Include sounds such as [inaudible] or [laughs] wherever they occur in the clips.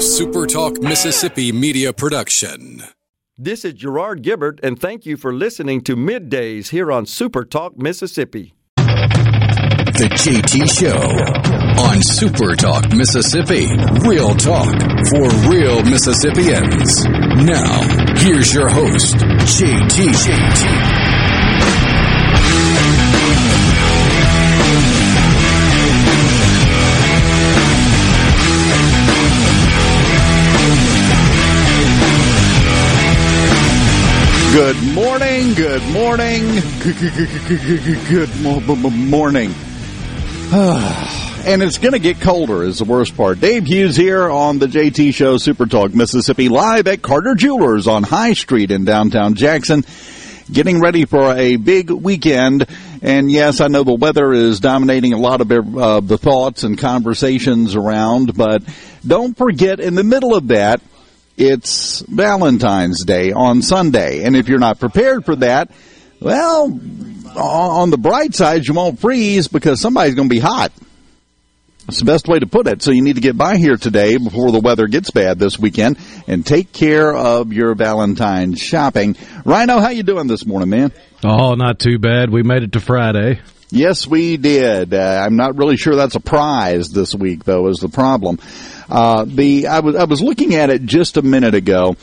A Super Talk Mississippi media production. This is Gerard Gibert, and thank you for listening to Middays here on Super Talk Mississippi. The JT Show on Super Talk Mississippi. Real talk for real Mississippians. Now, here's your host, JT. JT. Good morning, good morning, good morning. [sighs] And it's going to get colder is the worst part. Dave Hughes here on the JT Show Super Talk Mississippi live at Carter Jewelers on High Street in downtown Jackson. Getting ready for a big weekend. And yes, I know the weather is dominating a lot of uh, the thoughts and conversations around, but don't forget in the middle of that, it's Valentine's Day on Sunday. And if you're not prepared for that, well, on the bright side, you won't freeze because somebody's going to be hot. That's the best way to put it. So you need to get by here today before the weather gets bad this weekend and take care of your Valentine's shopping. Rhino, how you doing this morning, man? Oh, not too bad. We made it to Friday. Yes, we did. Uh, I'm not really sure that's a prize this week, though, is the problem. Uh, the I was I was looking at it just a minute ago.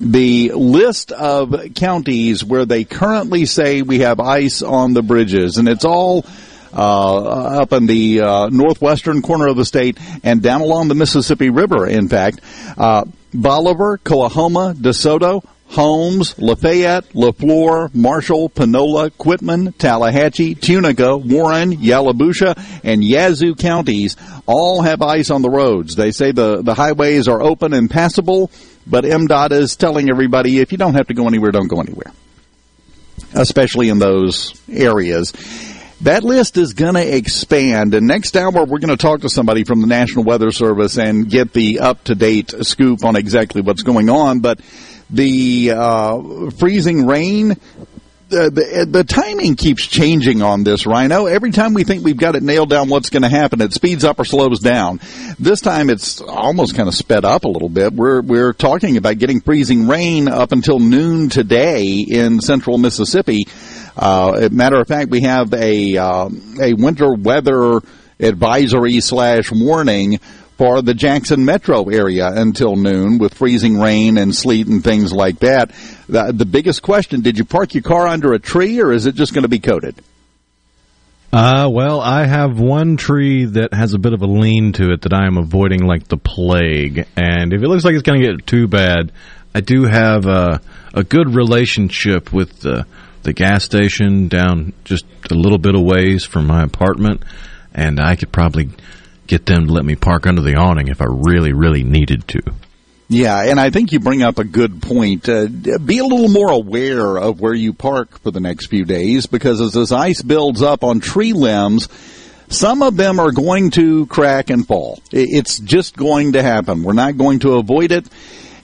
The list of counties where they currently say we have ice on the bridges, and it's all uh, up in the uh, northwestern corner of the state and down along the Mississippi River. In fact, uh, Bolivar, Coahoma, DeSoto, Holmes, Lafayette, LeFlore, Marshall, Panola, Quitman, Tallahatchie, Tunica, Warren, Yalobusha, and Yazoo counties all have ice on the roads. They say the, the highways are open and passable, but MDOT is telling everybody if you don't have to go anywhere, don't go anywhere. Especially in those areas. That list is going to expand, and next hour we're going to talk to somebody from the National Weather Service and get the up to date scoop on exactly what's going on. But the uh, freezing rain. The, the, the timing keeps changing on this rhino. Every time we think we've got it nailed down what's going to happen, it speeds up or slows down. This time it's almost kind of sped up a little bit. We're we're talking about getting freezing rain up until noon today in central Mississippi. Uh, matter of fact, we have a uh, a winter weather advisory slash warning for the Jackson metro area until noon with freezing rain and sleet and things like that. The, the biggest question, did you park your car under a tree or is it just going to be coated? Uh, well, I have one tree that has a bit of a lean to it that I am avoiding like the plague. And if it looks like it's going to get too bad, I do have a, a good relationship with the, the gas station down just a little bit of ways from my apartment. And I could probably get them to let me park under the awning if I really, really needed to. Yeah, and I think you bring up a good point. Uh, be a little more aware of where you park for the next few days because as this ice builds up on tree limbs, some of them are going to crack and fall. It's just going to happen. We're not going to avoid it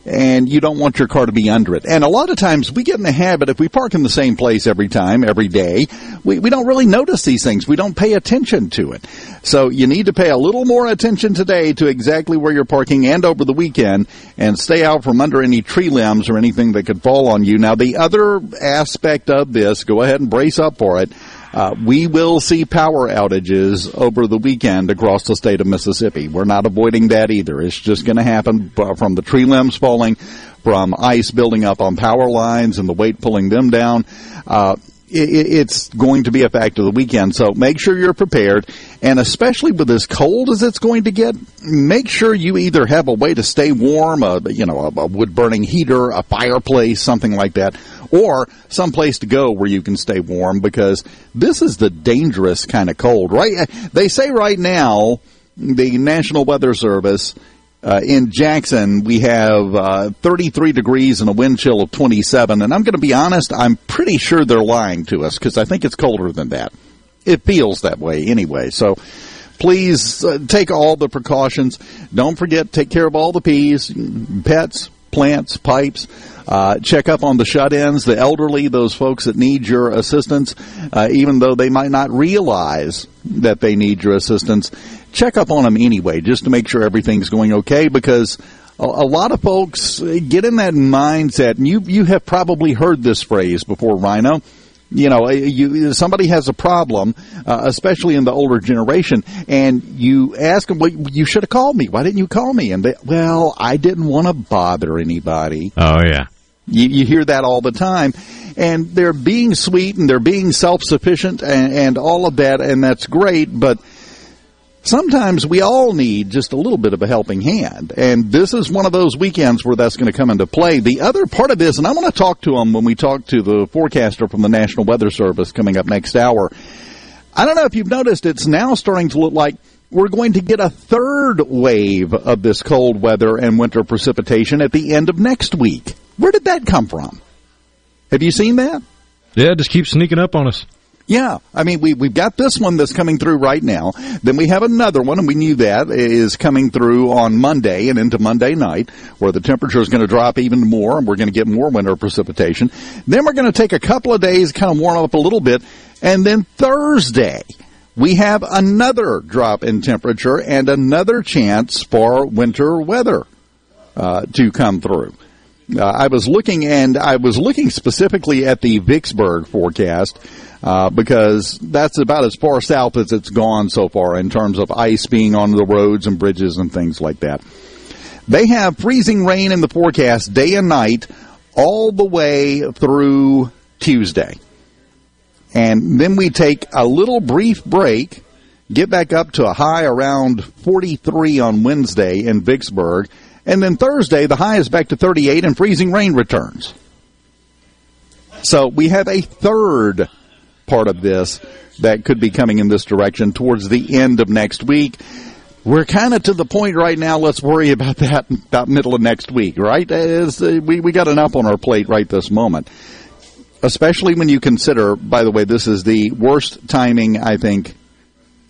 and you don't want your car to be under it. And a lot of times we get in the habit, if we park in the same place every time, every day, we, we don't really notice these things. We don't pay attention to it. So you need to pay a little more attention today to exactly where you're parking and over the weekend and stay out from under any tree limbs or anything that could fall on you. Now the other aspect of this, go ahead and brace up for it. Uh, we will see power outages over the weekend across the state of Mississippi. We're not avoiding that either. It's just going to happen from the tree limbs falling, from ice building up on power lines and the weight pulling them down. Uh, it's going to be a fact of the weekend. So make sure you're prepared. And especially with as cold as it's going to get, make sure you either have a way to stay warm, a, you know, a, a wood burning heater, a fireplace, something like that, or some place to go where you can stay warm because this is the dangerous kind of cold, right? They say right now, the National Weather Service, uh, in Jackson, we have uh, 33 degrees and a wind chill of 27. And I'm going to be honest, I'm pretty sure they're lying to us because I think it's colder than that. It feels that way anyway. So please uh, take all the precautions. Don't forget, take care of all the peas, pets, plants, pipes. Uh, check up on the shut-ins, the elderly, those folks that need your assistance, uh, even though they might not realize that they need your assistance. Check up on them anyway, just to make sure everything's going okay, because a, a lot of folks get in that mindset, and you you have probably heard this phrase before, Rhino. You know, you, somebody has a problem, uh, especially in the older generation, and you ask them, "Well, you should have called me. Why didn't you call me?" And they, well, I didn't want to bother anybody. Oh yeah, you, you hear that all the time, and they're being sweet and they're being self sufficient and, and all of that, and that's great, but sometimes we all need just a little bit of a helping hand. And this is one of those weekends where that's going to come into play. The other part of this, and I want to talk to him when we talk to the forecaster from the National Weather Service coming up next hour. I don't know if you've noticed, it's now starting to look like we're going to get a third wave of this cold weather and winter precipitation at the end of next week. Where did that come from? Have you seen that? Yeah, just keep sneaking up on us. Yeah, I mean we we've got this one that's coming through right now. Then we have another one, and we knew that is coming through on Monday and into Monday night, where the temperature is going to drop even more, and we're going to get more winter precipitation. Then we're going to take a couple of days, kind of warm up a little bit, and then Thursday we have another drop in temperature and another chance for winter weather uh, to come through. Uh, I was looking, and I was looking specifically at the Vicksburg forecast uh, because that's about as far south as it's gone so far in terms of ice being on the roads and bridges and things like that. They have freezing rain in the forecast day and night all the way through Tuesday. And then we take a little brief break, get back up to a high around 43 on Wednesday in Vicksburg, and then Thursday the high is back to 38 and freezing rain returns. So we have a third part of this that could be coming in this direction towards the end of next week. We're kind of to the point right now. Let's worry about [laughs] that about middle of next week, right? As uh, we we got enough on our plate right this moment. Especially when you consider, by the way, this is the worst timing I think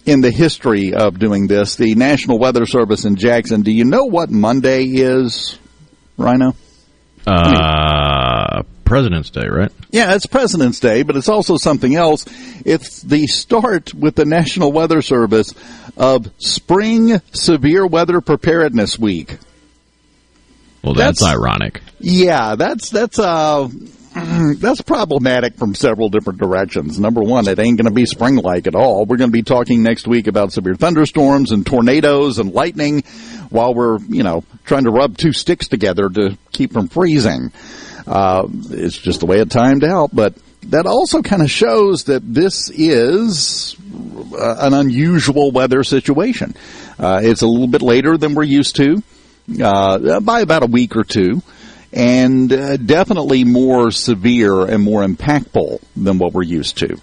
in the history of doing this. The National Weather Service in Jackson. Do you know what Monday is, Rhino? Uh, President's Day, right? Yeah, it's President's Day, but it's also something else. It's the start with the National Weather Service of Spring Severe Weather Preparedness Week. Well, that's, that's ironic. Yeah, that's that's uh that's problematic from several different directions. Number one, it ain't going to be spring like at all. We're going to be talking next week about severe thunderstorms and tornadoes and lightning while we're, you know, trying to rub two sticks together to keep from freezing. Uh, it's just the way it timed out, but that also kind of shows that this is uh, an unusual weather situation. Uh, it's a little bit later than we're used to, uh, by about a week or two, and uh, definitely more severe and more impactful than what we're used to.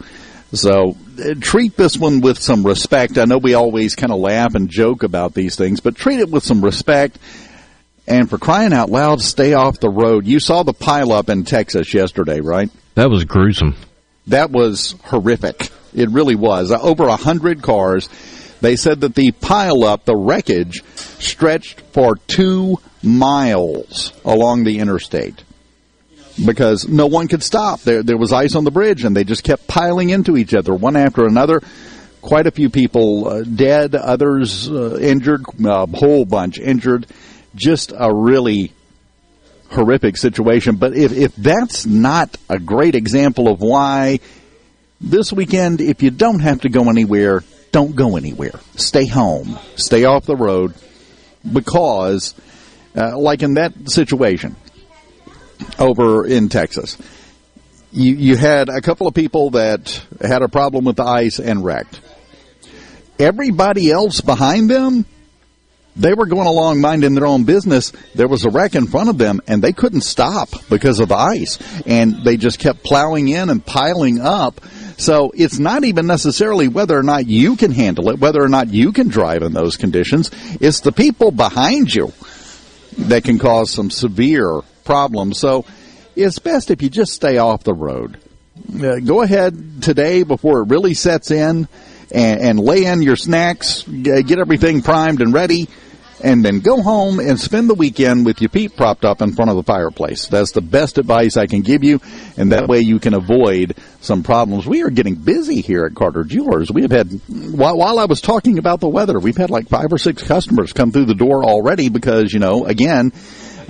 So uh, treat this one with some respect. I know we always kind of laugh and joke about these things, but treat it with some respect and for crying out loud, stay off the road. You saw the pileup in Texas yesterday, right? That was gruesome. That was horrific. It really was. Over a hundred cars. They said that the pileup, the wreckage, stretched for two miles along the interstate because no one could stop. There, there was ice on the bridge, and they just kept piling into each other, one after another. Quite a few people uh, dead, others uh, injured, a whole bunch injured just a really horrific situation. But if, if that's not a great example of why this weekend, if you don't have to go anywhere, don't go anywhere. Stay home. Stay off the road because, uh, like in that situation over in Texas, you, you had a couple of people that had a problem with the ice and wrecked. Everybody else behind them they were going along minding their own business. There was a wreck in front of them and they couldn't stop because of the ice. And they just kept plowing in and piling up. So it's not even necessarily whether or not you can handle it, whether or not you can drive in those conditions. It's the people behind you that can cause some severe problems. So it's best if you just stay off the road. Uh, go ahead today before it really sets in and, and lay in your snacks, get everything primed and ready and then go home and spend the weekend with your feet propped up in front of the fireplace. That's the best advice I can give you, and that way you can avoid some problems. We are getting busy here at Carter Jewelers. We have had, while, while I was talking about the weather, we've had like five or six customers come through the door already because, you know, again,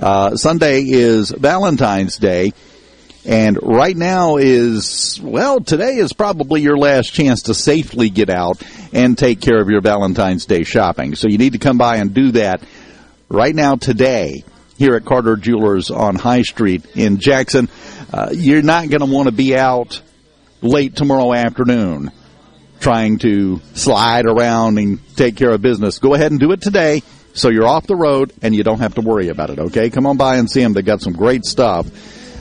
uh, Sunday is Valentine's Day. And right now is, well, today is probably your last chance to safely get out and take care of your Valentine's Day shopping. So you need to come by and do that right now today here at Carter Jewelers on High Street in Jackson. Uh, you're not going to want to be out late tomorrow afternoon trying to slide around and take care of business. Go ahead and do it today so you're off the road and you don't have to worry about it, okay? Come on by and see them. They've got some great stuff.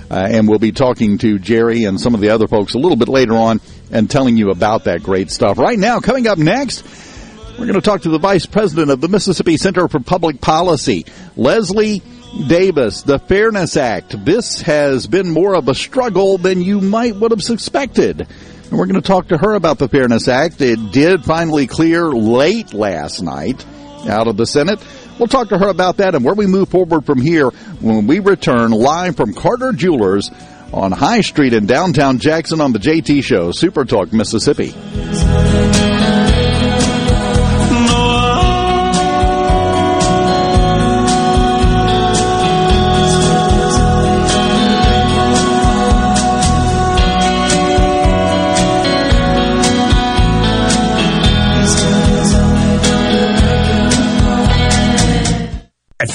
Uh, and we'll be talking to Jerry and some of the other folks a little bit later on and telling you about that great stuff. Right now, coming up next, we're going to talk to the Vice President of the Mississippi Center for Public Policy, Leslie Davis, the Fairness Act. This has been more of a struggle than you might would have suspected. And we're going to talk to her about the Fairness Act. It did finally clear late last night out of the Senate. We'll talk to her about that and where we move forward from here when we return live from Carter Jewelers on High Street in downtown Jackson on the JT Show, Super Talk, Mississippi.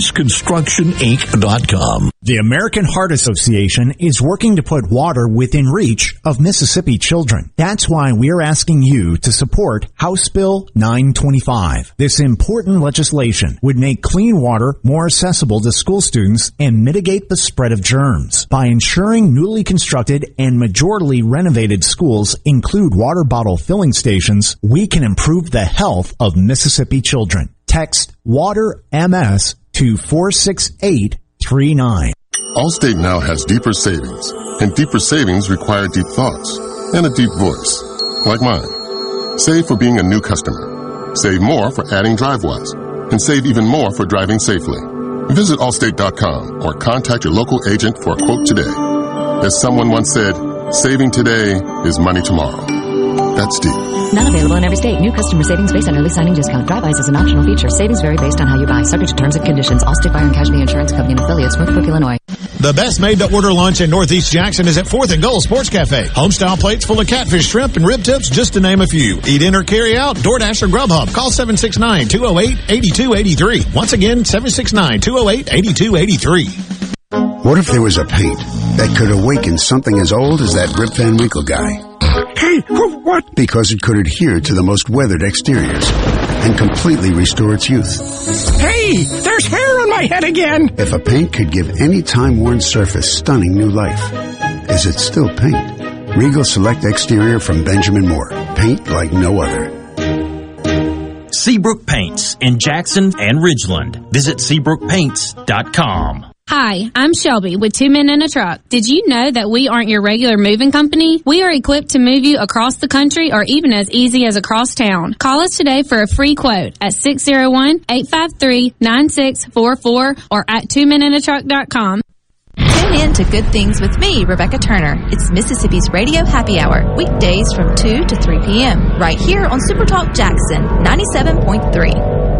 WatkinsConstructionInc.com. The American Heart Association is working to put water within reach of Mississippi children. That's why we're asking you to support House Bill 925. This important legislation would make clean water more accessible to school students and mitigate the spread of germs. By ensuring newly constructed and majorly renovated schools include water bottle filling stations, we can improve the health of Mississippi children. Text WATER MS to 46839. Allstate now has deeper savings, and deeper savings require deep thoughts and a deep voice, like mine. Save for being a new customer. Save more for adding DriveWise, and save even more for driving safely. Visit Allstate.com or contact your local agent for a quote today. As someone once said, saving today is money tomorrow. That's deep. Not available in every state. New customer savings based on early signing discount. DriveWise is an optional feature. Savings vary based on how you buy. Subject to terms and conditions. All Allstate Fire and Casualty Insurance Company and affiliates. Northbrook, Illinois. The best made-to-order lunch in Northeast Jackson is at 4th and Goal Sports Cafe. Homestyle plates full of catfish, shrimp, and rib tips, just to name a few. Eat in or carry out, DoorDash or Grubhub. Call 769-208-8283. Once again, 769-208-8283. What if there was a paint that could awaken something as old as that Rip Van Winkle guy? Hey, what? Because it could adhere to the most weathered exteriors and completely restore its youth. Hey, there's hair on my head again. If a paint could give any time-worn surface stunning new life, is it still paint? Regal Select Exterior from Benjamin Moore. Paint like no other. Seabrook Paints in Jackson and Ridgeland. Visit SeabrookPaints.com. Hi, I'm Shelby with Two Men in a Truck. Did you know that we aren't your regular moving company? We are equipped to move you across the country or even as easy as across town. Call us today for a free quote at 601-853-9644 or at twomeninatruck.com. Tune in to Good Things with me, Rebecca Turner. It's Mississippi's Radio Happy Hour, weekdays from 2 to 3 p.m. right here on Super Talk Jackson 97.3.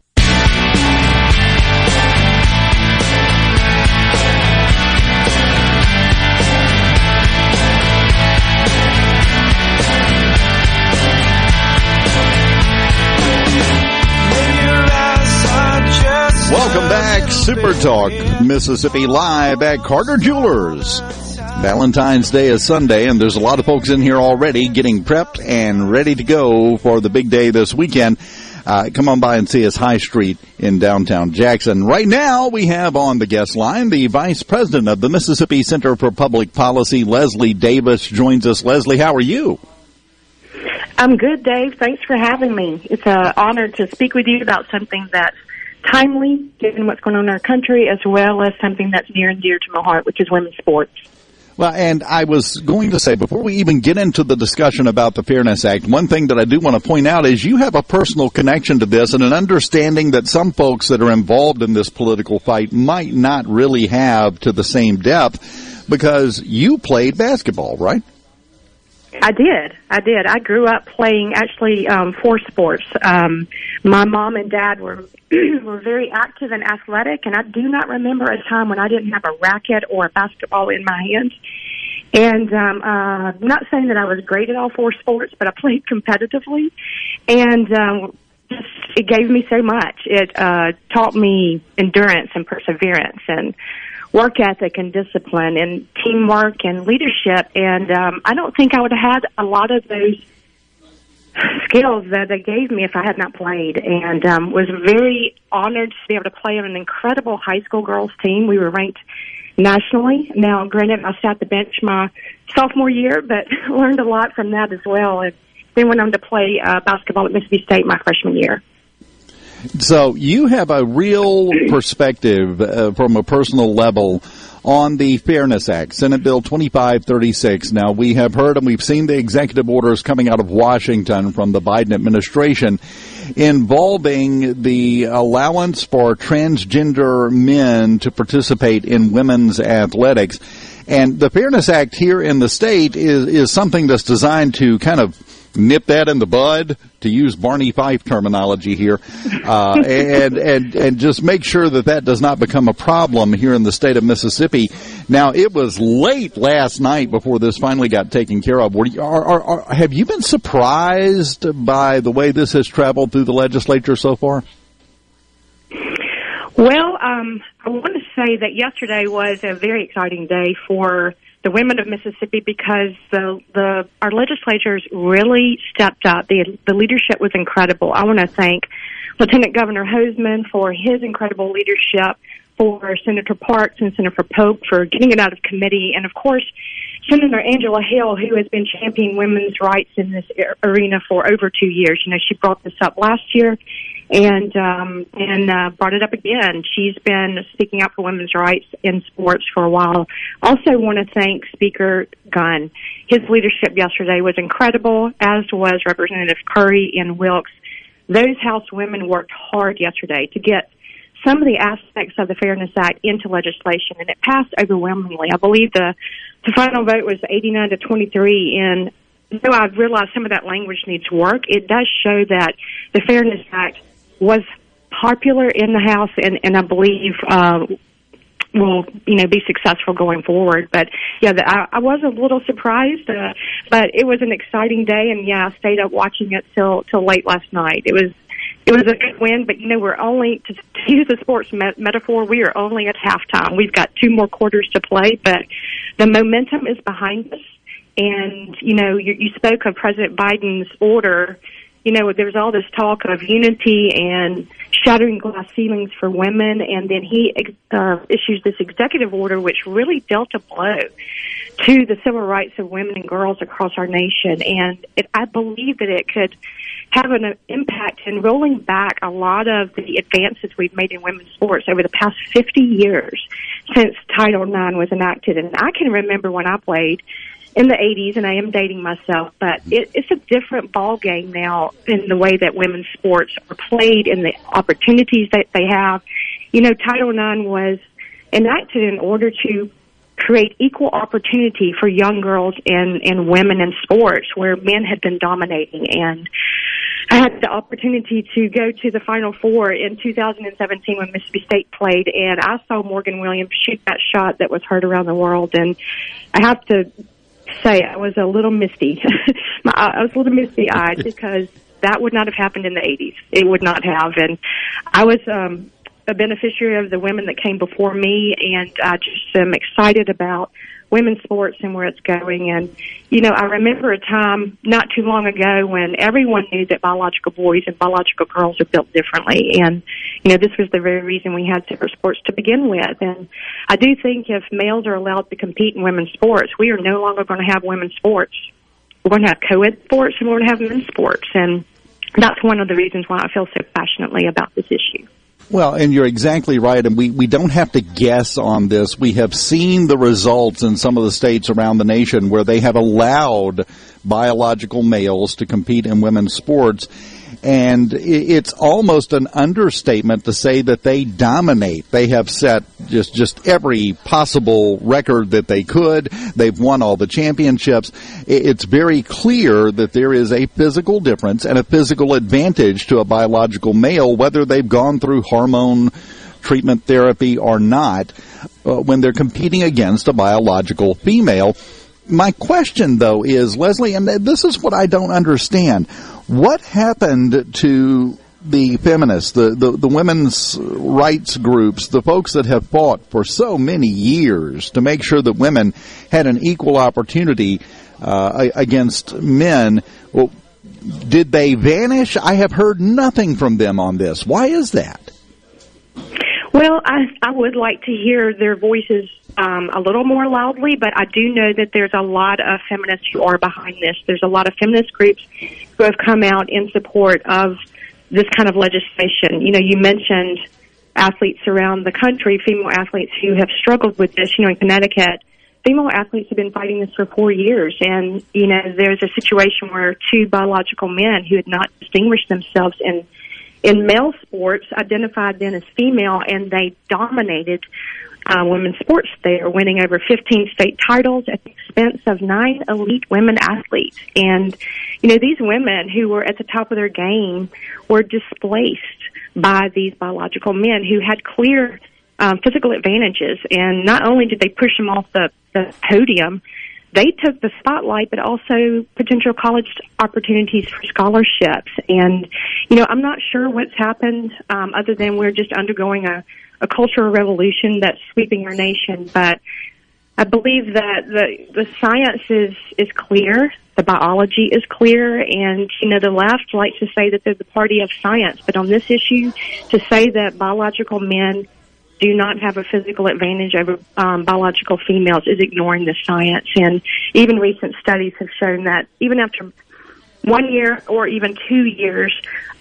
Super Talk Mississippi live at Carter Jewelers. Valentine's Day is Sunday, and there's a lot of folks in here already getting prepped and ready to go for the big day this weekend. Uh, come on by and see us High Street in downtown Jackson. Right now, we have on the guest line the Vice President of the Mississippi Center for Public Policy, Leslie Davis, joins us. Leslie, how are you? I'm good, Dave. Thanks for having me. It's an honor to speak with you about something that's timely, given what's going on in our country, as well as something that's near and dear to my heart, which is women's sports. Well, and I was going to say, before we even get into the discussion about the Fairness Act, one thing that I do want to point out is you have a personal connection to this and an understanding that some folks that are involved in this political fight might not really have to the same depth because you played basketball, right? I did. I did. I grew up playing actually um, four sports. Um, my mom and dad were [clears throat] were very active and athletic, and I do not remember a time when I didn't have a racket or a basketball in my hands. And um, uh, not saying that I was great at all four sports, but I played competitively, and um, just it gave me so much. It uh, taught me endurance and perseverance and work ethic and discipline and teamwork and leadership. And um, I don't think I would have had a lot of those skills that they gave me if I had not played. And um, was very honored to be able to play on an incredible high school girls team. We were ranked nationally. Now, granted, I sat the bench my sophomore year, but [laughs] learned a lot from that as well. And then went on to play uh, basketball at Mississippi State my freshman year. So you have a real perspective uh, from a personal level on the Fairness Act, Senate Bill 2536. Now, we have heard and we've seen the executive orders coming out of Washington from the Biden administration involving the allowance for transgender men to participate in women's athletics. And the Fairness Act here in the state is, is something that's designed to kind of nip that in the bud, to use Barney Fife terminology here, uh, [laughs] and and and just make sure that that does not become a problem here in the state of Mississippi. Now, it was late last night before this finally got taken care of. Were you, are, are, are, have you been surprised by the way this has traveled through the legislature so far? Well, um, I want to say that yesterday was a very exciting day for the women of Mississippi because the the our legislatures really stepped up. The the leadership was incredible. I want to thank Lieutenant Governor Hosemann for his incredible leadership, for Senator Parks and Senator Pope for getting it out of committee, and of course. Senator Angela Hill, who has been championing women's rights in this arena for over two years. You know, she brought this up last year and um, and uh, brought it up again. She's been speaking out for women's rights in sports for a while. Also, want to thank Speaker Gunn. His leadership yesterday was incredible, as was Representative Curry and Wilkes. Those House women worked hard yesterday to get some of the aspects of the Fairness Act into legislation, and it passed overwhelmingly. I believe the the final vote was 89 to 23, and though I've realized some of that language needs work, it does show that the Fairness Act was popular in the House, and, and I believe uh, will you know be successful going forward. But yeah, the, I, I was a little surprised, uh, but it was an exciting day, and yeah, I stayed up watching it till till late last night. It was it was a good win, but you know we're only to, to use the sports me- metaphor. We are only at halftime. We've got two more quarters to play, but the momentum is behind us. And you know, you, you spoke of President Biden's order you know, there's all this talk of unity and shattering glass ceilings for women, and then he uh, issues this executive order which really dealt a blow to the civil rights of women and girls across our nation. And it, I believe that it could have an impact in rolling back a lot of the advances we've made in women's sports over the past 50 years since Title IX was enacted. And I can remember when I played, in the 80s, and I am dating myself, but mm-hmm. it, it's a different ball game now in the way that women's sports are played and the opportunities that they have. You know, Title IX was enacted in order to create equal opportunity for young girls and, and women in sports where men had been dominating. And I had the opportunity to go to the Final Four in 2017 when Mississippi State played, and I saw Morgan Williams shoot that shot that was heard around the world. And I have to say, I was a little misty. [laughs] I was a little misty eyed [laughs] because that would not have happened in the 80s. It would not have. And I was, um, a beneficiary of the women that came before me, and I just am excited about women's sports and where it's going. And, you know, I remember a time not too long ago when everyone knew that biological boys and biological girls are built differently. And, you know, this was the very reason we had separate sports to begin with. And I do think if males are allowed to compete in women's sports, we are no longer going to have women's sports. We're going to have co-ed sports and we're going to have men's sports. And that's one of the reasons why I feel so passionately about this issue. Well, and you're exactly right, and we, we don't have to guess on this. We have seen the results in some of the states around the nation where they have allowed biological males to compete in women's sports and it's almost an understatement to say that they dominate. They have set just just every possible record that they could. They've won all the championships. It's very clear that there is a physical difference and a physical advantage to a biological male, whether they've gone through hormone treatment therapy or not, uh, when they're competing against a biological female. My question though is, Leslie, and this is what I don't understand what happened to the feminists, the, the, the, women's rights groups, the folks that have fought for so many years to make sure that women had an equal opportunity uh, against men? Well, did they vanish? I have heard nothing from them on this. Why is that? Well, I, I would like to hear their voices um, a little more loudly, but I do know that there's a lot of feminists who are behind this. There's a lot of feminist groups who have come out in support of this kind of legislation. You know, you mentioned athletes around the country, female athletes who have struggled with this. You know, in Connecticut, female athletes have been fighting this for four years, and you know, there's a situation where two biological men who had not distinguished themselves in in male sports identified then as female, and they dominated uh, women's sports there, winning over 15 state titles at the expense of nine elite women athletes. And, you know, these women who were at the top of their game were displaced by these biological men who had clear um, physical advantages. And not only did they push them off the, the podium, they took the spotlight, but also potential college opportunities for scholarships. And, you know, I'm not sure what's happened um, other than we're just undergoing a a cultural revolution that's sweeping our nation. But I believe that the the science is is clear, the biology is clear, and you know the left likes to say that they're the party of science, but on this issue, to say that biological men do not have a physical advantage over um, biological females is ignoring the science. And even recent studies have shown that even after one year or even two years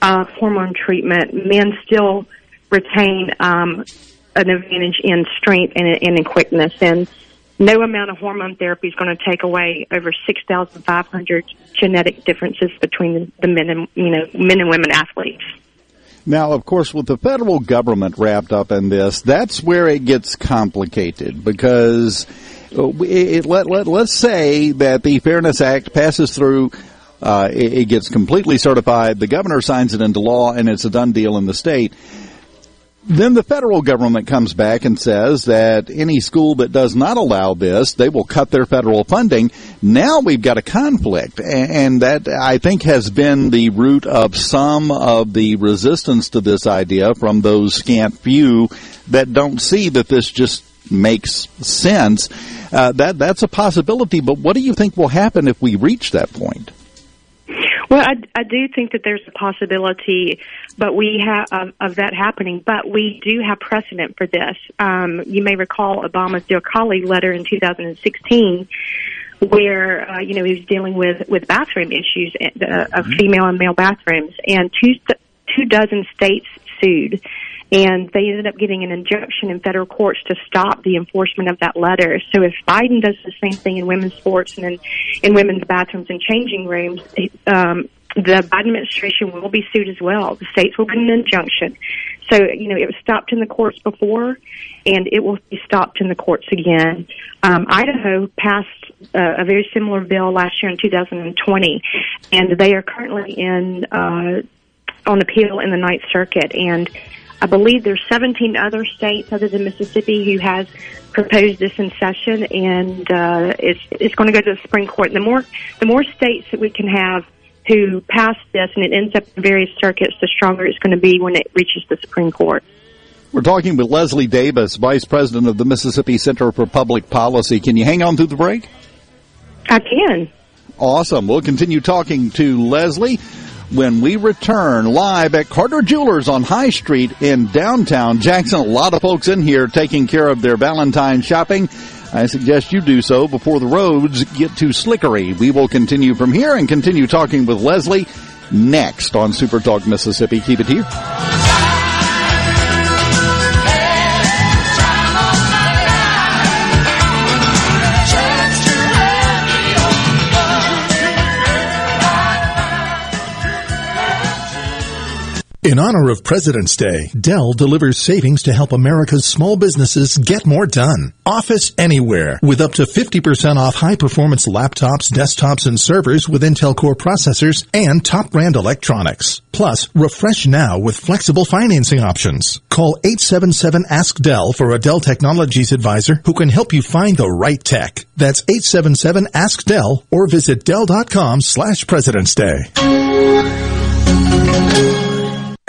of hormone treatment, men still retain um, an advantage in strength and, and in quickness. And no amount of hormone therapy is going to take away over 6,500 genetic differences between the men and you know men and women athletes. Now, of course, with the federal government wrapped up in this, that's where it gets complicated because uh, it, let, let, let's say that the Fairness Act passes through uh, it, it, gets completely certified. The governor signs it into law, and it's a done deal in the state. Then the federal government comes back and says that any school that does not allow this, they will cut their federal funding. Now we've got a conflict, and that I think has been the root of some of the resistance to this idea from those scant few that don't see that this just makes sense. Uh, that that's a possibility, but what do you think will happen if we reach that point? Well, I, I do think that there's a possibility, but we have of, of that happening. But we do have precedent for this. Um, you may recall Obama's dear colleague letter in 2016, where uh, you know he was dealing with with bathroom issues uh, of mm-hmm. female and male bathrooms, and two two dozen states sued and they ended up getting an injunction in federal courts to stop the enforcement of that letter. So if Biden does the same thing in women's sports and in, in women's bathrooms and changing rooms, um, the Biden administration will be sued as well. The states will get an injunction. So, you know, it was stopped in the courts before, and it will be stopped in the courts again. Um, Idaho passed uh, a very similar bill last year in 2020, and they are currently in uh, on appeal in the Ninth Circuit. And I believe there's 17 other states other than Mississippi who has proposed this in session, and uh, it's it's going to go to the Supreme Court. And The more the more states that we can have who pass this and it ends up in various circuits, the stronger it's going to be when it reaches the Supreme Court. We're talking with Leslie Davis, Vice President of the Mississippi Center for Public Policy. Can you hang on through the break? I can. Awesome. We'll continue talking to Leslie when we return live at Carter Jewelers on High Street in downtown Jackson. A lot of folks in here taking care of their Valentine shopping. I suggest you do so before the roads get too slickery. We will continue from here and continue talking with Leslie next on Super Talk Mississippi. Keep it here. In honor of President's Day, Dell delivers savings to help America's small businesses get more done. Office Anywhere with up to 50% off high performance laptops, desktops, and servers with Intel Core processors and top brand electronics. Plus, refresh now with flexible financing options. Call 877 Ask Dell for a Dell Technologies advisor who can help you find the right tech. That's 877 Ask Dell or visit Dell.com slash President's Day.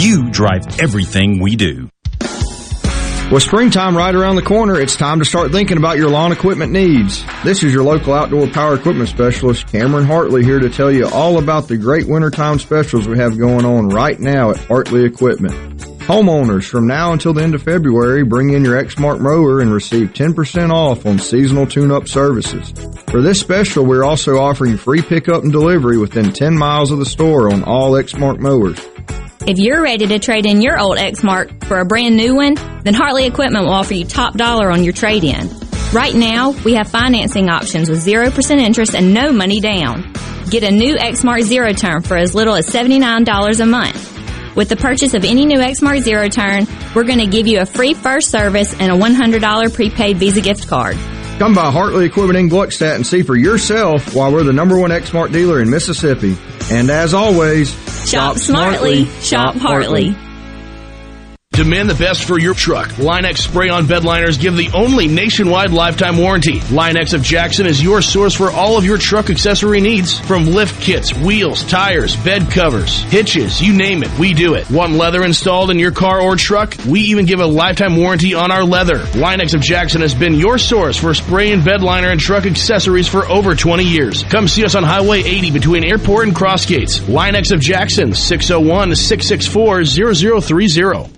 You drive everything we do. With springtime right around the corner, it's time to start thinking about your lawn equipment needs. This is your local outdoor power equipment specialist, Cameron Hartley, here to tell you all about the great wintertime specials we have going on right now at Hartley Equipment. Homeowners, from now until the end of February, bring in your Exmark mower and receive 10% off on seasonal tune-up services. For this special, we're also offering free pickup and delivery within 10 miles of the store on all Exmark mowers. If you're ready to trade in your old Exmark for a brand new one, then Hartley Equipment will offer you top dollar on your trade-in. Right now, we have financing options with 0% interest and no money down. Get a new Exmark Zero Turn for as little as $79 a month. With the purchase of any new Exmark Zero Turn, we're going to give you a free first service and a $100 prepaid Visa gift card. Come by Hartley Equipment in Gluckstadt and see for yourself why we're the number one Exmark dealer in Mississippi. And as always, shop, shop smartly, shop Hartley. Demand the best for your truck. Line-X spray-on bed liners give the only nationwide lifetime warranty. Line-X of Jackson is your source for all of your truck accessory needs. From lift kits, wheels, tires, bed covers, hitches, you name it, we do it. Want leather installed in your car or truck? We even give a lifetime warranty on our leather. Line-X of Jackson has been your source for spray and bed liner and truck accessories for over 20 years. Come see us on Highway 80 between Airport and Crossgates. Line-X of Jackson, 601-664-0030.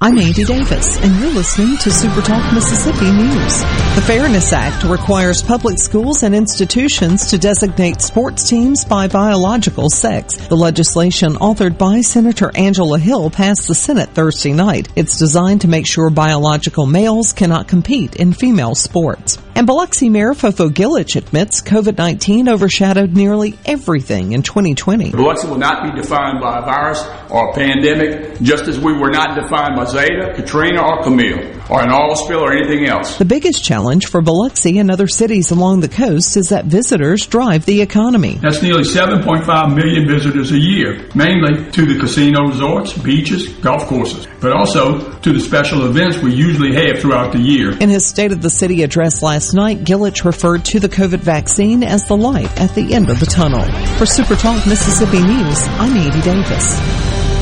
I'm Andy Davis, and you're listening to Super Talk Mississippi News. The Fairness Act requires public schools and institutions to designate sports teams by biological sex. The legislation authored by Senator Angela Hill passed the Senate Thursday night. It's designed to make sure biological males cannot compete in female sports. And Biloxi Mayor FoFo Gilich admits COVID-19 overshadowed nearly everything in 2020. Biloxi will not be defined by a virus or a pandemic, just as we were not defined by Zeta, Katrina, or Camille, or an oil spill or anything else. The biggest challenge for Biloxi and other cities along the coast is that visitors drive the economy. That's nearly 7.5 million visitors a year, mainly to the casino resorts, beaches, golf courses, but also to the special events we usually have throughout the year. In his State of the City address last night, Gilich referred to the COVID vaccine as the light at the end of the tunnel. For Super Talk Mississippi News, I'm Andy Davis.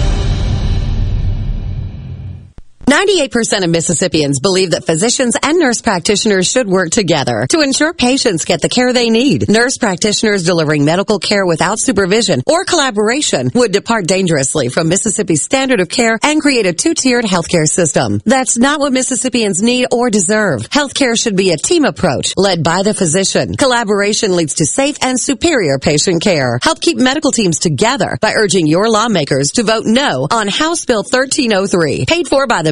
98% of Mississippians believe that physicians and nurse practitioners should work together to ensure patients get the care they need. Nurse practitioners delivering medical care without supervision or collaboration would depart dangerously from Mississippi's standard of care and create a two-tiered healthcare system. That's not what Mississippians need or deserve. Healthcare should be a team approach led by the physician. Collaboration leads to safe and superior patient care. Help keep medical teams together by urging your lawmakers to vote no on House Bill 1303, paid for by the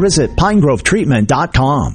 visit pinegrovetreatment.com.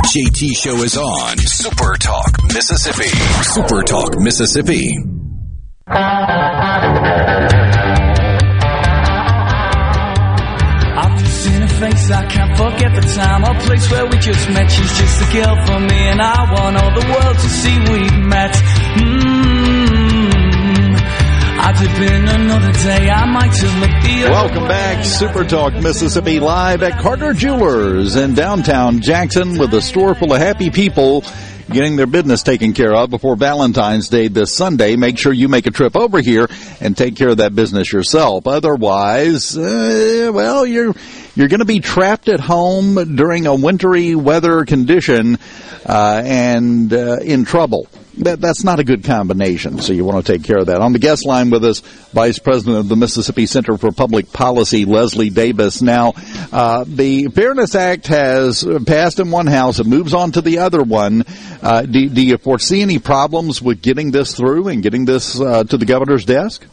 The JT Show is on Super Talk Mississippi. Super Talk Mississippi. I've just seen her face, I can't forget the time or place where we just met. She's just a girl for me, and I want all the world to see we've met. Mm-hmm. Welcome back, Super Talk Mississippi, live at Carter Jewelers in downtown Jackson with a store full of happy people getting their business taken care of before Valentine's Day this Sunday. Make sure you make a trip over here and take care of that business yourself. Otherwise, uh, well, you're you're going to be trapped at home during a wintry weather condition uh, and uh, in trouble. That, that's not a good combination, so you want to take care of that. On the guest line with us, Vice President of the Mississippi Center for Public Policy, Leslie Davis. Now, uh, the Fairness Act has passed in one house, it moves on to the other one. Uh, do, do you foresee any problems with getting this through and getting this uh, to the governor's desk?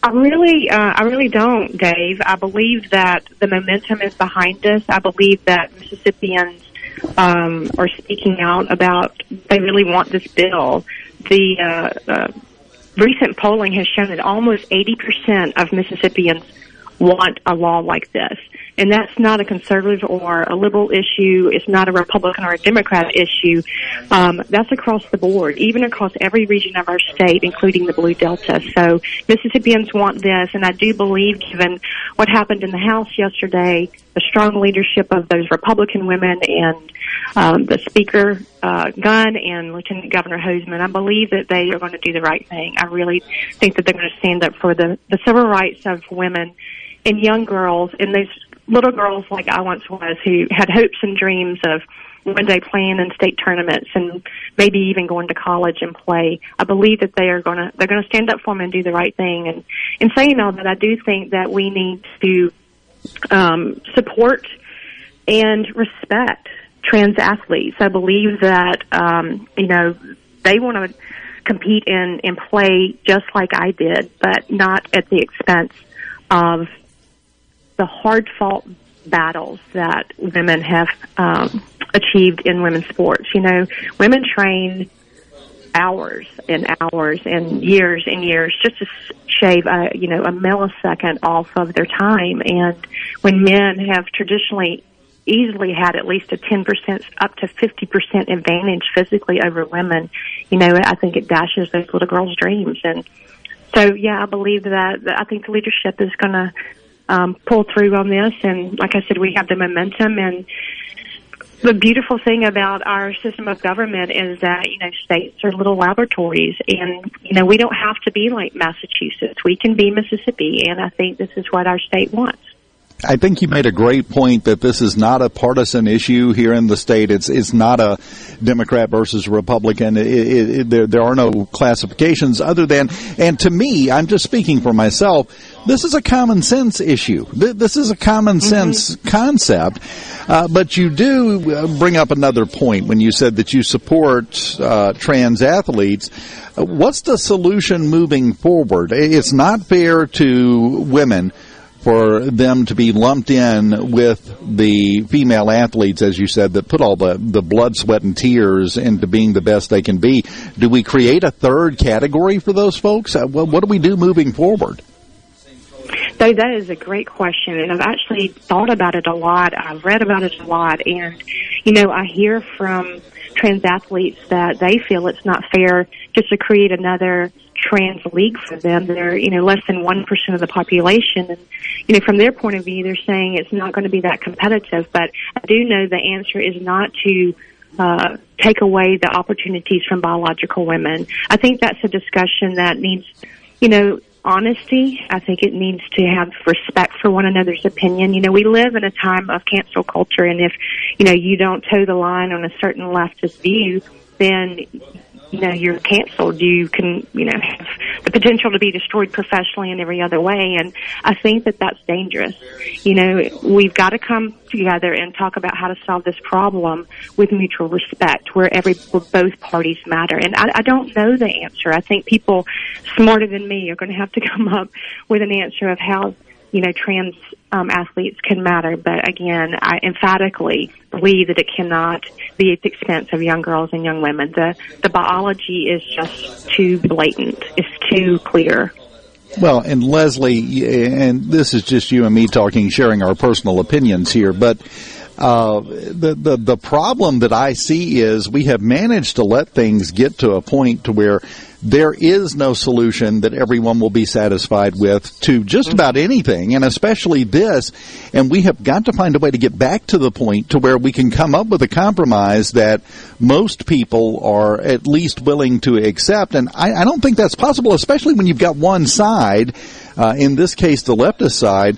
I really, uh, I really don't, Dave. I believe that the momentum is behind us. I believe that Mississippians um, are speaking out about they really want this bill. The uh, uh, recent polling has shown that almost 80% of Mississippians want a law like this. And that's not a conservative or a liberal issue. It's not a Republican or a Democrat issue. Um, that's across the board, even across every region of our state, including the Blue Delta. So Mississippians want this, and I do believe, given what happened in the House yesterday, the strong leadership of those Republican women and um, the Speaker uh, Gunn and Lieutenant Governor Hosemann, I believe that they are going to do the right thing. I really think that they're going to stand up for the, the civil rights of women and young girls and those little girls like I once was who had hopes and dreams of one day playing in state tournaments and maybe even going to college and play. I believe that they are going to they're going to stand up for them and do the right thing. And in saying all that, I do think that we need to um, support and respect trans athletes. I believe that um, you know they want to compete in and play just like I did, but not at the expense of the hard fought battles that women have um, achieved in women's sports. You know, women train hours and hours and years and years just to shave a you know a millisecond off of their time and when men have traditionally easily had at least a 10% up to 50% advantage physically over women you know i think it dashes those little girls dreams and so yeah i believe that that i think the leadership is going to um, pull through on this. And like I said, we have the momentum and the beautiful thing about our system of government is that you know states are little laboratories and you know we don't have to be like massachusetts we can be mississippi and i think this is what our state wants I think you made a great point that this is not a partisan issue here in the state. It's it's not a Democrat versus Republican. It, it, it, there there are no classifications other than, and to me, I'm just speaking for myself. This is a common sense issue. This is a common mm-hmm. sense mm-hmm. concept. Uh, but you do uh, bring up another point when you said that you support uh, trans athletes. Uh, what's the solution moving forward? It's not fair to women for them to be lumped in with the female athletes, as you said, that put all the, the blood, sweat, and tears into being the best they can be. Do we create a third category for those folks? Uh, what do we do moving forward? So that is a great question, and I've actually thought about it a lot. I've read about it a lot, and you know, I hear from trans athletes that they feel it's not fair just to create another trans league for them. They're, you know, less than 1% of the population. And, you know, from their point of view, they're saying it's not going to be that competitive. But I do know the answer is not to uh, take away the opportunities from biological women. I think that's a discussion that needs, you know, honesty. I think it needs to have respect for one another's opinion. You know, we live in a time of cancel culture, and if, you know, you don't toe the line on a certain leftist view, then you know you're canceled. You can you know have the potential to be destroyed professionally in every other way. And i think that that's dangerous. You know we've got to come together and talk about how to solve this problem with mutual respect where every both parties matter. And i, I don't know the answer. I think people smarter than me are going to have to [laughs] come up with an answer of how you know, trans um, athletes can matter, but again, I emphatically believe that it cannot be at the expense of young girls and young women. The the biology is just too blatant. It's too clear. Well, and Leslie, and this is just you and me talking, sharing our personal opinions here, but uh, the, the the problem that I see is we have managed to let things get to a point to where there is no solution that everyone will be satisfied with to just about anything, and especially this. And we have got to find a way to get back to the point to where we can come up with a compromise that most people are at least willing to accept. And I, I don't think that's possible, especially when you've got one side uh, in this case the leftist side,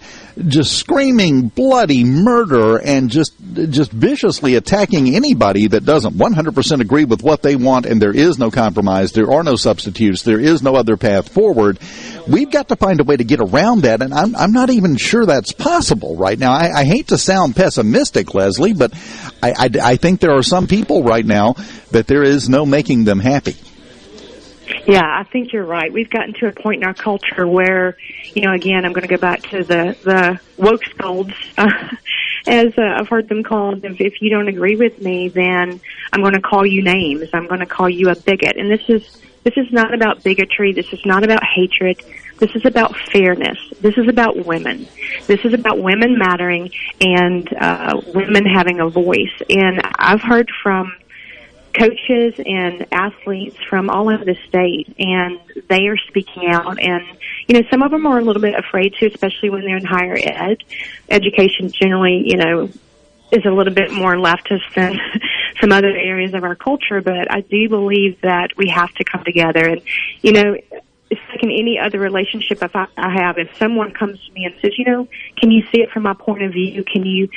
just screaming bloody murder and just just viciously attacking anybody that doesn't 100% agree with what they want and there is no compromise, there are no substitutes, there is no other path forward. We've got to find a way to get around that and I'm, I'm not even sure that's possible right now. I, I hate to sound pessimistic, Leslie, but I, I, I think there are some people right now that there is no making them happy. Yeah, I think you're right. We've gotten to a point in our culture where, you know, again, I'm going to go back to the the woke scolds, uh, [laughs] as uh, I've heard them called. If, if you don't agree with me, then I'm going to call you names. I'm going to call you a bigot. And this is this is not about bigotry. This is not about hatred. This is about fairness. This is about women. This is about women mattering and uh, women having a voice. And I've heard from coaches and athletes from all over the state, and they are speaking out. And you know, some of them are a little bit afraid to, especially when they're in higher ed. Education generally, you know, is a little bit more leftist than [laughs] some other areas of our culture. But I do believe that we have to come together. And you know, it's like in any other relationship if I, I have, if someone comes to me and says, you know, can you see it from my point of view? Can you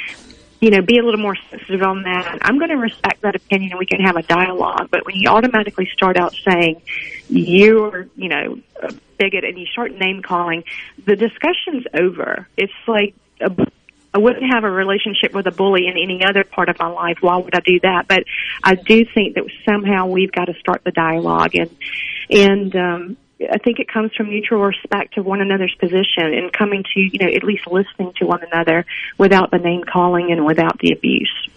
you know, be a little more sensitive on that. I'm going to respect that opinion and we can have a dialogue. But when you automatically start out saying you're, you know, a bigot and you start name calling, the discussion's over. It's like a, I wouldn't have a relationship with a bully in any other part of my life. Why would I do that? But I do think that somehow we've got to start the dialogue and and um, I think it comes from mutual respect of one another's position and coming to, you know, at least listening to one another without the name calling and without the abuse.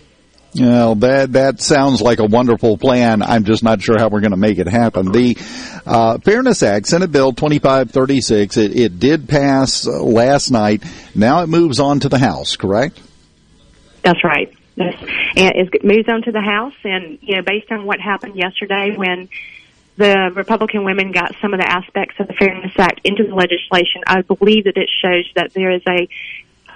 Well, that that sounds like a wonderful plan. I'm just not sure how we're going to make it happen. The uh, Fairness Act, Senate Bill 2536, it, it did pass uh, last night. Now it moves on to the House, correct? That's right. Yes. And it moves on to the House, and you know, based on what happened yesterday when the Republican women got some of the aspects of the Fairness Act into the legislation, I believe that it shows that there is a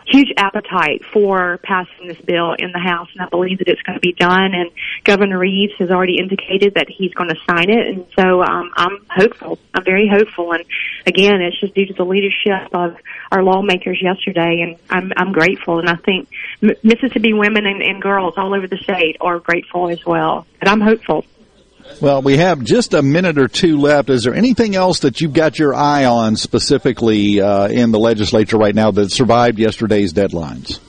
huge appetite for passing this bill in the House, and I believe that it's going to be done. And Governor Reeves has already indicated that he's going to sign it, and so um, I'm hopeful. I'm very hopeful, and again, it's just due to the leadership of our lawmakers yesterday, and I'm I'm grateful. And I think Mississippi women and, and girls all over the state are grateful as well. But I'm hopeful. Well, we have just a minute or two left. Is there anything else that you've got your eye on specifically uh, in the legislature right now that survived yesterday's deadlines?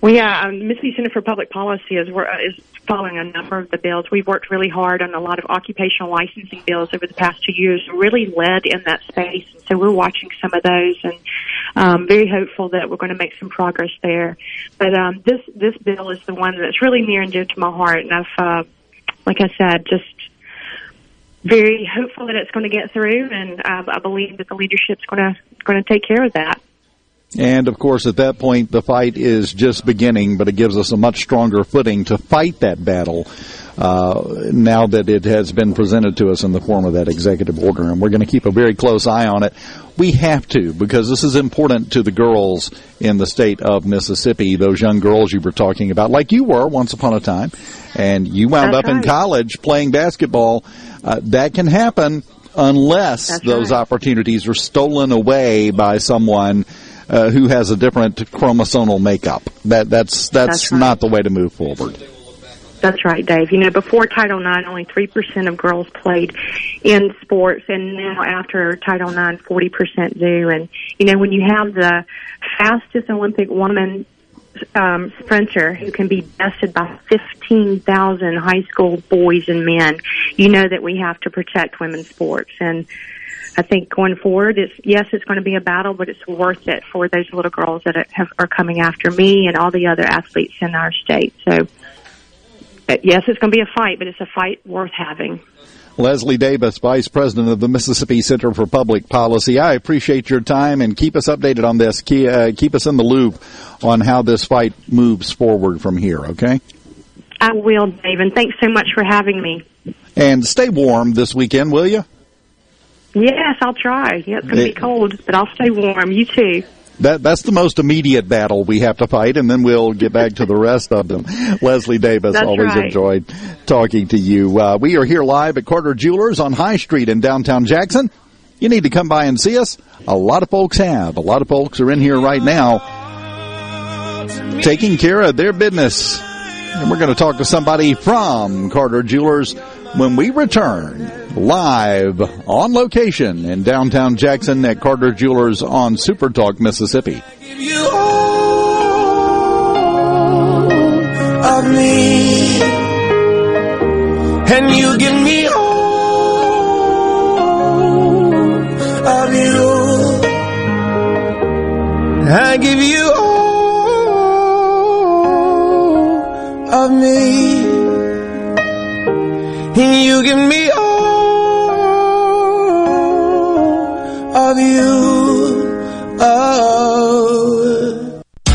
Well, yeah, um, Mississippi Center for Public Policy is, is following a number of the bills. We've worked really hard on a lot of occupational licensing bills over the past two years, really led in that space. And so we're watching some of those and um, very hopeful that we're going to make some progress there. But um, this this bill is the one that's really near and dear to my heart, and I've uh, like I said, just very hopeful that it's going to get through, and uh, I believe that the leadership's going to going to take care of that. And of course, at that point, the fight is just beginning, but it gives us a much stronger footing to fight that battle uh, now that it has been presented to us in the form of that executive order. And we're going to keep a very close eye on it. We have to, because this is important to the girls in the state of Mississippi, those young girls you were talking about, like you were once upon a time, and you wound That's up in college playing basketball. Uh, that can happen unless That's those right. opportunities are stolen away by someone uh, who has a different chromosomal makeup. That that's that's, That's right. not the way to move forward. That's right, Dave. You know, before Title IX, only 3% of girls played in sports, and now after Title IX, 40% do. And, you know, when you have the fastest Olympic woman um, sprinter who can be bested by 15,000 high school boys and men, you know that we have to protect women's sports. And I think going forward, it's yes, it's going to be a battle, but it's worth it for those little girls that have, are coming after me and all the other athletes in our state. So, yes, it's going to be a fight, but it's a fight worth having. Leslie Davis, Vice President of the Mississippi Center for Public Policy. I appreciate your time and keep us updated on this. Keep, uh, keep us in the loop on how this fight moves forward from here, okay? I will, Dave, and thanks so much for having me. And stay warm this weekend, will you? Yes, I'll try. Yeah, it's going to be cold, but I'll stay warm. You too. That that's the most immediate battle we have to fight, and then we'll get back to the rest of them. [laughs] Leslie Davis, That's always right. enjoyed talking to you. Uh, we are here live at Carter Jewelers on High Street in downtown Jackson. You need to come by and see us. A lot of folks have. A lot of folks are in here right now taking care of their business. And we're going to talk to somebody from Carter Jewelers when we return live on location in downtown Jackson at Carter Jewelers on Super Talk, Mississippi. of me, and you give me all of you. I give you all of me, you give me all of you.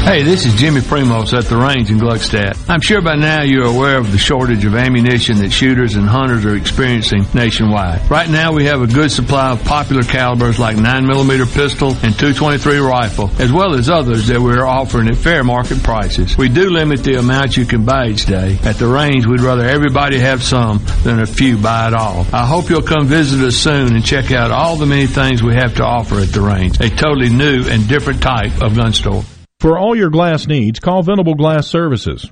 Hey, this is Jimmy Primos at the range in Gluckstadt. I'm sure by now you're aware of the shortage of ammunition that shooters and hunters are experiencing nationwide. Right now we have a good supply of popular calibers like 9mm pistol and 223 rifle, as well as others that we're offering at fair market prices. We do limit the amount you can buy each day. At the range, we'd rather everybody have some than a few buy it all. I hope you'll come visit us soon and check out all the many things we have to offer at the range. A totally new and different type of gun store. For all your glass needs, call Venable Glass Services.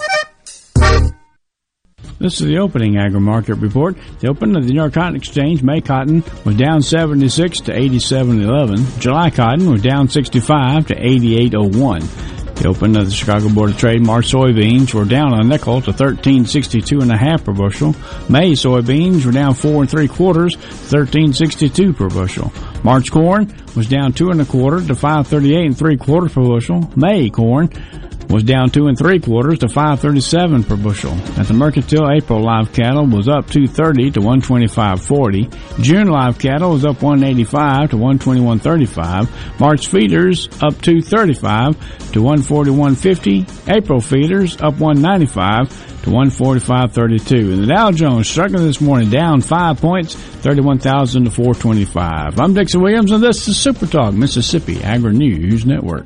This is the opening agri-market report. The open of the New York Cotton Exchange, May cotton was down 76 to 87.11. July cotton was down 65 to 88.01. The open of the Chicago Board of Trade, March soybeans were down a nickel to 13.62 and a half per bushel. May soybeans were down four and three quarters, 13.62 per bushel. March corn was down two and a quarter to 5.38 and three quarters per bushel. May corn was down two and three quarters to 537 per bushel. At the Mercantile, April live cattle was up 230 to 125.40. June live cattle was up 185 to 121.35. March feeders up 235 to 141.50. April feeders up 195 to 145.32. And the Dow Jones struggling this morning down five points, 31,000 to 425. I'm Dixon Williams and this is Super Talk Mississippi Agri News Network.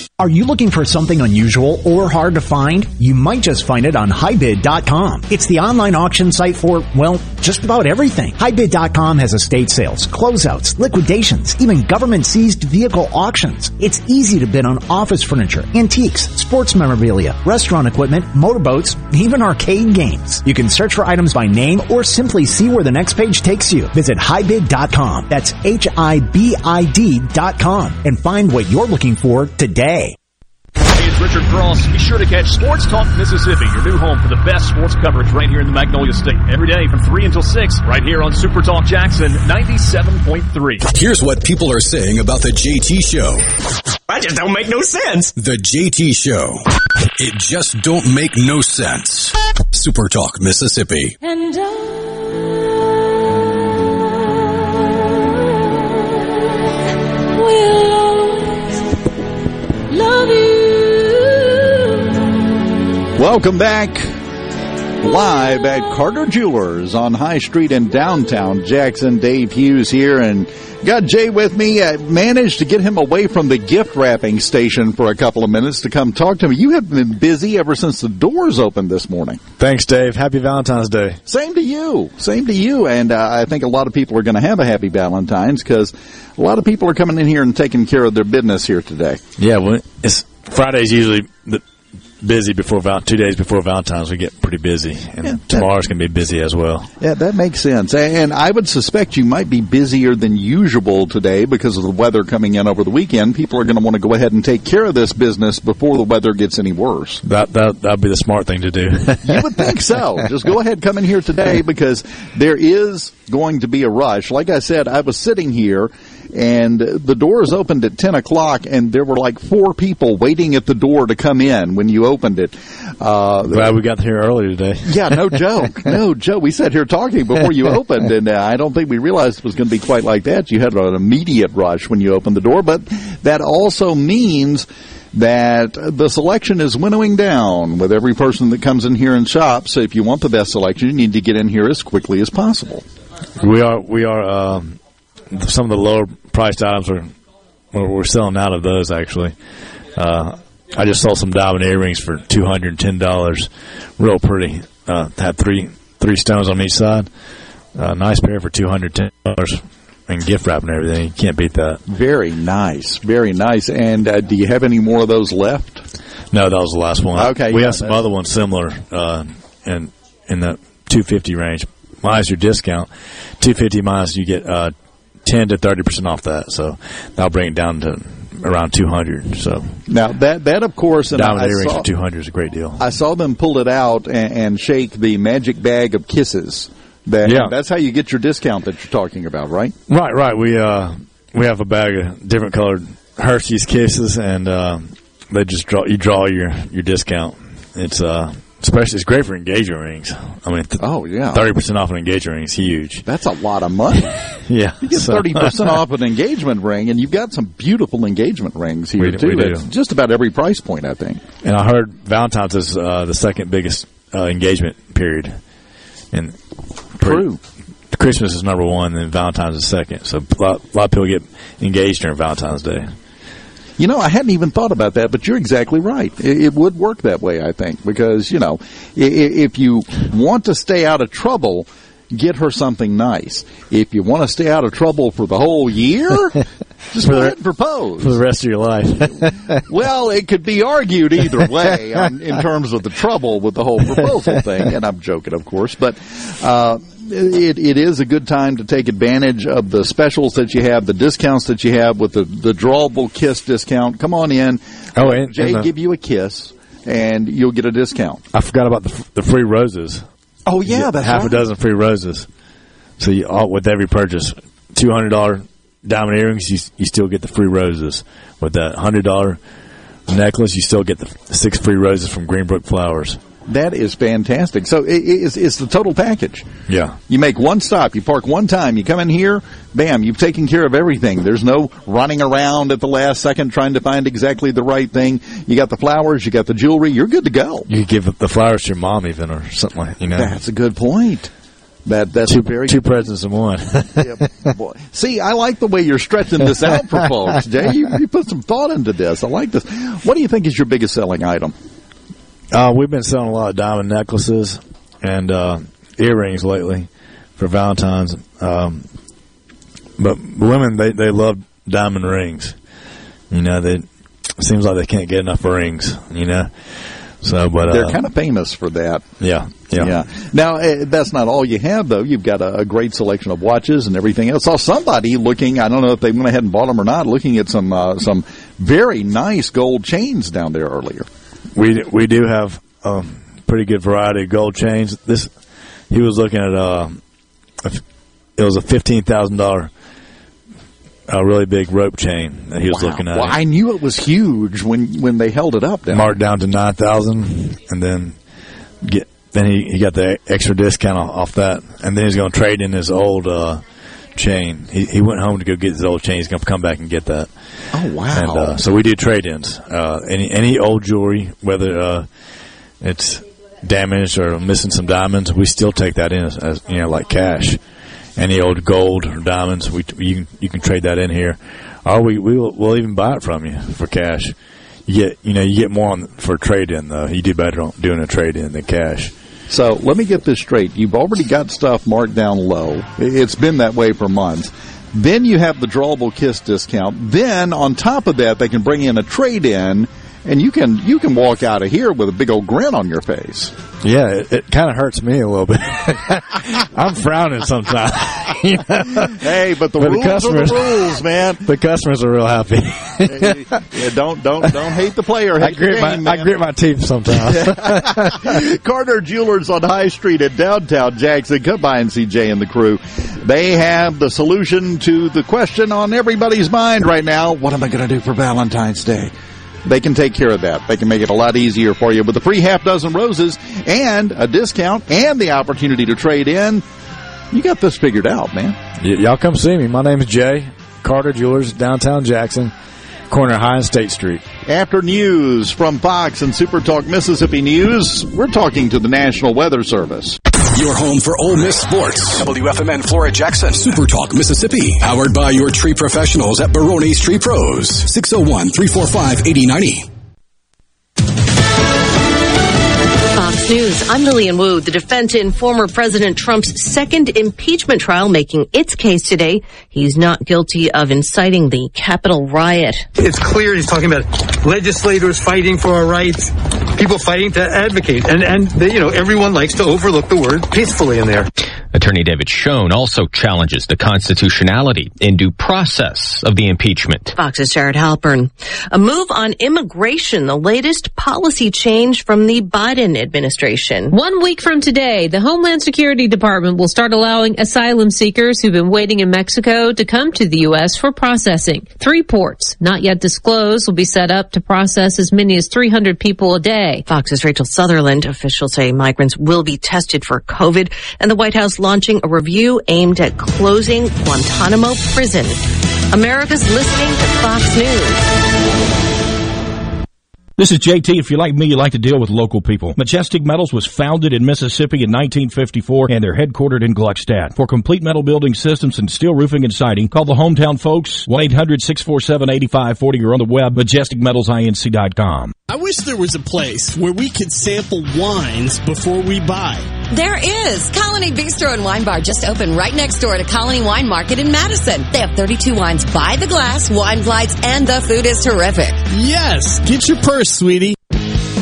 Are you looking for something unusual or hard to find? You might just find it on hibid.com. It's the online auction site for, well, just about everything. HiBid.com has estate sales, closeouts, liquidations, even government seized vehicle auctions. It's easy to bid on office furniture, antiques, sports memorabilia, restaurant equipment, motorboats, even arcade games. You can search for items by name or simply see where the next page takes you. Visit hibid.com. That's H-I-B-I-D.com and find what you're looking for today. Hey, it's Richard Cross. Be sure to catch Sports Talk Mississippi, your new home for the best sports coverage right here in the Magnolia State. Every day from 3 until 6, right here on Super Talk Jackson 97.3. Here's what people are saying about the JT Show. I just don't make no sense. The JT Show. It just don't make no sense. Super Talk Mississippi. Welcome back. Live at Carter Jewelers on High Street in downtown Jackson. Dave Hughes here and got Jay with me. I managed to get him away from the gift wrapping station for a couple of minutes to come talk to me. You have been busy ever since the doors opened this morning. Thanks, Dave. Happy Valentine's Day. Same to you. Same to you. And uh, I think a lot of people are going to have a happy Valentine's because a lot of people are coming in here and taking care of their business here today. Yeah, well, it's Friday's usually the busy before Val- two days before Valentine's. We get pretty busy, and Yeah, tomorrow's going to be busy as well. Yeah, that makes sense. And I would suspect you might be busier than usual today because of the weather coming in over the weekend. People are going to want to go ahead and take care of this business before the weather gets any worse. That that that'd be the smart thing to do. You would think so. [laughs] Just go ahead, come in here today because there is going to be a rush. Like I said, I was sitting here and the doors opened at 10 o'clock and there were like four people waiting at the door to come in when you opened it. Uh, Glad we got here early today. [laughs] yeah, no joke. [laughs] No joke. We sat here talking before you opened, and uh, I don't think we realized it was going to be quite like that. You had an immediate rush when you opened the door, but that also means that the selection is winnowing down with every person that comes in here and shops. So if you want the best selection, you need to get in here as quickly as possible. We are we are um, some of the lower priced items are we're, we're selling out of those actually. Uh, I just sold some diamond earrings for two hundred and ten dollars. Real pretty. Uh, had three three stones on each side. Uh, nice pair for two hundred ten dollars. And gift wrap and everything. You can't beat that. Very nice, very nice. And uh, do you have any more of those left? No, that was the last one. Okay, we yeah, have some other ones similar, uh, in in the two fifty range. Minus your discount, two fifty minus you get uh, ten to thirty percent off that. So that'll bring it down to around two hundred. So Now that that of course, and diamond I earrings saw, for two hundred is a great deal. I saw them pull it out and, and shake the magic bag of kisses. That, Yeah. that's how you get your discount that you're talking about, right? Right, right. We uh we have a bag of different colored Hershey's Kisses, and uh, they just draw you draw your your discount. It's uh especially it's great for engagement rings. I mean, th- oh yeah, thirty percent off an engagement ring is huge. That's a lot of money. [laughs] Yeah, You get so- thirty percent [laughs] off an engagement ring, and you've got some beautiful engagement rings here We too. we just about every price point, I think. And I heard Valentine's is uh, the second biggest uh, engagement period. And True. Christmas is number one, and Valentine's is second. So a lot, a lot of people get engaged during Valentine's Day. You know, I hadn't even thought about that, but you're exactly right. It, it would work that way, I think, because you know, i- i- if you want to stay out of trouble, get her something nice. If you want to stay out of trouble for the whole year, [laughs] just go ahead and propose. for the rest of your life. [laughs] well, it could be argued either [laughs] way um, in terms of the trouble with the whole proposal thing, and I'm joking, of course, but uh, it, it is a good time to take advantage of the specials that you have, the discounts that you have with the, the drawable kiss discount. Come on in. Oh, and- Jay and the- give you a kiss, and you'll get a discount. I forgot about the, the free roses. Oh, yeah, that's half right. a dozen free roses. So you all, with every purchase, two hundred dollar diamond earrings, you you still get the free roses. With that hundred dollar necklace, you still get the six free roses from Greenbrook Flowers. That is fantastic. So it, it's, it's the total package. Yeah. You make one stop, you park one time, you come in here, bam, you've taken care of everything. There's no running around at the last second trying to find exactly the right thing. You got the flowers, you got the jewelry, you're good to go. You give the flowers to your mom even or something like you know. That's a good point. That that's two, a very two presents in one. [laughs] Boy. See, I like the way you're stretching this out for folks, Jay. You, you put some thought into this. I like this. What do you think is your biggest selling item? Uh, we've been selling a lot of diamond necklaces and uh, earrings lately for Valentine's. Um, but women, they, they love diamond rings. You know, they it seems like they can't get enough rings. You know, so but They're uh, kind of famous for that. yeah, yeah, Now, uh, that's not all you have, though. You've got a, a great selection of watches and everything else. I saw somebody looking, I don't know if they went ahead and bought them or not, looking at some, uh, some very nice gold chains down there earlier. We we do have a pretty good variety of gold chains. This he was looking at uh, it was a fifteen thousand dollar, a really big rope chain that he was Wow. looking at. Well, I knew it was huge when, when they held it up down marked down to nine thousand, and then get then he, he got the extra discount off, off that, and then he's going to trade in his old uh, chain. He, he went home to go get his old chain. He's going to come back and get that. Oh wow! And uh, so we do trade ins. Uh, any any old jewelry, whether uh, it's damaged or missing some diamonds, we still take that in as, as you know, like cash. Any old gold or diamonds, we you can you can trade that in here, or we we will we'll even buy it from you for cash. You get you know you get more on for trade in though. You do better on doing a trade in than cash. So let me get this straight. You've already got stuff marked down low. It's been that way for months. Then you have the drawable kiss discount. Then on top of that, they can bring in a trade in, and you can you can walk out of here with a big old grin on your face. Yeah, it, it kind of hurts me a little bit. [laughs] I'm frowning sometimes. [laughs] you know? Hey, but the But the rules are the customers- rules, man. [laughs] The customers are real happy. [laughs] Yeah, don't don't don't hate the player. I Hate the grit my game, I grit my teeth sometimes. Carter Jewelers on High Street in downtown Jackson. Come by and see Jay and the crew. They have the solution to the question on everybody's mind right now. What am I going to do for Valentine's Day? They can take care of that. They can make it a lot easier for you with a free half dozen roses and a discount and the opportunity to trade in. You got this figured out, man. Y- y'all come see me. My name is Jay Carter Jewelers, downtown Jackson, corner of High and State Street. After news from Fox and Super Talk Mississippi News, we're talking to the National Weather Service. Your home for Ole Miss sports. WFMN Flora Jackson. Super Talk Mississippi. Powered by your tree professionals at Barone's Tree Pros. 601 345 8090. Fox News, I'm Lillian Wu. The defense in former President Trump's second impeachment trial making its case today. He's not guilty of inciting the Capitol riot. It's clear he's talking about legislators fighting for our rights, people fighting to advocate, and and they, you know everyone likes to overlook the word peacefully in there. Attorney David Schoen also challenges the constitutionality and due process of the impeachment. Fox's Jared Halpern. A move on immigration, the latest policy change from the Biden administration. One week from today, the Homeland Security Department will start allowing asylum seekers who've been waiting in Mexico to come to the U.S. for processing. Three ports, not yet disclosed, will be set up to process as many as 300 people a day. Fox's Rachel Sutherland. Officials say migrants will be tested for COVID, and the White House launching a review aimed at closing Guantanamo prison. America's listening to Fox News. This is JT. If you're like me, you like to deal with local people. Majestic Metals was founded in Mississippi in 1954 and they're headquartered in Gluckstadt. For complete metal building systems and steel roofing and siding, call the hometown folks 1-800-647-8540 or on the web majesticmetalsinc.com. I wish there was a place where we could sample wines before we buy. There is. Colony Bistro and Wine Bar just opened right next door to Colony Wine Market in Madison. They have 32 wines by the glass, wine flights, and the food is terrific. Yes, get your purse, sweetie.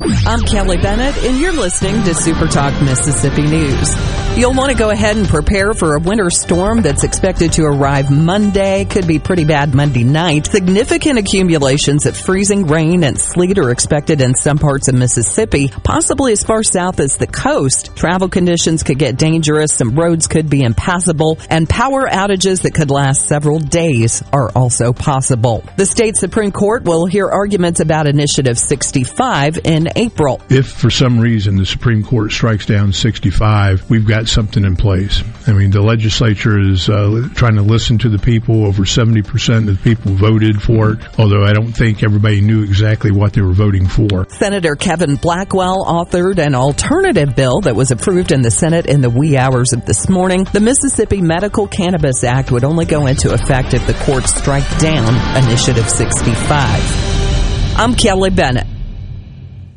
I'm Kelly Bennett, and you're listening to Super Talk Mississippi News. You'll want to go ahead and prepare for a winter storm that's expected to arrive Monday. Could be pretty bad Monday night. Significant accumulations of freezing rain and sleet are expected in some parts of Mississippi, possibly as far south as the coast. Travel conditions could get dangerous, some roads could be impassable, and power outages that could last several days are also possible. The state Supreme Court will hear arguments about Initiative 65 in April. If for some reason the Supreme Court strikes down 65, we've got something in place. I mean, the legislature is uh, trying to listen to the people. Over 70% of the people voted for it, although I don't think everybody knew exactly what they were voting for. Senator Kevin Blackwell authored an alternative bill that was approved in the Senate in the wee hours of this morning. The Mississippi Medical Cannabis Act would only go into effect if the courts strike down Initiative 65. I'm Kelly Bennett.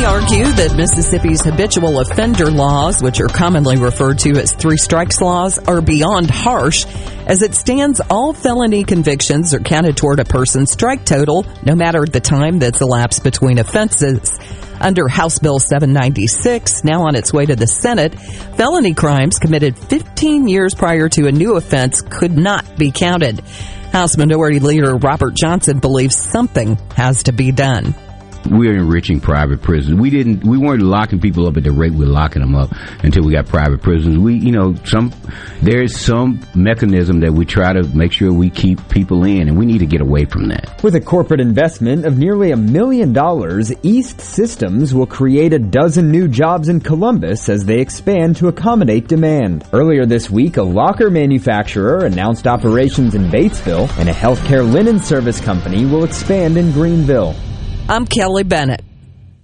Many argue that Mississippi's habitual offender laws, which are commonly referred to as three strikes laws, are beyond harsh. As it stands, all felony convictions are counted toward a person's strike total, no matter the time that's elapsed between offenses. Under House Bill 796, now on its way to the Senate, felony crimes committed 15 years prior to a new offense could not be counted. House Minority Leader Robert Johnson believes something has to be done we're enriching private prisons. We didn't, we weren't locking people up at the rate we're locking them up until we got private prisons. We, you know, some, there's some mechanism that we try to make sure we keep people in and we need to get away from that. With a corporate investment of nearly a million dollars, East Systems will create a dozen new jobs in Columbus as they expand to accommodate demand. Earlier this week, a locker manufacturer announced operations in Batesville and a healthcare linen service company will expand in Greenville. I'm Kelly Bennett.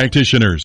practitioners.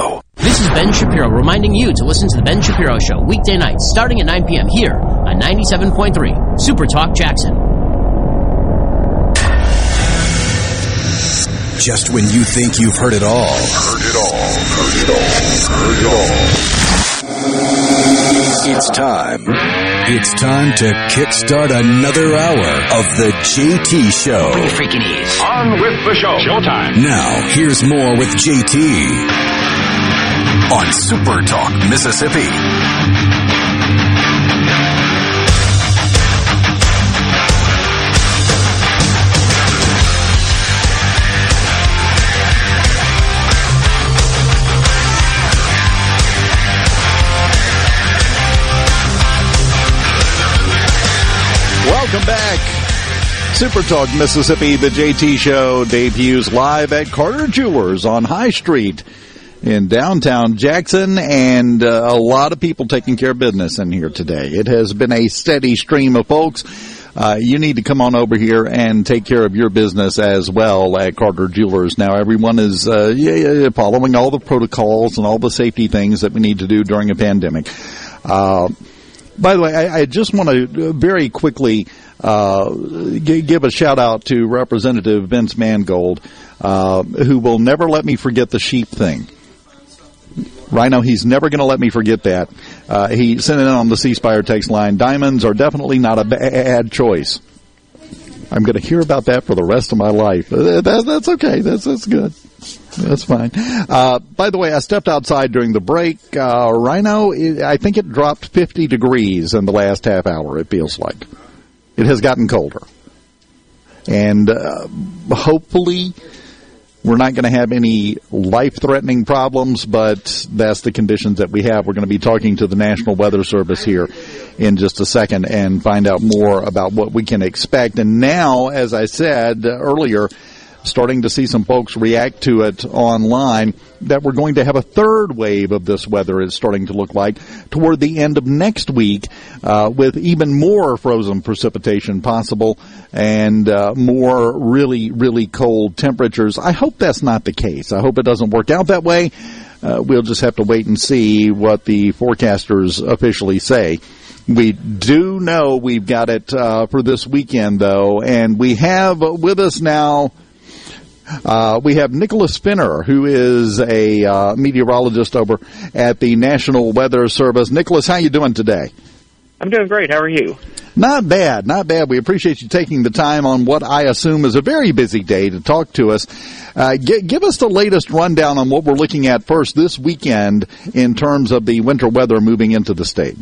This is Ben Shapiro reminding you to listen to The Ben Shapiro Show weekday nights starting at 9 p.m. here on 97.3 Super Talk Jackson. Just when you think you've heard it all. Heard it all. Heard it all. Heard it all. It's time. It's time to kickstart another hour of the JT Show. Bring freaking ease. On with the show. Showtime. Now, here's more with JT on Super Talk, Mississippi. Welcome back. Super Talk Mississippi, the JT Show. Hughes live at Carter Jewelers on High Street in downtown Jackson, and uh, a lot of people taking care of business in here today. It has been a steady stream of folks. Uh, you need to come on over here and take care of your business as well at Carter Jewelers. Now, everyone is uh, yeah, yeah, following all the protocols and all the safety things that we need to do during a pandemic. Uh, by the way, I, I just want to very quickly uh, g- give a shout out to Representative Vince Mangold, uh, who will never let me forget the sheep thing. Rhino, he's never going to let me forget that. Uh, he sent it in on the C Spire text line. Diamonds are definitely not a bad choice. I'm going to hear about that for the rest of my life. Uh, that, that's okay. That's that's good. That's fine. Uh, by the way, I stepped outside during the break. Uh, Rhino, I think it dropped 50 degrees in the last half hour. It feels like it has gotten colder, and uh, hopefully we're not going to have any life threatening problems, but that's the conditions that we have. We're going to be talking to the National Weather Service here in just a second and find out more about what we can expect. And now, as I said earlier, starting to see some folks react to it online that we're going to have a third wave of this weather is starting to look like toward the end of next week uh, with even more frozen precipitation possible and uh, more really really cold temperatures. I hope that's not the case. I hope it doesn't work out that way. Uh, we'll just have to wait and see what the forecasters officially say. We do know we've got it uh, for this weekend, though, and we have with us now uh, we have Nicholas Finner, who is a uh, meteorologist over at the National Weather Service. Nicholas, how you doing today? I'm doing great. How are you? Not bad, not bad. We appreciate you taking the time on what I assume is a very busy day to talk to us. Uh, g- give us the latest rundown on what we're looking at first this weekend in terms of the winter weather moving into the state.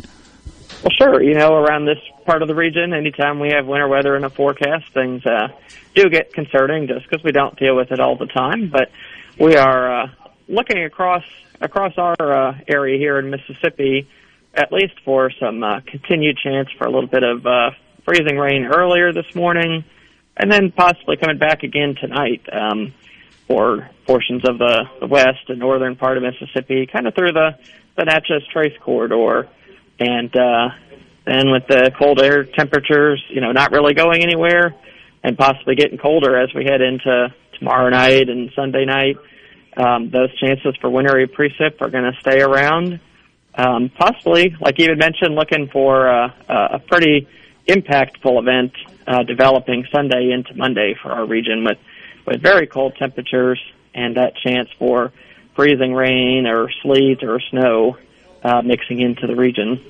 Well, sure. You know, around this part of the region, anytime we have winter weather in a forecast, things uh, do get concerning just because we don't deal with it all the time. But we are uh, looking across across our uh, area here in Mississippi, at least for some uh, continued chance for a little bit of uh, freezing rain earlier this morning, and then possibly coming back again tonight um, for portions of the, the west and northern part of Mississippi, kind of through the the Natchez Trace corridor and uh, then with the cold air temperatures, you know, not really going anywhere, and possibly getting colder as we head into tomorrow night and Sunday night, um, those chances for wintry precip are going to stay around. Um, possibly, like you had mentioned, looking for uh, a pretty impactful event uh, developing Sunday into Monday for our region with with very cold temperatures and that chance for freezing rain or sleet or snow uh, mixing into the region.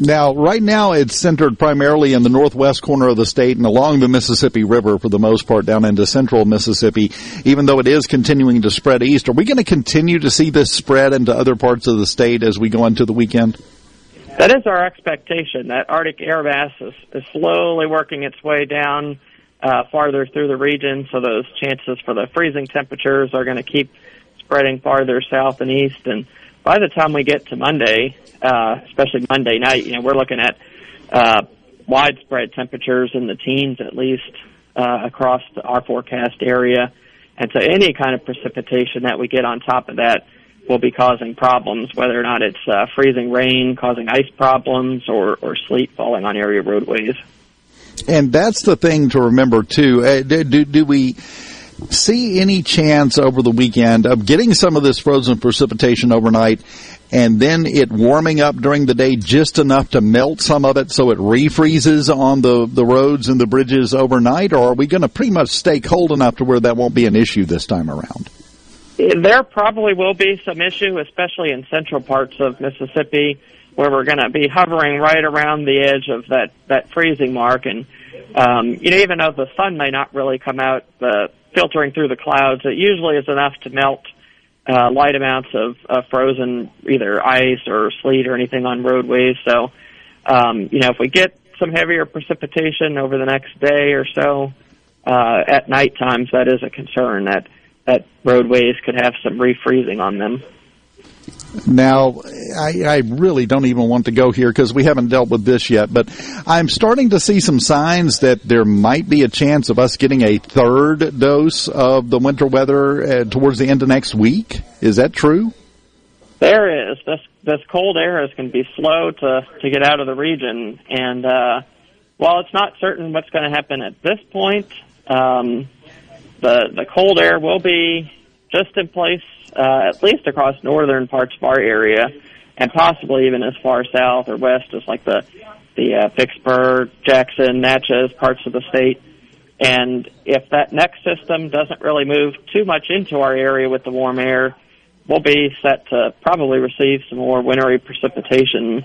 Now, right now, it's centered primarily in the northwest corner of the state and along the Mississippi River for the most part down into central Mississippi, even though it is continuing to spread east. Are we going to continue to see this spread into other parts of the state as we go into the weekend? That is our expectation. That Arctic air mass is, is slowly working its way down uh, farther through the region, so those chances for the freezing temperatures are going to keep spreading farther south and east. And by the time we get to Monday, uh, especially Monday night, you know, we're looking at uh, widespread temperatures in the teens at least uh, across the, our forecast area. And so any kind of precipitation that we get on top of that will be causing problems, whether or not it's uh, freezing rain causing ice problems or, or sleet falling on area roadways. And that's the thing to remember too. Uh, do, do, do we see any chance over the weekend of getting some of this frozen precipitation overnight and then it warming up during the day just enough to melt some of it so it refreezes on the, the roads and the bridges overnight, or are we going to pretty much stay cold enough to where that won't be an issue this time around? There probably will be some issue, especially in central parts of Mississippi, where we're going to be hovering right around the edge of that, that freezing mark. And, um, you know, even though the sun may not really come out, the filtering through the clouds, it usually is enough to melt uh, light amounts of uh, frozen either ice or sleet or anything on roadways. So, um, you know, if we get some heavier precipitation over the next day or so uh, at night times, that is a concern that that roadways could have some refreezing on them. Now, I, I, really don't even want to go here because we haven't dealt with this yet, but I'm starting to see some signs that there might be a chance of us getting a third dose of the winter weather uh, towards the end of next week. Is that true? There is. This this cold air is going to be slow to to get out of the region, and uh, while it's not certain what's going to happen at this point, um, the the cold air will be just in place uh, at least across northern parts of our area, and possibly even as far south or west as like the the uh, Vicksburg, Jackson, Natchez parts of the state. And if that next system doesn't really move too much into our area with the warm air, we'll be set to probably receive some more wintry precipitation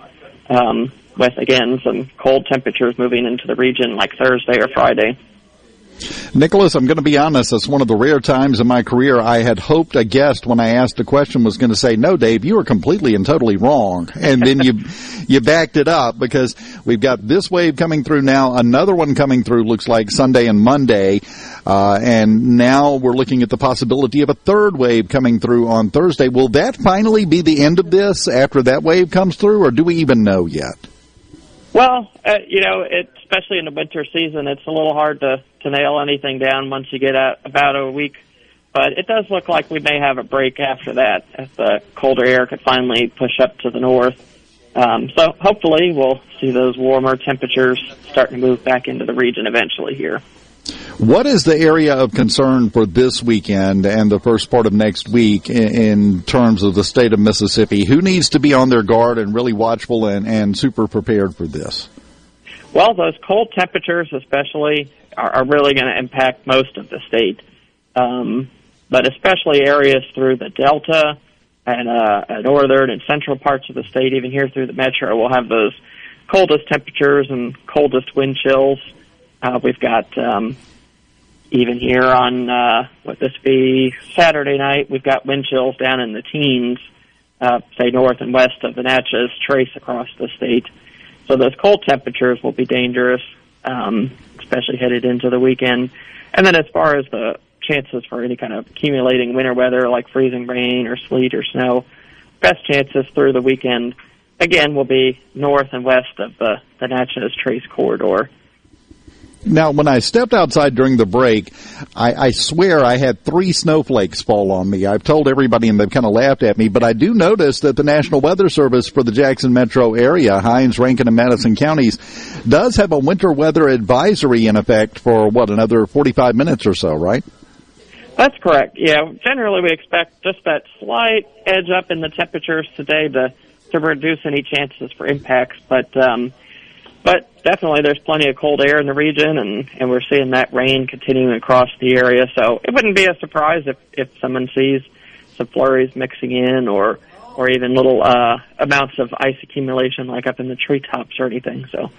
um, with, again, some cold temperatures moving into the region like Thursday or Friday. Nicholas, I'm going to be honest. It's one of the rare times in my career I had hoped a guest, when I asked a question, was going to say, "No, Dave, you are completely and totally wrong," and then you [laughs] you backed it up because we've got this wave coming through now, another one coming through. Looks like Sunday and Monday, uh, and now we're looking at the possibility of a third wave coming through on Thursday. Will that finally be the end of this after that wave comes through, or do we even know yet? Well, uh, you know, it, especially in the winter season, it's a little hard to to nail anything down once you get out about a week. But it does look like we may have a break after that, if the colder air could finally push up to the north. Um, so hopefully we'll see those warmer temperatures starting to move back into the region eventually here. What is the area of concern for this weekend and the first part of next week in, in, terms of the state of Mississippi? Who needs to be on their guard and really watchful and, and super prepared for this? Well, those cold temperatures, especially, are, are really going to impact most of the state, um, but especially areas through the Delta and uh, northern and central parts of the state, even here through the metro, will have those coldest temperatures and coldest wind chills. Uh, we've got um, even here on uh, what this be Saturday night, we've got wind chills down in the teens, uh, say north and west of the Natchez Trace across the state. So those cold temperatures will be dangerous, um, especially headed into the weekend. And then as far as the chances for any kind of accumulating winter weather like freezing rain or sleet or snow, best chances through the weekend again will be north and west of the, the Natchez Trace corridor. Now, when I stepped outside during the break, I, I swear I had three snowflakes fall on me. I've told everybody and they've kind of laughed at me, but I do notice that the National Weather Service for the Jackson metro area, Hinds, Rankin, and Madison counties, does have a winter weather advisory in effect for what, another 45 minutes or so, right? That's correct. Yeah, generally we expect just that slight edge up in the temperatures today to to reduce any chances for impacts, but um, but definitely there's plenty of cold air in the region and, and we're seeing that rain continuing across the area. So it wouldn't be a surprise if, if someone sees some flurries mixing in, or or even little uh, amounts of ice accumulation, like up in the treetops or anything. So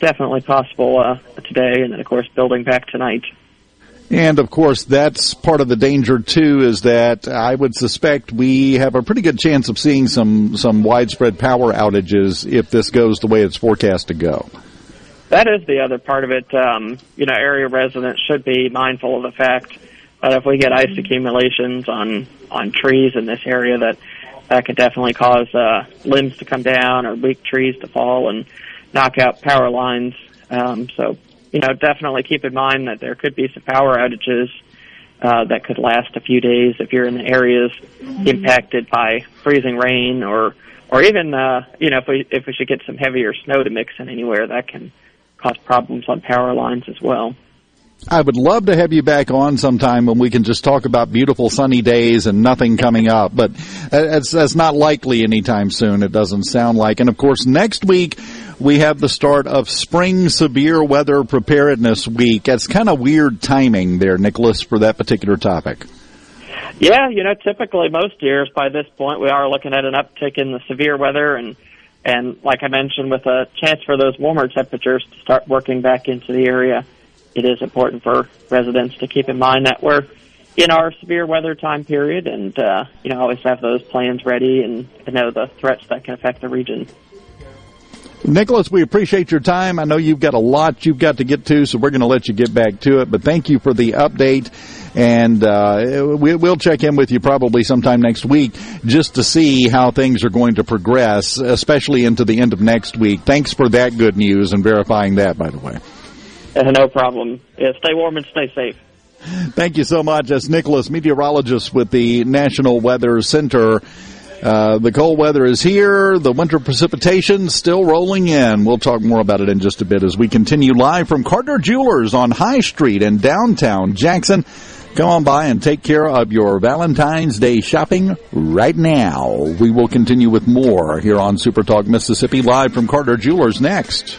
definitely possible uh, today, and then of course building back tonight. And of course, that's part of the danger too. Is that I would suspect we have a pretty good chance of seeing some some widespread power outages if this goes the way it's forecast to go. That is the other part of it. Um, you know, area residents should be mindful of the fact that if we get ice accumulations on on trees in this area, that that could definitely cause uh, limbs to come down or weak trees to fall and knock out power lines. Um, so, you know, definitely keep in mind that there could be some power outages uh, that could last a few days if you're in the areas impacted by freezing rain or or even uh, you know if we if we should get some heavier snow to mix in anywhere that can cause problems on power lines as well. I would love to have you back on sometime when we can just talk about beautiful sunny days and nothing coming up, but that's, that's not likely anytime soon. It doesn't sound like. And of course, next week we have the start of spring severe weather preparedness week. That's kind of weird timing there, Nicholas, for that particular topic. Yeah, you know, typically most years by this point we are looking at an uptick in the severe weather and and like I mentioned, with a chance for those warmer temperatures to start working back into the area, it is important for residents to keep in mind that we're in our severe weather time period and, uh, you know, always have those plans ready and to know the threats that can affect the region. Nicholas, we appreciate your time. I know you've got a lot you've got to get to, so we're going to let you get back to it. But thank you for the update, and uh, we, will check in with you probably sometime next week just to see how things are going to progress, especially into the end of next week. Thanks for that good news and verifying that, by the way. Uh, no problem. Yeah, stay warm and stay safe. Thank you so much. That's Nicholas, meteorologist with the National Weather Center. Uh, the cold weather is here. The winter precipitation still rolling in. We'll talk more about it in just a bit as we continue live from Carter Jewelers on High Street in downtown Jackson. Come on by and take care of your Valentine's Day shopping right now. We will continue with more here on Super Talk Mississippi live from Carter Jewelers next.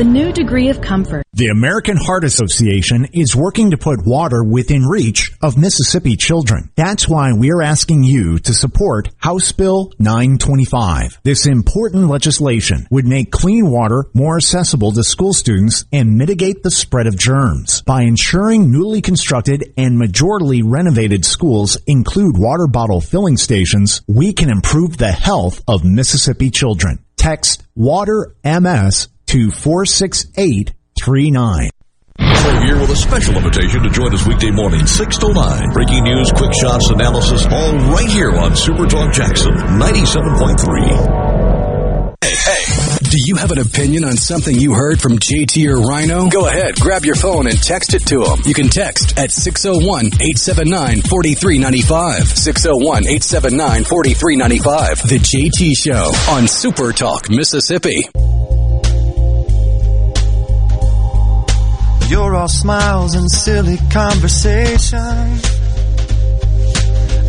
the new degree of comfort. The American Heart Association is working to put water within reach of Mississippi children. That's why we're asking you to support House Bill 925. This important legislation would make clean water more accessible to school students and mitigate the spread of germs. By ensuring newly constructed and majorly renovated schools include water bottle filling stations, we can improve the health of Mississippi children. Text WATER MS to 46839. We're here with a special invitation to join us weekday morning, 6 to 9. Breaking news, quick shots, analysis, all right here on Super Talk Jackson 97.3. Hey, hey, do you have an opinion on something you heard from JT or Rhino? Go ahead, grab your phone and text it to them. You can text at 601-879-4395. 601-879-4395. The JT Show on Super Talk, Mississippi. You're all smiles and silly conversation.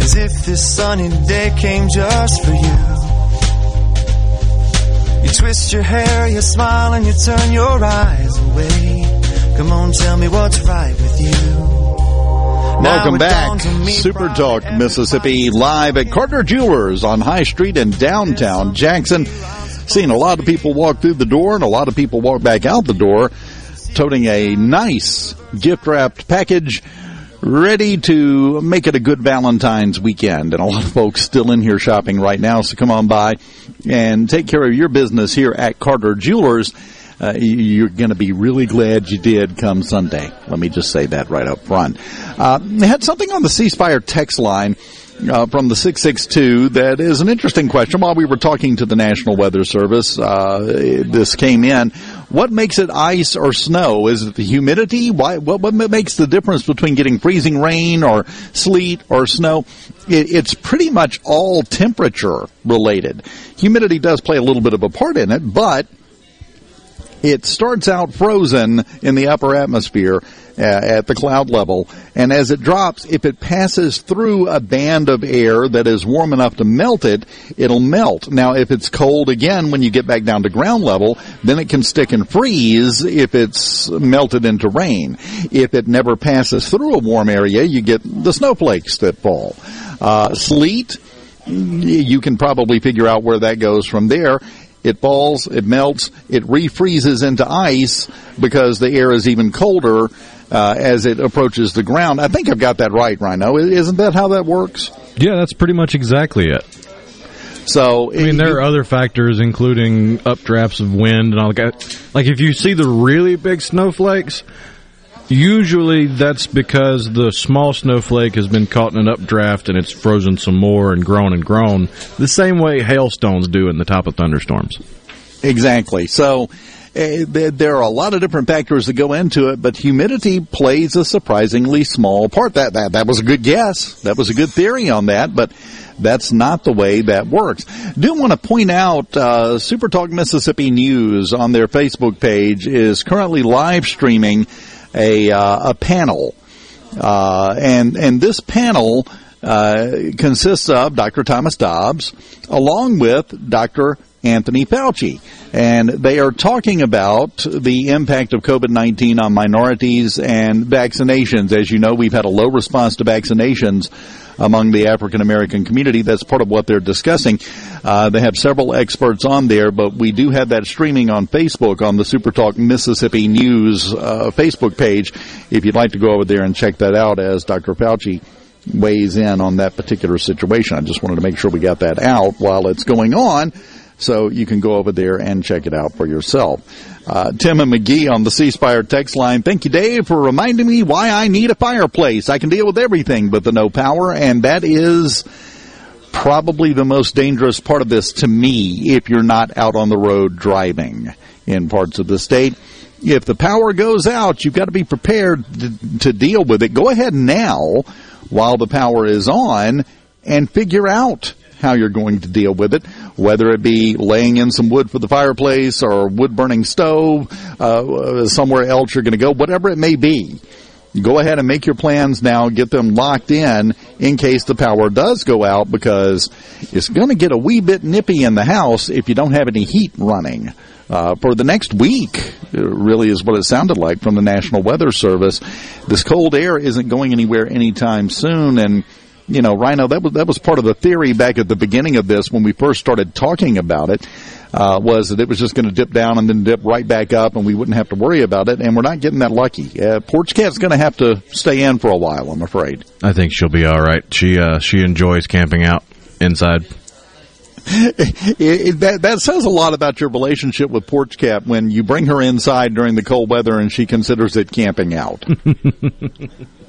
As if this sunny day came just for you. You twist your hair, you smile, and you turn your eyes away. Come on, tell me what's right with you. Welcome back. Super Talk Mississippi live at Carter Jewelers on High Street in downtown Jackson. Seeing a lot of people walk through the door and a lot of people walk back out the door toting a nice gift wrapped package ready to make it a good Valentine's weekend. And a lot of folks still in here shopping right now. So come on by and take care of your business here at Carter Jewelers. Uh, you're going to be really glad you did come Sunday. Let me just say that right up front. Uh, had something on the C Spire text line. Uh, from the 662 that is an interesting question. While we were talking to the National Weather Service, uh, this came in. What makes it ice or snow? Is it the humidity? Why, what, what makes the difference between getting freezing rain or sleet or snow? It, it's pretty much all temperature related. Humidity does play a little bit of a part in it, but it starts out frozen in the upper atmosphere at the cloud level, and as it drops, if it passes through a band of air that is warm enough to melt it, it'll melt. Now, if it's cold again when you get back down to ground level, then it can stick and freeze if it's melted into rain. If it never passes through a warm area, you get the snowflakes that fall. Uh, sleet, you can probably figure out where that goes from there it falls, it melts, it refreezes into ice because the air is even colder uh, as it approaches the ground. I think I've got that right, Rhino. Isn't that how that works? Yeah, that's pretty much exactly it. So, I mean, there are other factors, including updrafts of wind and all that. Like, if you see the really big snowflakes, usually that's because the small snowflake has been caught in an updraft and it's frozen some more and grown and grown, the same way hailstones do in the top of thunderstorms. Exactly. So, there are a lot of different factors that go into it, but humidity plays a surprisingly small part. That, that, that was a good guess. That was a good theory on that, but that's not the way that works. Do want to point out, uh, Super Talk Mississippi News on their Facebook page is currently live streaming a, uh, a panel. Uh, and, and this panel, uh, consists of Dr. Thomas Dobbs along with Dr. Anthony Fauci. And they are talking about the impact of COVID-19 on minorities and vaccinations. As you know, we've had a low response to vaccinations among the African American community. That's part of what they're discussing. Uh, they have several experts on there, but we do have that streaming on Facebook on the Super Talk Mississippi News uh, Facebook page. If you'd like to go over there and check that out as Dr. Fauci weighs in on that particular situation. I just wanted to make sure we got that out while it's going on so you can go over there and check it out for yourself. Uh, Tim and Magee on the C Spire text line. Thank you, Dave, for reminding me why I need a fireplace. I can deal with everything but the no power, and that is probably the most dangerous part of this to me if you're not out on the road driving in parts of the state. If the power goes out, you've got to be prepared to, to deal with it. Go ahead now while the power is on and figure out how you're going to deal with it, whether it be laying in some wood for the fireplace or wood burning stove, uh, somewhere else you're going to go, whatever it may be. Go ahead and make your plans now, get them locked in in case the power does go out because it's going to get a wee bit nippy in the house if you don't have any heat running uh, for the next week. Really is what it sounded like from the National Weather Service. This cold air isn't going anywhere anytime soon, and you know, Rhino, that was that was part of the theory back at the beginning of this when we first started talking about it. Uh, was that it was just going to dip down and then dip right back up, and we wouldn't have to worry about it. And we're not getting that lucky. Uh, Porch Cat's going to have to stay in for a while, I'm afraid. I think she'll be all right. She uh, she enjoys camping out inside. [laughs] it, it, that, that says a lot about your relationship with Porch Cat when you bring her inside during the cold weather and she considers it camping out. [laughs]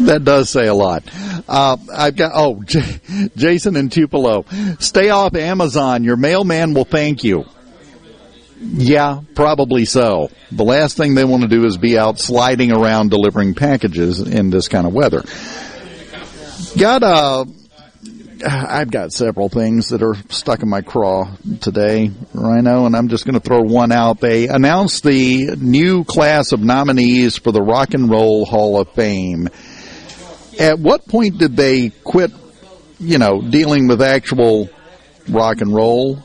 that does say a lot. Uh, I've got oh, J- [laughs] Jason and Tupelo, stay off Amazon. Your mailman will thank you. Yeah, probably so. The last thing they want to do is be out sliding around delivering packages in this kind of weather. Got a I've got several things that are stuck in my craw today, Rhino, and I'm just going to throw one out. They announced the new class of nominees for the Rock and Roll Hall of Fame. At what point did they quit, you know, dealing with actual rock and roll?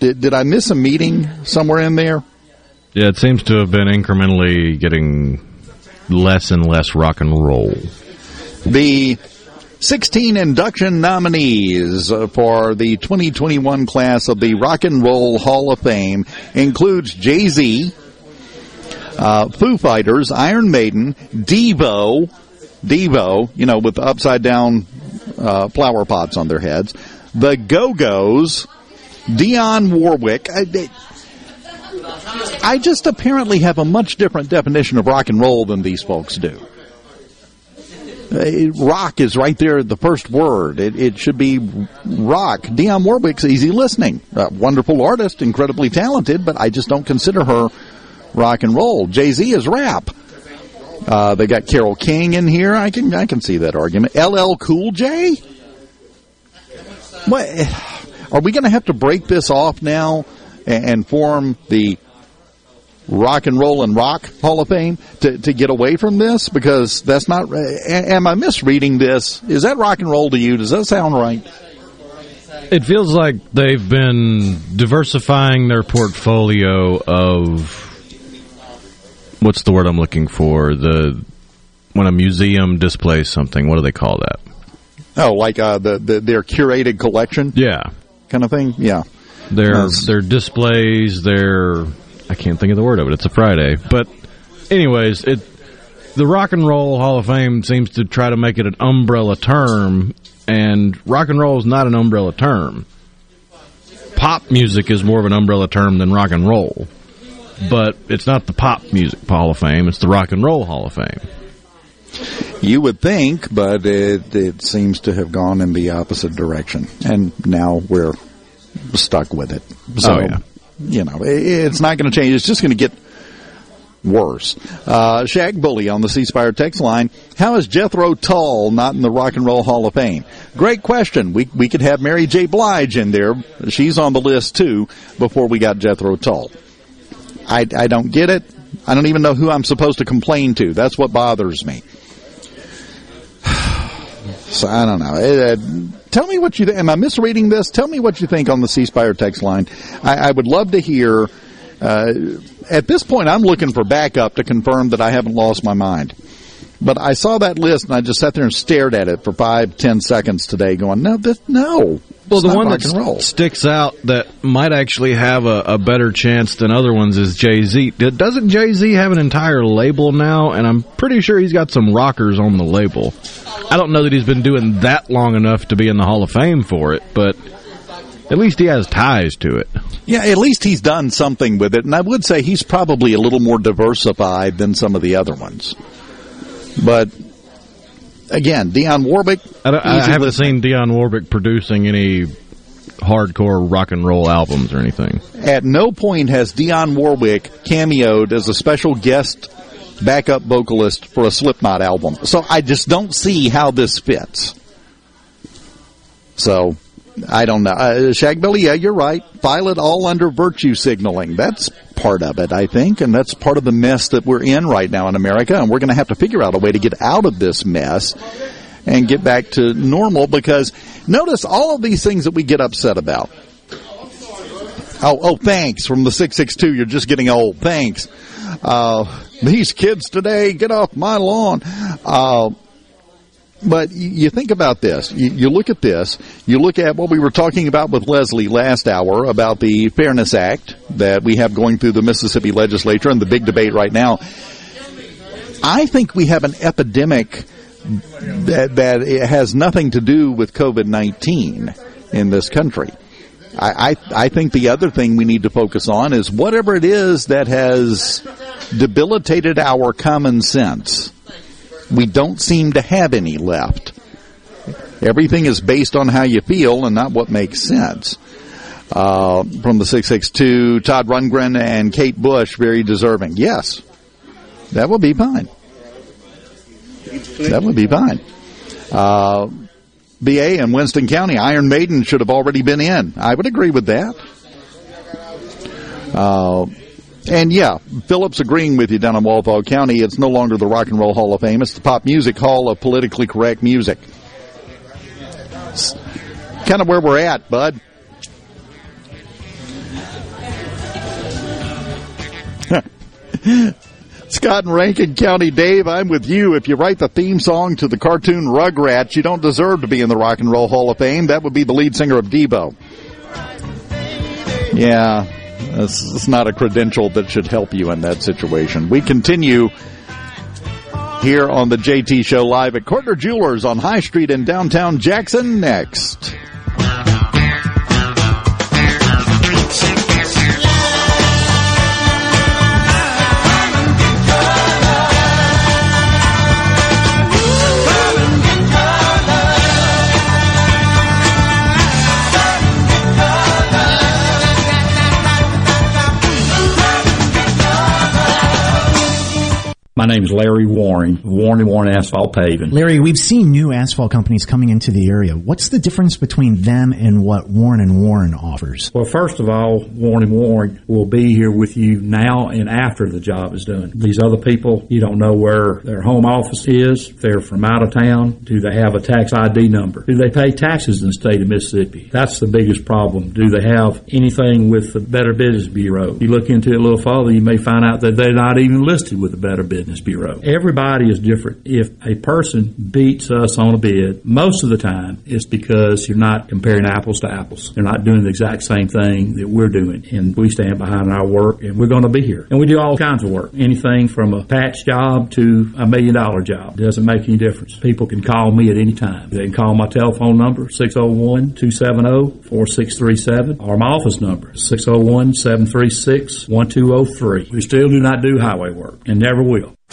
Did, did I miss a meeting somewhere in there? Yeah, it seems to have been incrementally getting less and less rock and roll. The 16 induction nominees for the 2021 class of the Rock and Roll Hall of Fame includes Jay-Z, uh, Foo Fighters, Iron Maiden, Devo, Devo, you know, with upside down uh, flower pots on their heads, the Go-Go's, Dionne Warwick. I, they, I just apparently have a much different definition of rock and roll than these folks do. Rock is right there, the first word. It, it should be rock. Dionne Warwick's easy listening. Uh, wonderful artist, incredibly talented, but I just don't consider her rock and roll. Jay Z is rap. Uh, they got Carole King in here. I can I can see that argument. LL Cool J. What? Eh, are we going to have to break this off now and, and form the rock and roll and rock hall of fame to, to get away from this because that's not eh, eh, am i misreading this is that rock and roll to you does that sound right it feels like they've been diversifying their portfolio of what's the word i'm looking for? The when a museum displays something what do they call that? Oh like uh, the, the their curated collection? Yeah. Kind of thing? Yeah. Their their displays their I can't think of the word of it. It's a Friday, but anyways, it the Rock and Roll Hall of Fame seems to try to make it an umbrella term, and rock and roll is not an umbrella term. Pop music is more of an umbrella term than rock and roll, but it's not the pop music Hall of Fame; it's the Rock and Roll Hall of Fame. You would think, but it it seems to have gone in the opposite direction, and now we're stuck with it. So, oh yeah you know, it's not going to change. It's just going to get worse. Uh, Shaq Bully on the C Spire text line. How is Jethro Tull not in the Rock and Roll Hall of Fame? Great question. We we could have Mary J. Blige in there. She's on the list too. Before we got Jethro Tull, I I don't get it. I don't even know who I'm supposed to complain to. That's what bothers me. [sighs] So I don't know. Uh, tell me what you th- am I misreading this? Tell me what you think on the C Spire text line. I, I would love to hear. Uh, at this point, I'm looking for backup to confirm that I haven't lost my mind. But I saw that list and I just sat there and stared at it for five, ten seconds today, going, "No, this, no." Well, the one that sticks out that might actually have a, a better chance than other ones is Jay Z. Doesn't Jay Z have an entire label now? And I'm pretty sure he's got some rockers on the label. I don't know that he's been doing that long enough to be in the Hall of Fame for it, but at least he has ties to it. Yeah, at least he's done something with it, and I would say he's probably a little more diversified than some of the other ones. But again, Dionne Warwick. I, I haven't seen Dionne Warwick producing any hardcore rock and roll albums or anything. At no point has Dionne Warwick cameoed as a special guest backup vocalist for a Slipknot album. So I just don't see how this fits. So I don't know. Uh, Shagbilly, yeah, you're right. File it all under virtue signaling. That's part of it, I think, and that's part of the mess that we're in right now in America. And we're going to have to figure out a way to get out of this mess and get back to normal because notice all of these things that we get upset about. Oh, oh, thanks from the 662. You're just getting old. Thanks. Uh, these kids today, get off my lawn. Uh, but you think about this. You, you, look at this. You look at what we were talking about with Leslie last hour about the Fairness Act that we have going through the Mississippi legislature and the big debate right now. I think we have an epidemic that, that has nothing to do with COVID-19 in this country. I, I, I think the other thing we need to focus on is whatever it is that has debilitated our common sense. We don't seem to have any left. Everything is based on how you feel and not what makes sense. Uh, from the 662, Todd Rundgren and Kate Bush, very deserving. Yes, that would be fine. That would be fine. Uh, BA in Winston County, Iron Maiden should have already been in. I would agree with that. Uh, and yeah, Phillips agreeing with you down in Walthall County. It's no longer the Rock and Roll Hall of Fame. It's the Pop Music Hall of Politically Correct Music. It's kind of where we're at, bud. [laughs] Scott and Rankin County, Dave, I'm with you. If you write the theme song to the cartoon Rugrats, you don't deserve to be in the Rock and Roll Hall of Fame. That would be the lead singer of Devo. Yeah, it's not a credential that should help you in that situation. We continue here on the JT Show live at Carter Jewelers on High Street in downtown Jackson next. My name is Larry Warren, Warren and Warren Asphalt Paving. Larry, we've seen new asphalt companies coming into the area. What's the difference between them and what Warren and Warren offers? Well, first of all, Warren and Warren will be here with you now and after the job is done. These other people, you don't know where their home office is. If they're from out of town. Do they have a tax ID number? Do they pay taxes in the state of Mississippi? That's the biggest problem. Do they have anything with the Better Business Bureau? You look into it a little further, you may find out that they're not even listed with the Better Business Business Bureau. Everybody is different. If a person beats us on a bid, most of the time it's because you're not comparing apples to apples. They're not doing the exact same thing that we're doing. And we stand behind our work and we're going to be here. And we do all kinds of work. Anything from a patch job to a million dollar job. Doesn't make any difference. People can call me at any time. They can call my telephone number, 601-270-4637, or my office number, 601-736-1203. We still do not do highway work and never will.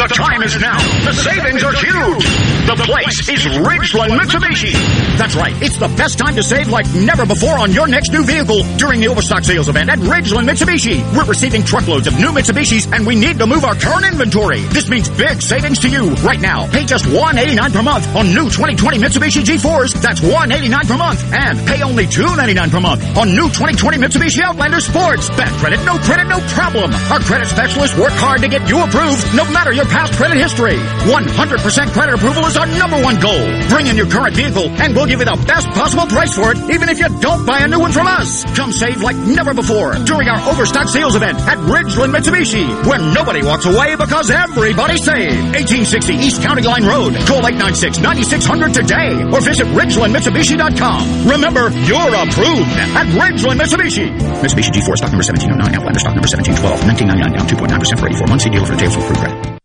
The time is now. The savings are huge. The place is Ridgeland Mitsubishi. That's right. It's the best time to save like never before on your next new vehicle during the Overstock sales event at Ridgeland Mitsubishi. We're receiving truckloads of new Mitsubishis and we need to move our current inventory. This means big savings to you right now. Pay just 189 per month on new 2020 Mitsubishi G4s. That's 189 per month. And pay only $299 per month on new 2020 Mitsubishi Outlander Sports. Bad credit, no credit, no problem. Our credit specialists work hard to get you approved no matter your past credit history. 100% credit approval is our number one goal. Bring in your current vehicle and we'll give you the best possible price for it, even if you don't buy a new one from us. Come save like never before during our overstock sales event at Ridgeland Mitsubishi, where nobody walks away because everybody saved. 1860 East County Line Road. Call 896-9600 today or visit RidgelandMitsubishi.com. Remember, you're approved at Ridgeland Mitsubishi. Mitsubishi G4 stock number 1709, Outlander stock number 1712, 1999 down 2.9% for 84 months. See dealer for details for approved credit.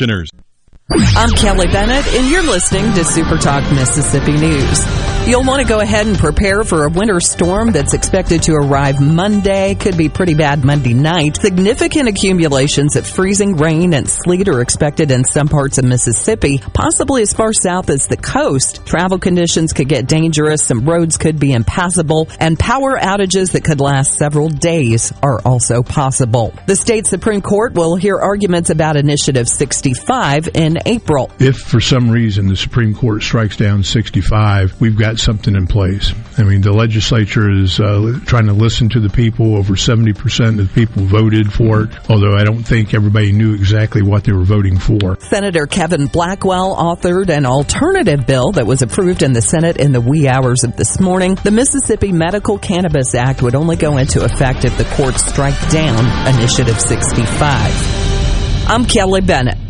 commissioners. I'm Kelly Bennett, and you're listening to Super Talk Mississippi News. You'll want to go ahead and prepare for a winter storm that's expected to arrive Monday. Could be pretty bad Monday night. Significant accumulations of freezing rain and sleet are expected in some parts of Mississippi, possibly as far south as the coast. Travel conditions could get dangerous. Some roads could be impassable and power outages that could last several days are also possible. The state Supreme Court will hear arguments about Initiative 65 in April. If for some reason the Supreme Court strikes down 65, we've got something in place. I mean, the legislature is uh, trying to listen to the people. Over 70% of the people voted for it, although I don't think everybody knew exactly what they were voting for. Senator Kevin Blackwell authored an alternative bill that was approved in the Senate in the wee hours of this morning. The Mississippi Medical Cannabis Act would only go into effect if the courts strike down Initiative 65. I'm Kelly Bennett.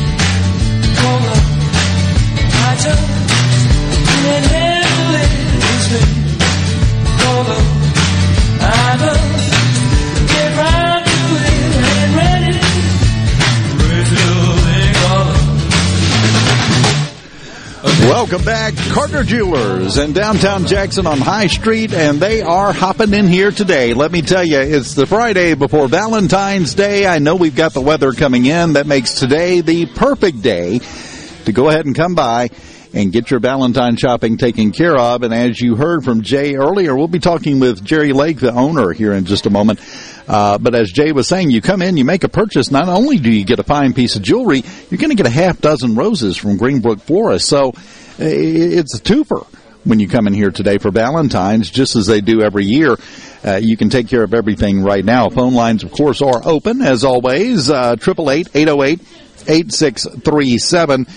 Welcome back, Carter Jewelers in downtown Jackson on High Street, and they are hopping in here today. Let me tell you, it's the Friday before Valentine's Day. I know we've got the weather coming in. That makes today the perfect day to go ahead and come by and get your Valentine shopping taken care of. And as you heard from Jay earlier, we'll be talking with Jerry Lake, the owner, here in just a moment. Uh, but as Jay was saying, you come in, you make a purchase. Not only do you get a fine piece of jewelry, you're going to get a half dozen roses from Greenbrook Florist. So it's a twofer when you come in here today for Valentine's, just as they do every year. Uh, you can take care of everything right now. Phone lines, of course, are open as always. Uh, triple eight eight zero eight eight six three seven.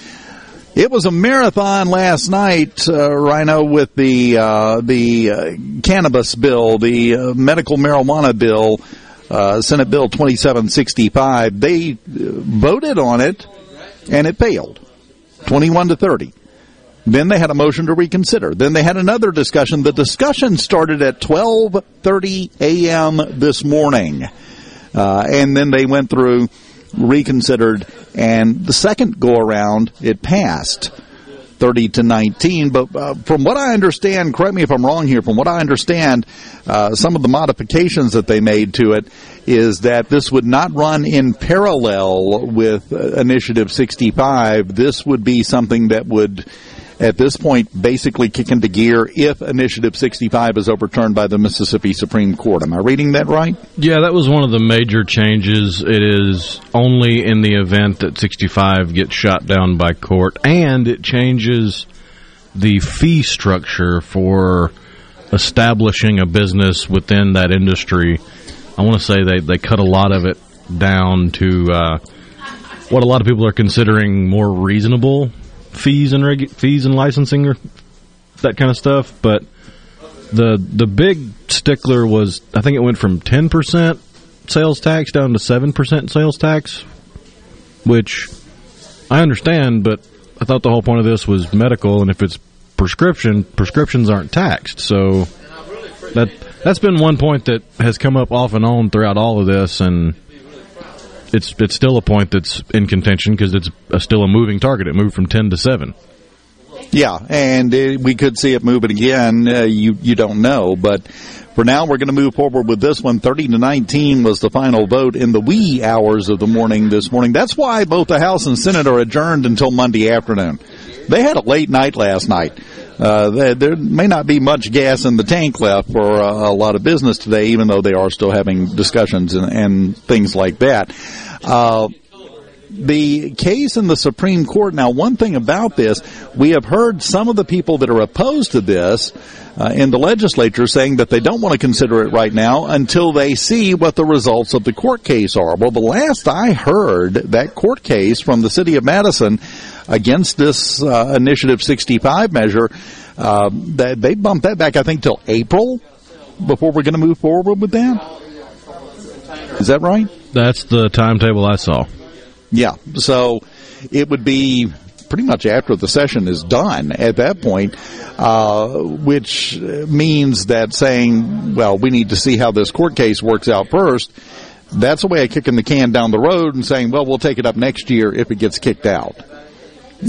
It was a marathon last night, uh, Rhino, with the uh, the uh, cannabis bill, the uh, medical marijuana bill, uh, Senate Bill 2765. They uh, voted on it, and it failed, 21 to 30. Then they had a motion to reconsider. Then they had another discussion. The discussion started at 12:30 a.m. this morning, and then they went through reconsidered, and the second go around, it passed. 30 to 19. But uh, from what I understand, correct me if I'm wrong here, from what I understand, uh, some of the modifications that they made to it is that this would not run in parallel with uh, Initiative 65. This would be something that would at this point basically kick into gear if Initiative 65 is overturned by the Mississippi Supreme Court. Am I reading that right? Yeah, that was one of the major changes. It is only in the event that 65 gets shot down by court, and it changes the fee structure for establishing a business within that industry. I want to say they, they cut a lot of it down to uh, what a lot of people are considering more reasonable fees and regu- fees and licensing or that kind of stuff. But the the big stickler was I think it went from ten percent sales tax down to seven percent sales tax, which I understand, but I thought the whole point of this was medical, and if it's prescription, prescriptions aren't taxed. So that that's been one point that has come up off and on throughout all of this, and it's it's still a point that's in contention because it's a, still a moving target. It moved from ten to seven. Yeah, and it, we could see it moving again. Uh, you you don't know, but for now we're going to move forward with this one. Thirty to nineteen was the final vote in the wee hours of the morning this morning. That's why both the House and Senate are adjourned until Monday afternoon. They had a late night last night. Uh, there, there, may not be much gas in the tank left for a, a, lot of business today, even though they are still having discussions and, and things like that. Uh, the case in the Supreme Court. Now, one thing about this, we have heard some of the people that are opposed to this uh, in the legislature saying that they don't want to consider it right now until they see what the results of the court case are. Well, the last I heard, that court case from the city of Madison against this uh, Initiative 65 measure, uh, that they bumped that back, I think, till April before we're going to move forward with that. Is that right? That's the timetable I saw. Yeah. So it would be pretty much after the session is done at that point, uh, which means that saying, well, we need to see how this court case works out first. That's a way of kicking the can down the road and saying, well, we'll take it up next year if it gets kicked out.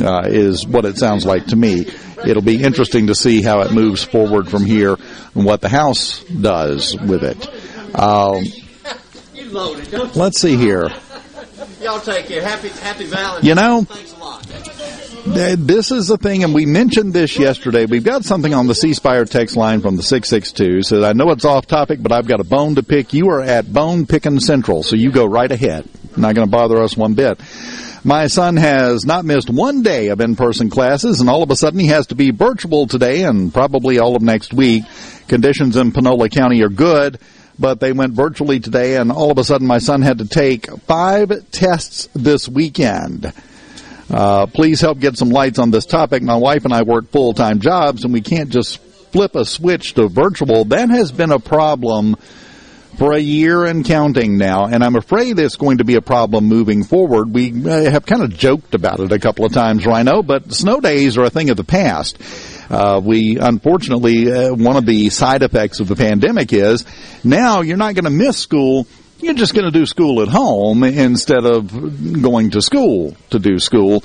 Uh, is what it sounds like to me. It'll be interesting to see how it moves forward from here and what the House does with it. Uh, let's see here. Y'all take care. Happy Happy Valentine's. You know, this is the thing, and we mentioned this yesterday. We've got something on the C Spire text line from the 662. So I know it's off topic, but I've got a bone to pick. You are at Bone Picking Central, so you go right ahead. Not going to bother us one bit. My son has not missed one day of in-person classes, and all of a sudden he has to be virtual today and probably all of next week. Conditions in Panola County are good but they went virtually today, and all of a sudden my son had to take five tests this weekend. Uh, please help get some lights on this topic. My wife and I work full time jobs, and we can't just flip a switch to virtual. That has been a problem for a year and counting now, and I'm afraid it's going to be a problem moving forward. We uh, have kind of joked about it a couple of times, Rhino, but snow days are a thing of the past. Uh, we unfortunately uh, one of the side effects of the pandemic is now you're not going to miss school. You're just going to do school at home instead of going to school to do school.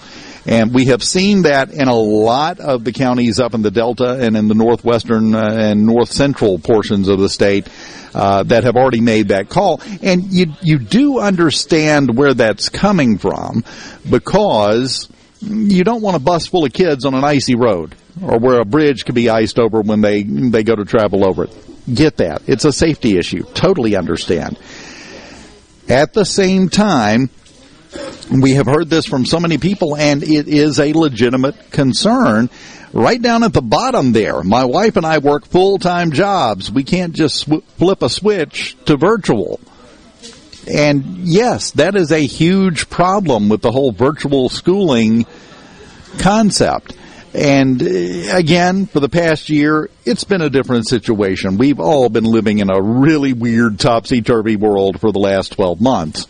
And we have seen that in a lot of the counties up in the Delta and in the northwestern uh, and north central portions of the state uh, that have already made that call. And you you do understand where that's coming from because you don't want a bus full of kids on an icy road or where a bridge could be iced over when they they go to travel over it. Get that. It's a safety issue. Totally understand. At the same time, we have heard this from so many people and it is a legitimate concern. Right down at the bottom there, my wife and I work full-time jobs. We can't just sw- flip a switch to virtual. And yes, that is a huge problem with the whole virtual schooling concept. And uh, again, for the past year, it's been a different situation. We've all been living in a really weird topsy-turvy world for the last 12 months.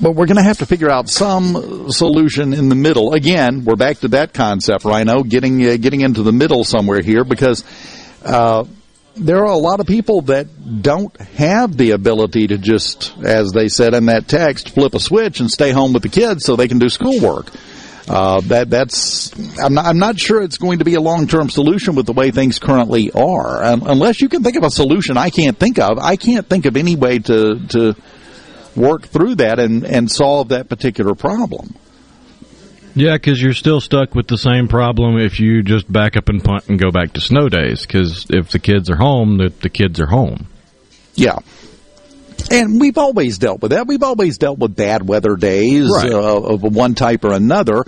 But we're going to have to figure out some solution in the middle. Again, we're back to that concept, Rhino, getting uh, getting into the middle somewhere here because uh, there are a lot of people that don't have the ability to just, as they said in that text, flip a switch and stay home with the kids so they can do schoolwork. Uh, that that's I'm not, I'm not sure it's going to be a long term solution with the way things currently are. Um, unless you can think of a solution I can't think of, I can't think of any way to to work through that and and solve that particular problem. Yeah, because you're still stuck with the same problem if you just back up and punt and go back to snow days. Because if the kids are home, the, the kids are home. Yeah. And we've always dealt with that. We've always dealt with bad weather days Right. uh, of one type or another.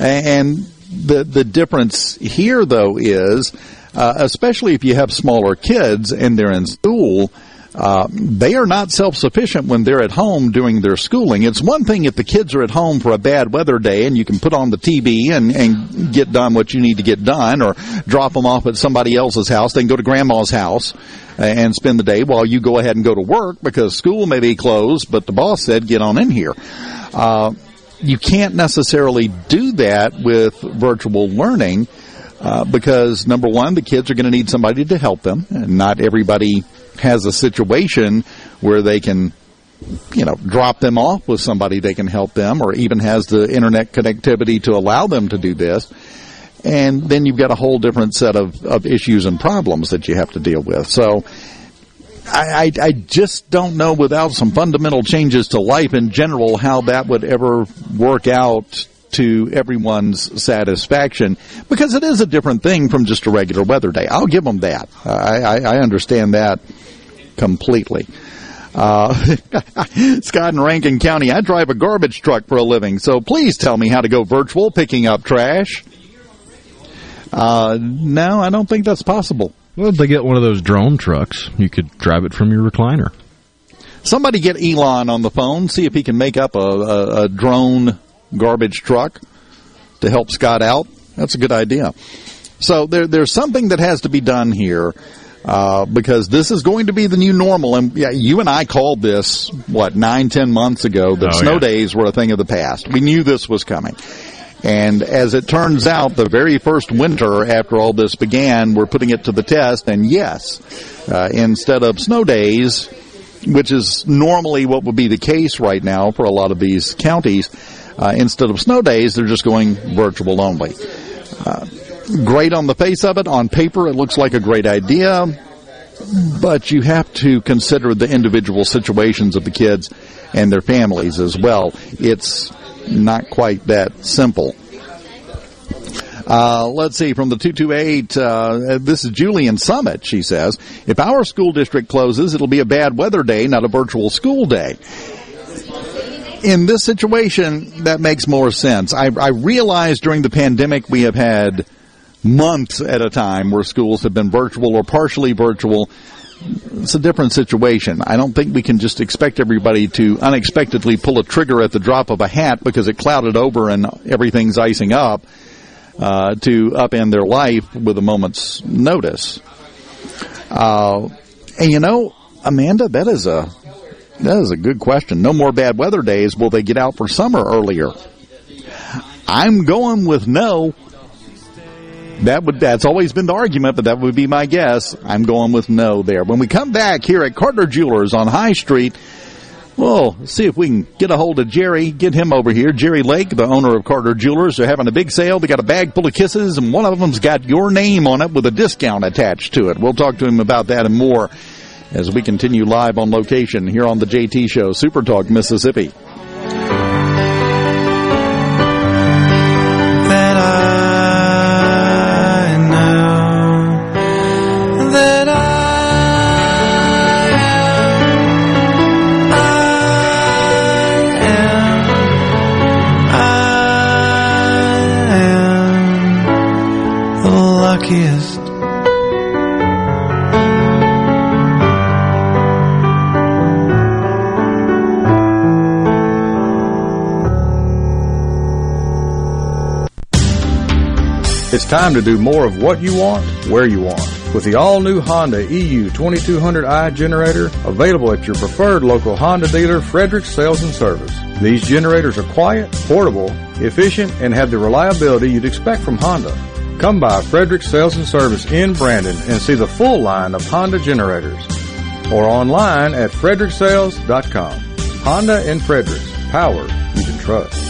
And the the difference here, though, is uh, especially if you have smaller kids and they're in school. Uh, they are not self-sufficient when they're at home doing their schooling. It's one thing if the kids are at home for a bad weather day and you can put on the TV and, and get done what you need to get done or drop them off at somebody else's house. Then go to grandma's house and spend the day while you go ahead and go to work because school may be closed, but the boss said get on in here. Uh, you can't necessarily do that with virtual learning uh, because number one, the kids are going to need somebody to help them, and not everybody has a situation where they can, you know, drop them off with somebody they can help them, or even has the internet connectivity to allow them to do this. And then you've got a whole different set of, of issues and problems that you have to deal with. So, I, I, I just don't know without some fundamental changes to life in general how that would ever work out to everyone's satisfaction because it is a different thing from just a regular weather day. I'll give them that. I, I, I understand that completely. Uh, [laughs] Scott in Rankin County, I drive a garbage truck for a living, so please tell me how to go virtual picking up trash. Uh, no, I don't think that's possible. Well, if they get one of those drone trucks, you could drive it from your recliner. Somebody get Elon on the phone, see if he can make up a, a, a drone garbage truck to help Scott out. That's a good idea. So there, there's something that has to be done here uh, because this is going to be the new normal. And yeah, you and I called this what nine, ten months ago that Oh, snow yeah. days were a thing of the past. We knew this was coming. And as it turns out, the very first winter after all this began, we're putting it to the test. And yes, uh, instead of snow days, which is normally what would be the case right now for a lot of these counties, uh, instead of snow days, they're just going virtual only. Uh, great on the face of it. On paper, it looks like a great idea, but you have to consider the individual situations of the kids and their families as well. It's not quite that simple. Uh, let's see, from the 228, uh, this is Julian Summit, she says. If our school district closes, it'll be a bad weather day, not a virtual school day. In this situation, that makes more sense. I, I realize during the pandemic we have had months at a time where schools have been virtual or partially virtual. It's a different situation. I don't think we can just expect everybody to unexpectedly pull a trigger at the drop of a hat because it clouded over and everything's icing up uh, to upend their life with a moment's notice. Uh, and you know, Amanda, that is a that is a good question. No more bad weather days. Will they get out for summer earlier? I'm going with no. That would that's always been the argument, but that would be my guess. I'm going with no there. When we come back here at Carter Jewelers on High Street, we'll see if we can get a hold of Jerry, get him over here. Jerry Lake, the owner of Carter Jewelers, they're having a big sale. They got a bag full of kisses, and one of them's got your name on it with a discount attached to it. We'll talk to him about that and more as we continue live on location here on the JT Show, Super Talk, Mississippi. that I know that I am, I am the luckiest. It's time to do more of what you want, where you want. With the all-new Honda EU 2200i generator available at your preferred local Honda dealer, Frederick Sales and Service. These generators are quiet, portable, efficient, and have the reliability you'd expect from Honda. Come by Frederick Sales and Service in Brandon and see the full line of Honda generators. Or online at fredericksales.com. Honda and Fredericks. Power you can trust.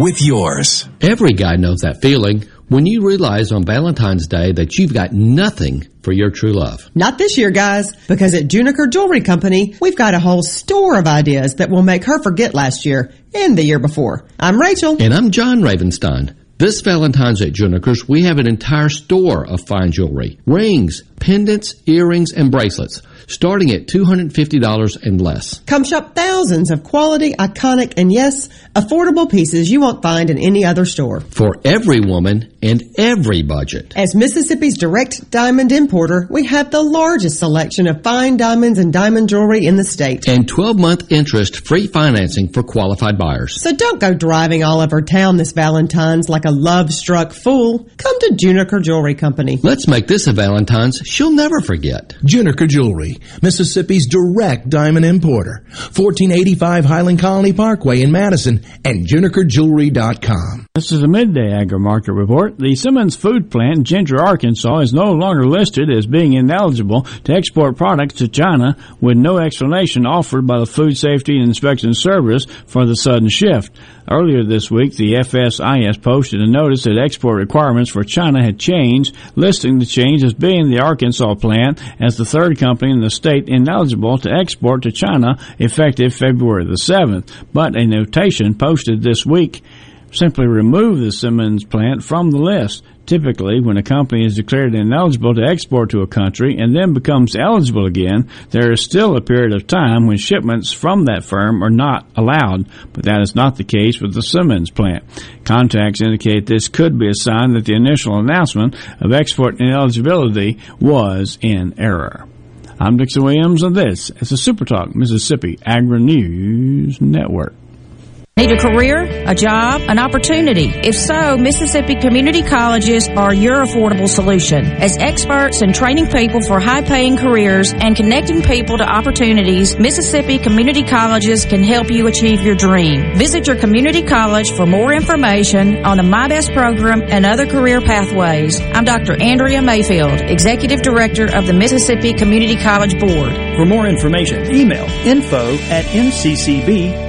with yours. Every guy knows that feeling when you realize on Valentine's Day that you've got nothing for your true love. Not this year, guys, because at Juniker Jewelry Company, we've got a whole store of ideas that will make her forget last year and the year before. I'm Rachel. And I'm John Ravenstein. This Valentine's at Juniker's, we have an entire store of fine jewelry. Rings, pendants, earrings, and bracelets starting at $250 and less. Come shop thousands of quality, iconic, and yes, affordable pieces you won't find in any other store. For every woman and every budget. As Mississippi's direct diamond importer, we have the largest selection of fine diamonds and diamond jewelry in the state. And 12 month interest free financing for qualified buyers. So don't go driving all over town this Valentine's like a love struck fool. Come to Juniker Jewelry Company. Let's make this a Valentine's she'll never forget. Juniker Jewelry Mississippi's direct diamond importer. 1485 Highland Colony Parkway in Madison and JunikerJewelry.com. This is a midday agri market report. The Simmons food plant in Gentry, Arkansas is no longer listed as being ineligible to export products to China with no explanation offered by the Food Safety and Inspection Service for the sudden shift. Earlier this week, the FSIS posted a notice that export requirements for China had changed, listing the change as being the Arkansas plant as the third company in the state ineligible to export to China effective February the 7th. But a notation posted this week simply remove the Simmons plant from the list. Typically, when a company is declared ineligible to export to a country and then becomes eligible again, there is still a period of time when shipments from that firm are not allowed, but that is not the case with the Simmons plant. Contacts indicate this could be a sign that the initial announcement of export ineligibility was in error. I'm Dixon Williams, and this is the Super Talk Mississippi Agri News Network. Need a career, a job, an opportunity? If so, Mississippi Community Colleges are your affordable solution. As experts in training people for high paying careers and connecting people to opportunities, Mississippi Community Colleges can help you achieve your dream. Visit your community college for more information on the My Best program and other career pathways. I'm Dr. Andrea Mayfield, Executive Director of the Mississippi Community College Board. For more information, email info at mccb.edu.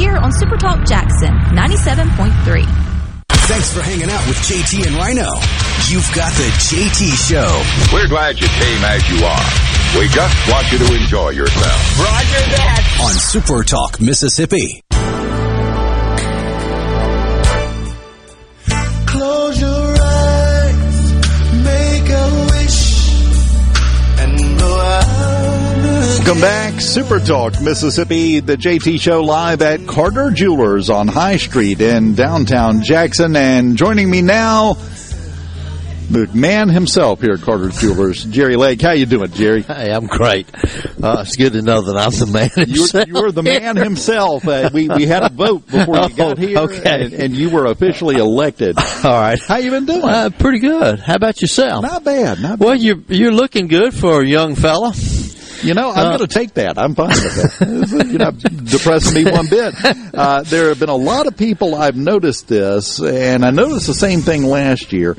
Here on Super Talk Jackson 97.3. Thanks for hanging out with JT and Rhino. You've got the JT Show. We're glad you came as you are. We just want you to enjoy yourself. Roger that. On Super Talk, Mississippi. Welcome back, Super Talk Mississippi, the JT Show live at Carter Jewelers on High Street in downtown Jackson. And joining me now, the man himself here at Carter Jewelers, Jerry Lake. How you doing, Jerry? Hey, I'm great. Uh, it's good to know that I'm the man. You're, you were the man himself. Uh, we we had a vote before you got here, Oh, okay. and, and you were officially elected. All right. How you been doing? Uh, pretty good. How about yourself? Not bad. Not bad. Well, you're you're looking good for a young fella. You know, I'm Uh, going to take that. I'm fine with that. You're not depressing me one bit. Uh, there have been a lot of people I've noticed this, and I noticed the same thing last year.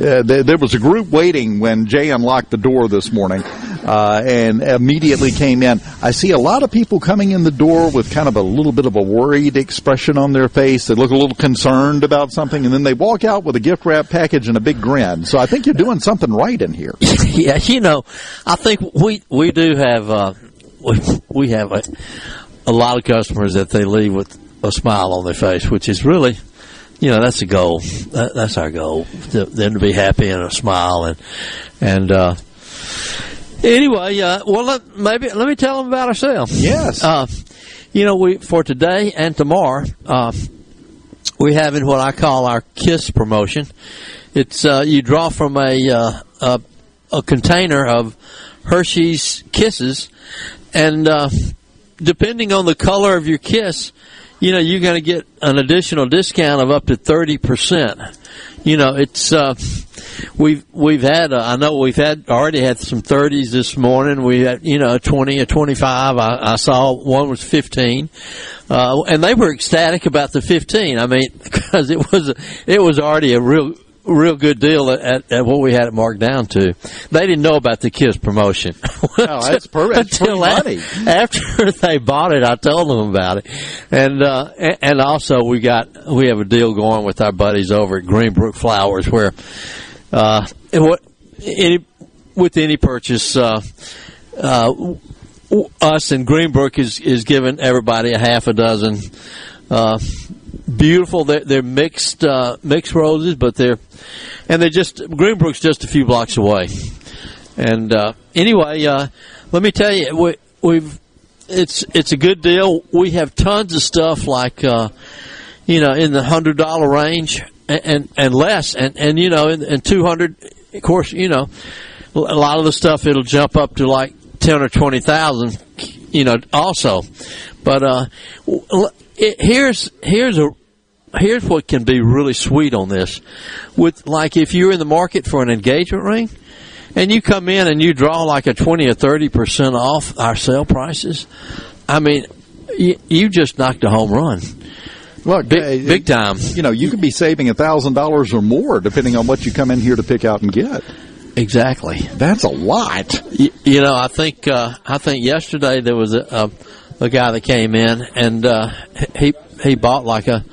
There, there was a group waiting when Jay unlocked the door this morning. uh, and immediately came in. I see a lot of people coming in the door with kind of a little bit of a worried expression on their face. They look a little concerned about something, and then they walk out with a gift wrap package and a big grin. So I think you're doing something right in here. [laughs] yeah, you know, I think we we do have uh, we, we have a, a lot of customers that they leave with a smile on their face, which is really, you know, that's the goal. That, that's our goal. To, them to be happy and a smile and and uh, anyway, uh, well, let, maybe let me tell them about ourselves. Yes. Uh, you know, we for today and tomorrow, uh, we have in what I call our Kiss promotion. It's uh, you draw from a, uh, a a container of Hershey's Kisses, and uh, depending on the color of your kiss, you know you're going to get an additional discount of up to thirty percent. You know, it's uh, we've we've had uh, I know we've had already had some thirties this morning. We had you know a twenty, a twenty five. I, I saw one was fifteen, uh, and they were ecstatic about the fifteen. I mean, [laughs] because it was it was already a real real good deal at, at, what we had it marked down to. They didn't know about the Kiss promotion. [laughs] Oh, that's, per- that's pretty money. After [laughs] they bought it, I told them about it, and uh, and also we got we have a deal going with our buddies over at Greenbrook Flowers where uh, what any with any purchase. Uh, uh, us and Greenbrook is is giving everybody a half a dozen uh, beautiful. They're, they're mixed uh, mixed roses, but they're and they're just Greenbrook's just a few blocks away. And uh, anyway, uh, let me tell you, we, we've it's it's a good deal. We have tons of stuff like uh, you know in the hundred dollar range and, and, and less, and and you know in, two hundred. Of course, you know a lot of the stuff it'll jump up to like ten or twenty thousand. You know, also, but uh, here's here's a here's what can be really sweet on this. With like if you're in the market for an engagement ring, and you come in and you draw like a twenty or thirty percent off our sale prices, I mean, you, you just knocked a home run. Look, big, big time. You know, you could be saving a thousand dollars or more depending on what you come in here to pick out and get. Exactly. That's a lot. You, you know, I think uh, I think yesterday there was a, a, a guy that came in and uh, he he bought like a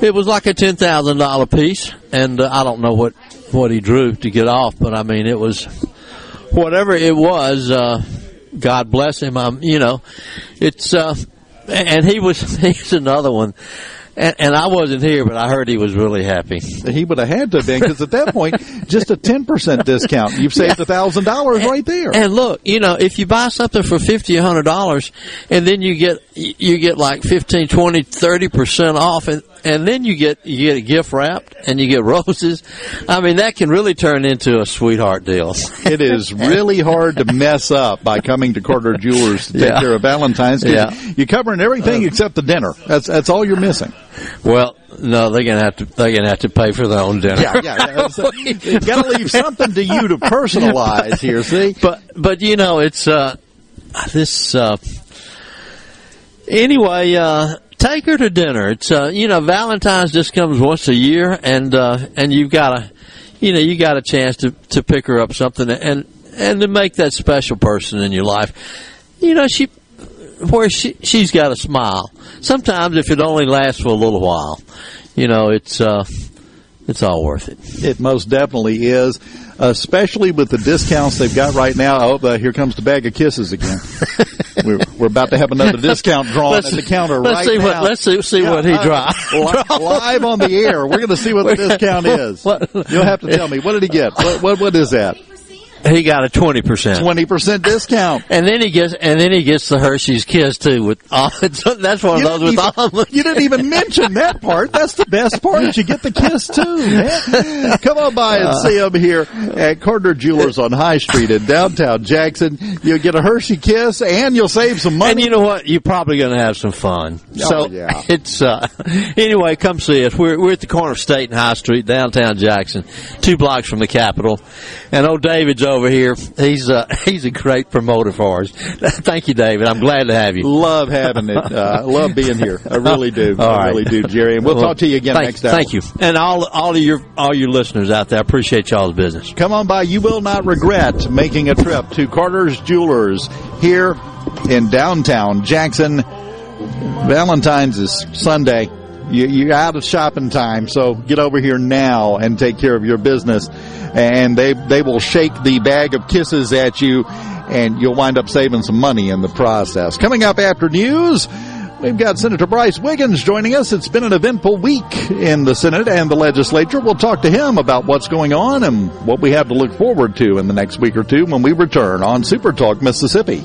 it was like a ten thousand dollar piece, and uh, I don't know what what he drew to get off, but I mean it was whatever it was. Uh, God bless him. I'm, you know, it's uh, and he was [laughs] he's another one. And, and, I wasn't here, but I heard he was really happy. He would have had to have been because at that point, [laughs] just a ten percent discount, you've saved a thousand dollars right there. And look, you know, if you buy something for fifty, a hundred dollars, and then you get you get like fifteen, twenty, thirty percent off, and and then you get you get a gift wrapped and you get [laughs] roses. I mean, that can really turn into a sweetheart deal. [laughs] it is really hard to mess up by coming to Carter Jewelers to take Yeah. care of Valentine's. Yeah. You're covering everything except the dinner. That's that's all you're missing. Well, no, they're gonna have to they're gonna have to pay for their own dinner. Yeah, yeah. [laughs] you got to leave something to you to personalize here. See, but but you know it's uh this uh anyway uh take her to dinner. It's uh you know valentine's just comes once a year and uh and you've got a you know you got a chance to to pick her up something and and to make that special person in your life. You know she where she she's got a smile. Sometimes if it only lasts for a little while you know it's uh it's all worth it It most definitely is, especially with the discounts they've got right now. Oh, uh, here comes the bag of kisses again. [laughs] we're, we're about to have another discount drawn Let's- at the counter let's right see now. what- let's see- see what he uh, draw- li- live on the air. We're going to see what the [laughs] discount is. You'll have to tell me what did he get? What what, what is that? He got a 20% Twenty percent discount. And then he gets, and then he gets the Hershey's Kiss too. With [laughs] that's one of those with even, you didn't even mention that part. That's the best part. You get the kiss too. Man. Come on by and see him here at Carter Jewelers on High Street in downtown Jackson. You'll get a Hershey kiss and you'll save some money. And you know what? You're probably going to have some fun. Oh, so yeah. [laughs] it's uh, anyway. Come see us. We're we're at the corner of State and High Street, downtown Jackson, two blocks from the Capitol. And old David's over here. He's uh, [laughs] he's a great promoter for us. [laughs] Thank you, David. I'm glad to have you. Love having it. Uh, love being here. I really do. [laughs] All I right. really do, Jerry. And we'll, Well, talk to you again thank, next time. Thank you, and all all of your all your listeners out there. I appreciate y'all's business. Come on by. You will not regret making a trip to Carter's Jewelers here in downtown Jackson. Valentine's is Sunday. You, you're out of shopping time, so get over here now and take care of your business. And they they will shake the bag of kisses at you, and you'll wind up saving some money in the process. Coming up after news. We've got Senator Brice Wiggins joining us. It's been an eventful week in the Senate and the legislature. We'll talk to him about what's going on and what we have to look forward to in the next week or two when we return on Super Talk Mississippi.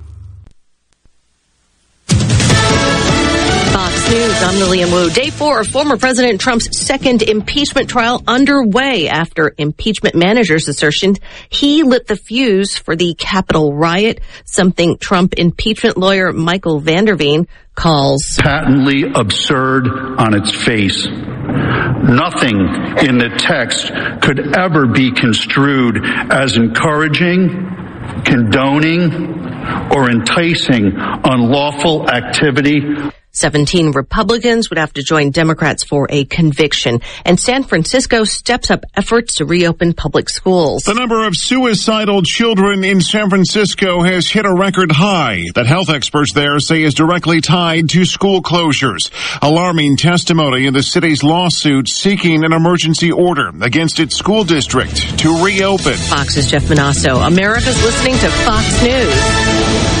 News, I'm Lilian Woo. Day four of former President Trump's second impeachment trial underway after impeachment managers' assertion he lit the fuse for the Capitol riot, something Trump impeachment lawyer Michael van der Veen calls patently absurd on its face. Nothing in the text could ever be construed as encouraging, condoning, or enticing unlawful activity 17 Republicans would have to join Democrats for a conviction. And San Francisco steps up efforts to reopen public schools. The number of suicidal children in San Francisco has hit a record high that health experts there say is directly tied to school closures. Alarming testimony in the city's lawsuit seeking an emergency order against its school district to reopen. Fox's Jeff Monosso. America's listening to Fox News.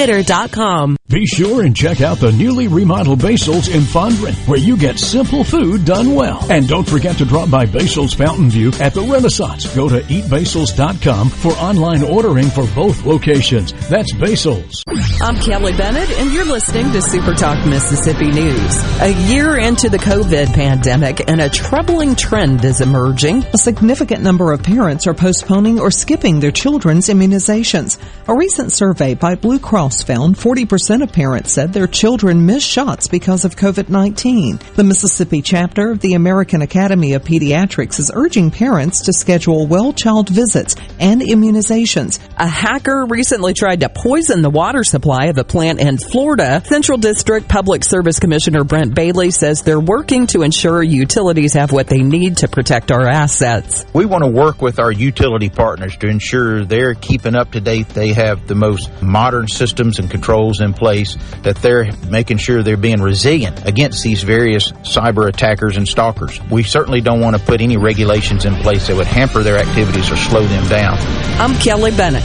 Bathfitter.com. Be sure and check out the newly remodeled Basil's in Fondren, where you get simple food done well. And don't forget to drop by Basil's Fountain View at the Renaissance. Go to eatbasils.com for online ordering for both locations. That's Basil's. I'm Kelly Bennett, and you're listening to Super Talk Mississippi News. A year into the COVID pandemic, and a troubling trend is emerging. A significant number of parents are postponing or skipping their children's immunizations. A recent survey by Blue Cross found 40% of parents said their children missed shots because of COVID-19. The Mississippi chapter of the American Academy of Pediatrics is urging parents to schedule well child visits and immunizations. A hacker recently tried to poison the water supply of a plant in Florida. Central District Public Service Commissioner Brent Bailey says they're working to ensure utilities have what they need to protect our assets. We want to work with our utility partners to ensure they're keeping up to date. They have the most modern systems and controls in place, that they're making sure they're being resilient against these various cyber attackers and stalkers. We certainly don't want to put any regulations in place that would hamper their activities or slow them down. I'm Kelly Bennett.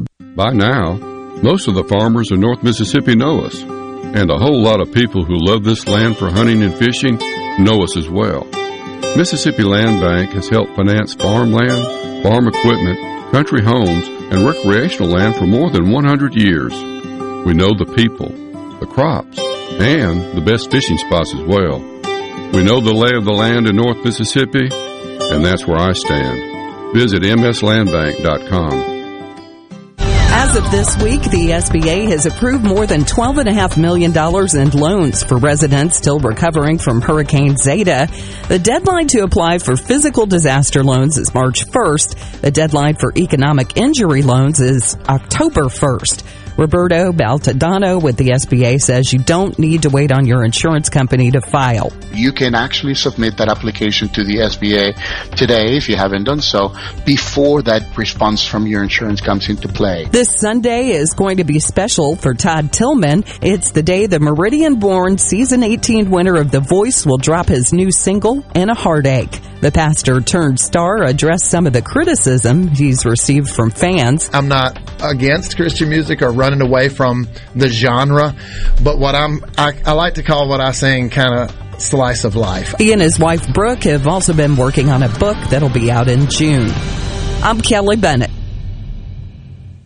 By now, most of the farmers in North Mississippi know us, and a whole lot of people who love this land for hunting and fishing know us as well. Mississippi Land Bank has helped finance farmland, farm equipment, country homes, and recreational land for more than 100 years. We know the people, the crops, and the best fishing spots as well. We know the lay of the land in North Mississippi, and that's where I stand. Visit mslandbank.com. As of this week, the SBA has approved more than $12.5 million in loans for residents still recovering from Hurricane Zeta. The deadline to apply for physical disaster loans is March 1st. The deadline for economic injury loans is October 1st. Roberto Baltodano with the SBA says you don't need to wait on your insurance company to file. You can actually submit that application to the SBA today if you haven't done so before that response from your insurance comes into play. This Sunday is going to be special for Todd Tilghman. It's the day the Meridian born season 18 winner of The Voice will drop his new single, In a Heartache. The pastor turned star addressed some of the criticism he's received from fans. I'm not against Christian music or running away from the genre, but what I'm, I, I like to call what I sing kind of slice of life. He and his wife Brooke have also been working on a book that'll be out in June. I'm Kelly Bennett.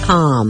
Inc.com.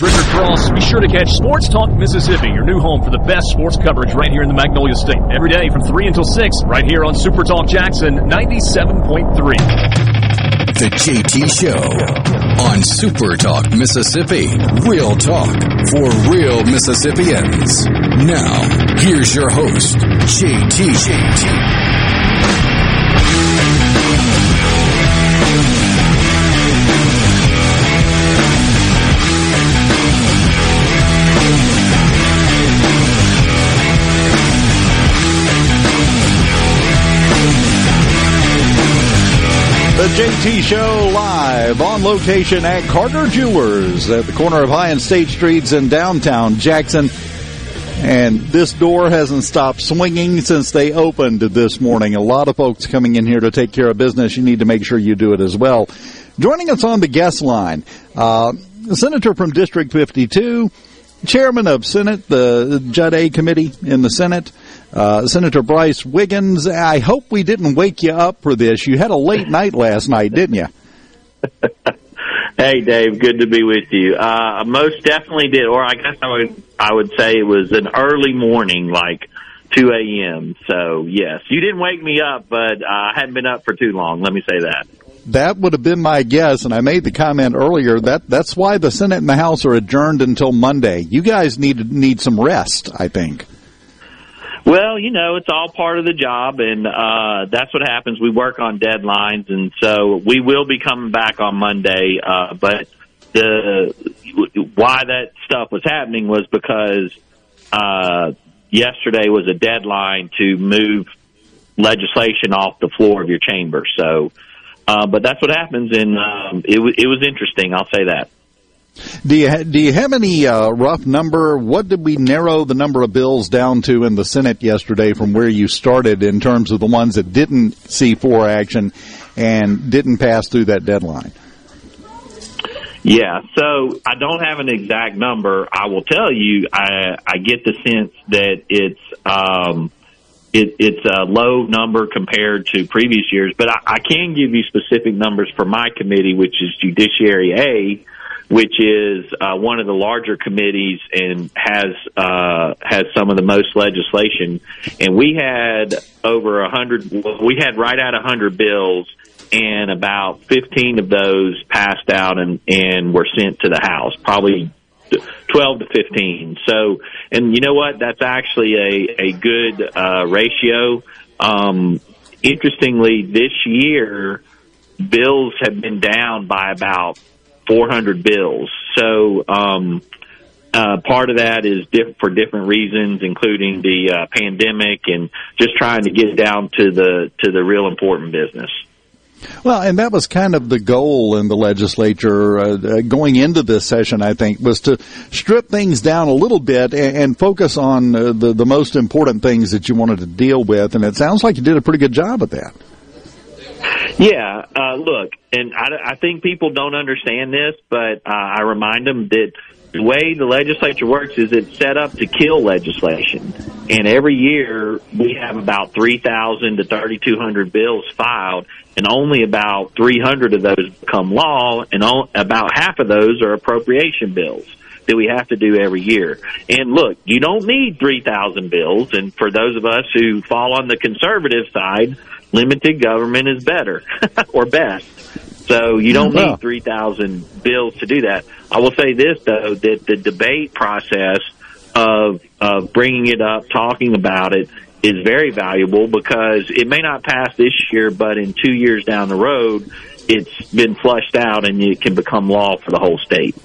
it's Richard Cross. Be sure to catch Sports Talk Mississippi, your new home for the best sports coverage right here in the Magnolia State. Every day from 3 until 6, right here on Super Talk Jackson 97.3. The JT Show on Super Talk Mississippi. Real talk for real Mississippians. Now, here's your host, JT. JT. JT Show live on location at Carter Jewelers at the corner of High and State Streets in downtown Jackson. And this door hasn't stopped swinging since they opened this morning. A lot of folks coming in here to take care of business. You need to make sure you do it as well. Joining us on the guest line, uh, Senator from District 52, Chairman of Senate, the Judd A Committee in the Senate, uh, Senator Brice Wiggins. I hope we didn't wake you up for this. You had a late [laughs] night last night, didn't you? [laughs] Hey, Dave. Good to be with you. Uh, most definitely did, or I guess I would I would say it was an early morning, like 2 a.m. So yes, you didn't wake me up, but uh, I hadn't been up for too long. Let me say that. That would have been my guess, and I made the comment earlier that that's why the Senate and the House are adjourned until Monday. You guys need need some rest, I think. Well, you know, it's all part of the job, and uh, that's what happens. We work on deadlines, and so we will be coming back on Monday. Uh, but the why that stuff was happening was because uh, yesterday was a deadline to move legislation off the floor of your chamber. So, uh, but that's what happens, and um, it, w- it was interesting. I'll say that. Do you ha- do you have any uh, rough number? What did we narrow the number of bills down to in the Senate yesterday from where you started in terms of the ones that didn't see for action and didn't pass through that deadline? Yeah, so I don't have an exact number. I will tell you, I, I get the sense that it's um, it, it's a low number compared to previous years, but I, I can give you specific numbers for my committee, which is Judiciary A, which is uh, one of the larger committees and has uh, has some of the most legislation. And we had over a hundred. We had right at a hundred bills, and about fifteen of those passed out and and were sent to the House. Probably 12 to 15. So, and you know what? That's actually a, a good, uh, ratio. Um, interestingly, this year, bills have been down by about 400 bills. So, um, uh, part of that is diff- for different reasons, including the uh, pandemic and just trying to get down to the to the real important business. Well, and that was kind of the goal in the legislature uh, going into this session, I think, was to strip things down a little bit and, and focus on uh, the, the most important things that you wanted to deal with. And it sounds like you did a pretty good job of that. Yeah, uh, look, and I, I think people don't understand this, but uh, I remind them that the way the legislature works is it's set up to kill legislation. And every year we have about 3,000 to 3,200 bills filed and only about 300 of those become law and all, about half of those are appropriation bills that we have to do every year. And look, you don't need 3,000 bills. And for those of us who fall on the conservative side, limited government is better [laughs] or best. So you don't need 3,000 bills to do that. I will say this though, that the debate process of, of bringing it up, talking about it is very valuable because it may not pass this year, but in two years down the road, it's been flushed out and it can become law for the whole state.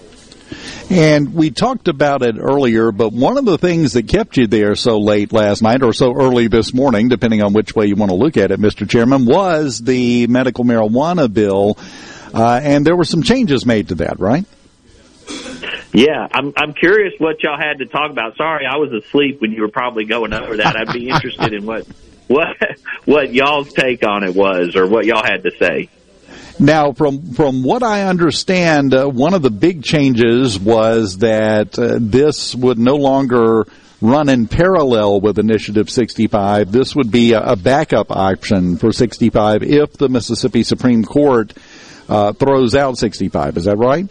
And we talked about it earlier, but one of the things that kept you there so late last night or so early this morning, depending on which way you want to look at it, Mr. Chairman, was the medical marijuana bill. Uh, and there were some changes made to that, right? Yeah, I'm I'm curious what y'all had to talk about. Sorry, I was asleep when you were probably going over that. I'd be interested in what [laughs] what what y'all's take on it was, or what y'all had to say. Now, from from what I understand, uh, one of the big changes was that uh, this would no longer run in parallel with Initiative 65. This would be a, a backup option for 65 if the Mississippi Supreme Court uh, throws out 65. Is that right?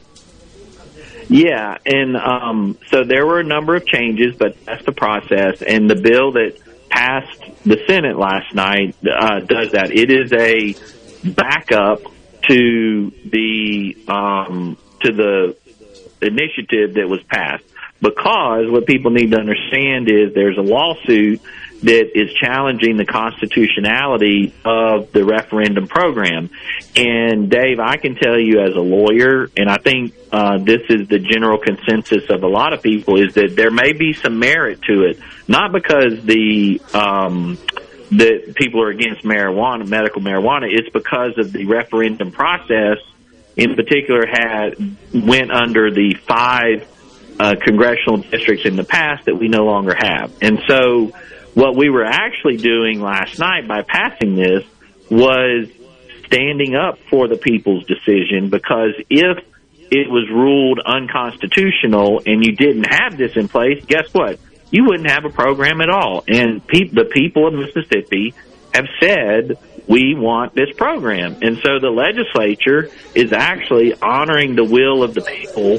Yeah, and um, so there were a number of changes, but that's the process. And the bill that passed the Senate last night uh, does that. It is a backup to the um, to the initiative that was passed. Because what people need to understand is there's a lawsuit that is challenging the constitutionality of the referendum program. And Dave, I can tell you as a lawyer, and I think uh, this is the general consensus of a lot of people, is that there may be some merit to it, not because the um, that people are against marijuana, medical marijuana, it's because of the referendum process. In particular, had went under the five uh, congressional districts in the past that we no longer have, and so what we were actually doing last night by passing this was standing up for the people's decision because if it was ruled unconstitutional and you didn't have this in place, guess what? You wouldn't have a program at all. And pe- the people of Mississippi have said we want this program. And so the legislature is actually honoring the will of the people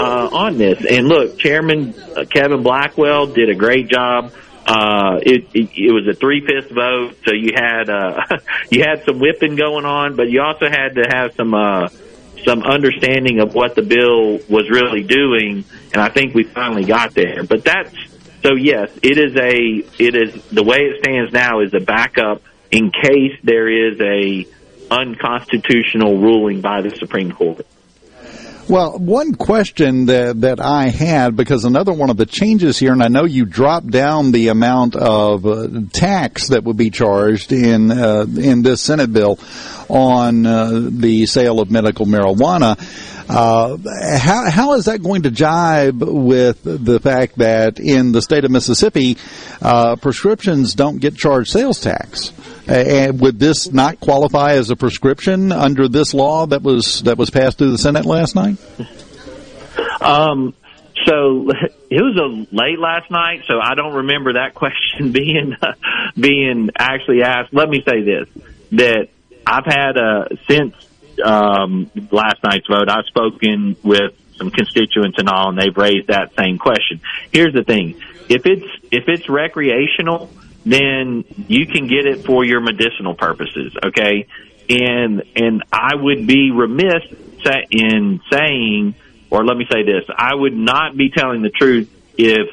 uh, on this. And look, Chairman uh, Kevin Blackwell did a great job uh, it, it, it was a three fifths vote, so you had uh, [laughs] you had some whipping going on, but you also had to have some uh, some understanding of what the bill was really doing, and I think we finally got there. But that's so yes, it is a it is the way it stands now is a backup in case there is a unconstitutional ruling by the Supreme Court. Well, one question that, that I had, because another one of the changes here, and I know you dropped down the amount of uh, tax that would be charged in uh, in this Senate bill on uh, the sale of medical marijuana. Uh, how how is that going to jibe with the fact that in the state of Mississippi, uh, prescriptions don't get charged sales tax? And would this not qualify as a prescription under this law that was that was passed through the Senate last night? Um, so it was a late last night, so I don't remember that [laughs] question being uh, being actually asked. Let me say this: that I've had a since um, last night's vote. I've spoken with some constituents and all, and they've raised that same question. Here's the thing: if it's if it's recreational then you can get it for your medicinal purposes. Okay. And, and I would be remiss in saying, or let me say this, I would not be telling the truth if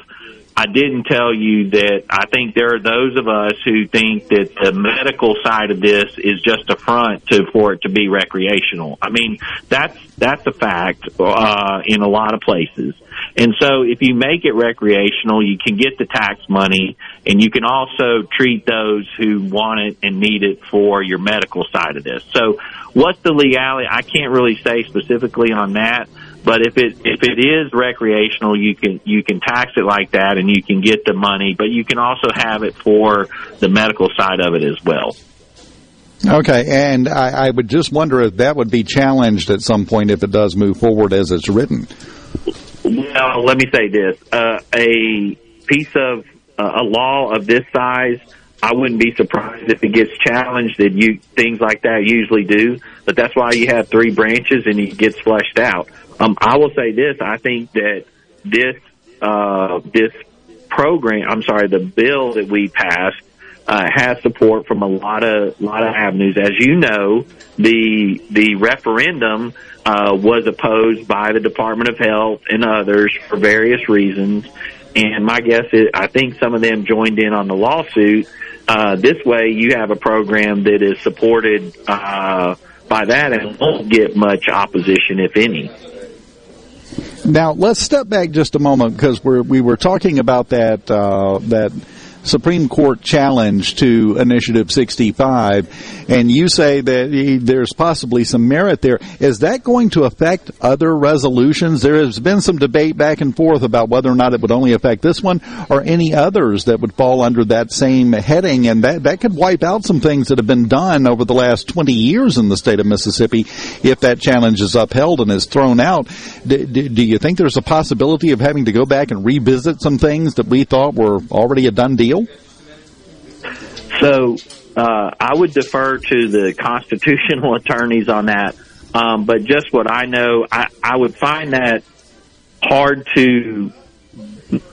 I didn't tell you that I think there are those of us who think that the medical side of this is just a front to for it to be recreational. I mean, that's that's a fact uh, in a lot of places. And so if you make it recreational, you can get the tax money and you can also treat those who want it and need it for your medical side of this. So what's the legality? I can't really say specifically on that. But if it if it is recreational, you can you can tax it like that, and you can get the money. But you can also have it for the medical side of it as well. Okay, and I, I would just wonder if that would be challenged at some point if it does move forward as it's written. Well, let me say this: uh, a piece of uh, a law of this size. I wouldn't be surprised if it gets challenged. That you things like that usually do, but that's why you have three branches and it gets flushed out. Um, I will say this: I think that this uh, this program, I'm sorry, the bill that we passed uh, has support from a lot of lot of avenues. As you know, the the referendum uh, was opposed by the Department of Health and others for various reasons. And my guess is, I think some of them joined in on the lawsuit. Uh, this way, you have a program that is supported uh, by that and won't get much opposition, if any. Now let's step back just a moment because we we were talking about that uh, that Supreme Court challenge to Initiative 65, and you say that there's possibly some merit there. Is that going to affect other resolutions? There has been some debate back and forth about whether or not it would only affect this one or any others that would fall under that same heading, and that, that could wipe out some things that have been done over the last 20 years in the state of Mississippi if that challenge is upheld and is thrown out. Do, do, do you think there's a possibility of having to go back and revisit some things that we thought were already a done deal? So uh, I would defer to the constitutional [laughs] attorneys on that. Um, but just what I know, I, I would find that hard to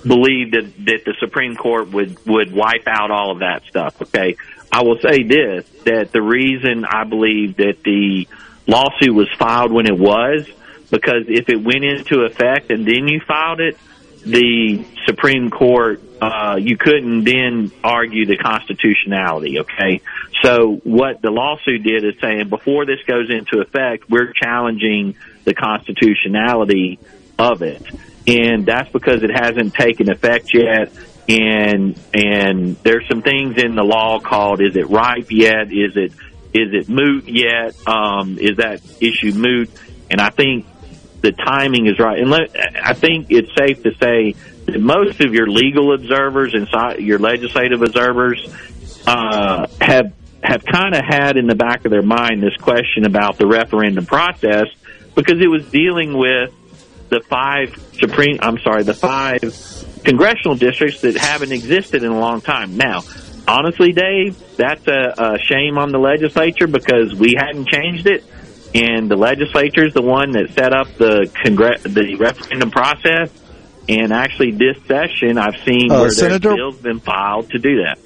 believe that, that the Supreme Court would, would wipe out all of that stuff. Okay. I will say this, that the reason I believe that the lawsuit was filed when it was, because if it went into effect and then you filed it, the Supreme Court, uh, you couldn't then argue the constitutionality, okay? So what the lawsuit did is saying before this goes into effect, we're challenging the constitutionality of it. And that's because it hasn't taken effect yet. And, and there's some things in the law called, is it ripe yet? Is it, is it moot yet? Um, is that issue moot? And I think the timing is right. And let, I think it's safe to say that most of your legal observers and your legislative observers uh, have have kind of had in the back of their mind this question about the referendum process because it was dealing with the five supreme I'm sorry the five congressional districts that haven't existed in a long time. Now, honestly, Dave, that's a, a shame on the legislature because we hadn't changed it and the legislature is the one that set up the congre- the referendum process. And actually, this session, I've seen uh, where Senator, bills been filed to do that.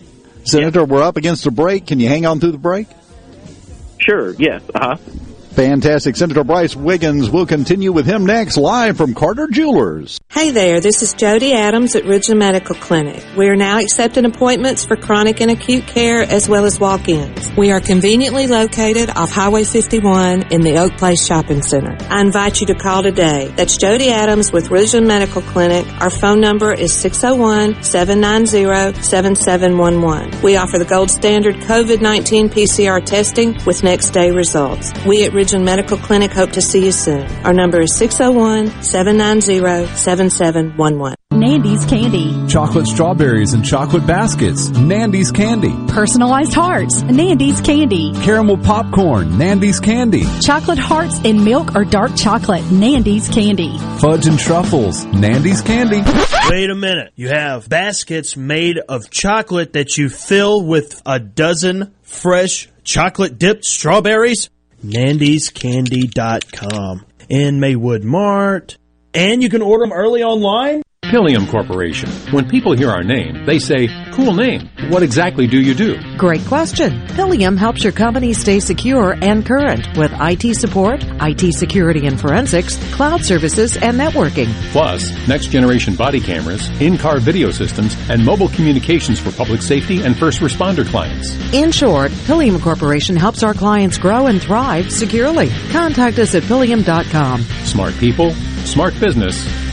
Senator, yeah. we're up against the break. Can you hang on through the break? Sure. Yes. Uh huh. Fantastic. Senator Brice Wiggins will continue with him next, live from Carter Jewelers. Hey there, this is Jody Adams at Ridgeland Medical Clinic. We are now accepting appointments for chronic and acute care as well as walk-ins. We are conveniently located off Highway 51 in the Oak Place Shopping Center. I invite you to call today. That's Jody Adams with Ridgeland Medical Clinic. Our phone number is 601-790-7711. We offer the gold standard COVID-19 PCR testing with next day results. We at Medical Clinic hope to see you soon. Our number is 601 790 7711. Nandy's Candy. Chocolate strawberries and chocolate baskets. Nandy's Candy. Personalized hearts. Nandy's Candy. Caramel popcorn. Nandy's Candy. Chocolate hearts in milk or dark chocolate. Nandy's Candy. Fudge and truffles. Nandy's Candy. Wait a minute. You have baskets made of chocolate that you fill with a dozen fresh chocolate dipped strawberries? nandyscandy.com in Maywood Mart. And you can order them early online. Pileum Corporation. When people hear our name, they say, cool name. What exactly do you do? Great question. Pileum helps your company stay secure and current with IT support, IT security and forensics, cloud services, and networking. Plus, next generation body cameras, in-car video systems, and mobile communications for public safety and first responder clients. In short, Pileum Corporation helps our clients grow and thrive securely. Contact us at pileum.com. Smart people, smart business,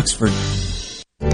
Oxford.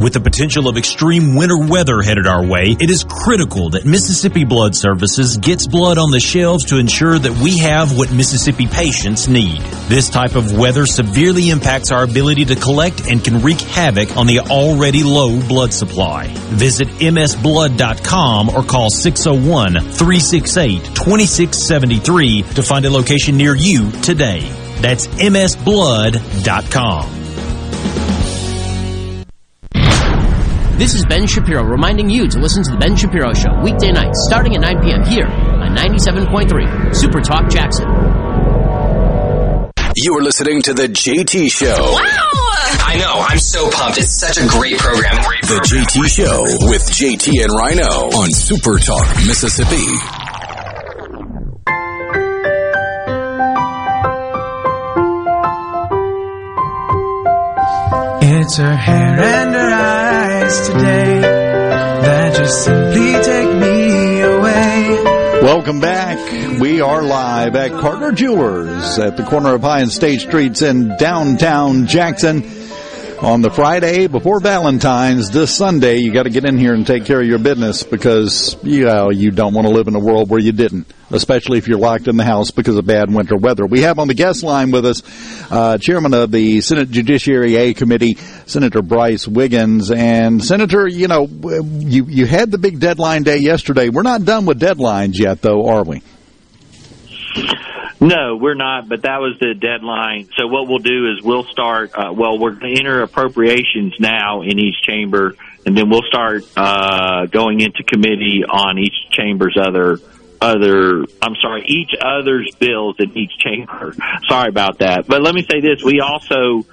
With the potential of extreme winter weather headed our way, it is critical that Mississippi Blood Services gets blood on the shelves to ensure that we have what Mississippi patients need. This type of weather severely impacts our ability to collect and can wreak havoc on the already low blood supply. Visit msblood.com or call 601-368-2673 to find a location near you today. That's msblood.com. This is Ben Shapiro reminding you to listen to The Ben Shapiro Show weekday nights starting at 9 p.m. here on 97.3 Super Talk Jackson. You are listening to The JT Show. Wow! I know. I'm so pumped. It's such a great program. Great the JT Show with JT and Rhino on Super Talk, Mississippi. It's her hair and her eyes today that just simply take me away. Welcome back. We are live at Carter Jewelers at the corner of High and State Streets in downtown Jackson. On the Friday before Valentine's this Sunday, you got to get in here and take care of your business because you know, you don't want to live in a world where you didn't, especially if you're locked in the house because of bad winter weather. We have on the guest line with us uh, Chairman of the Senate Judiciary A Committee, Senator Brice Wiggins. And Senator, you know, you you had the big deadline day yesterday. We're not done with deadlines yet, though, are we? No, we're not, but that was the deadline. So what we'll do is we'll start, uh, well, we're going to enter appropriations now in each chamber, and then we'll start, uh, going into committee on each chamber's other, other, I'm sorry, each other's bills in each chamber. [laughs] sorry about that. But let me say this, we also,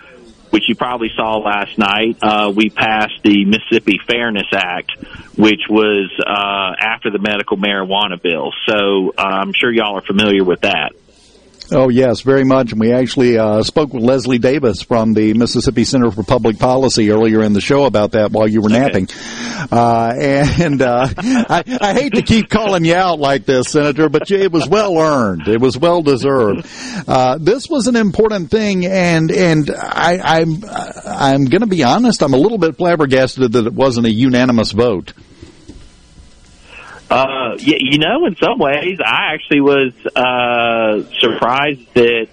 which you probably saw last night, uh, we passed the Mississippi Fairness Act, which was, uh, after the medical marijuana bill. So, uh, I'm sure y'all are familiar with that. Oh, yes, very much. And we actually uh, spoke with Leslie Davis from the Mississippi Center for Public Policy earlier in the show about that while you were napping. Uh, and uh, I, I hate to keep calling you out like this, Senator, but it was well earned. It was well deserved. Uh, this was an important thing, and and I, I'm I'm going to be honest. I'm a little bit flabbergasted that it wasn't a unanimous vote. Uh, yeah, you know, in some ways, I actually was uh, surprised that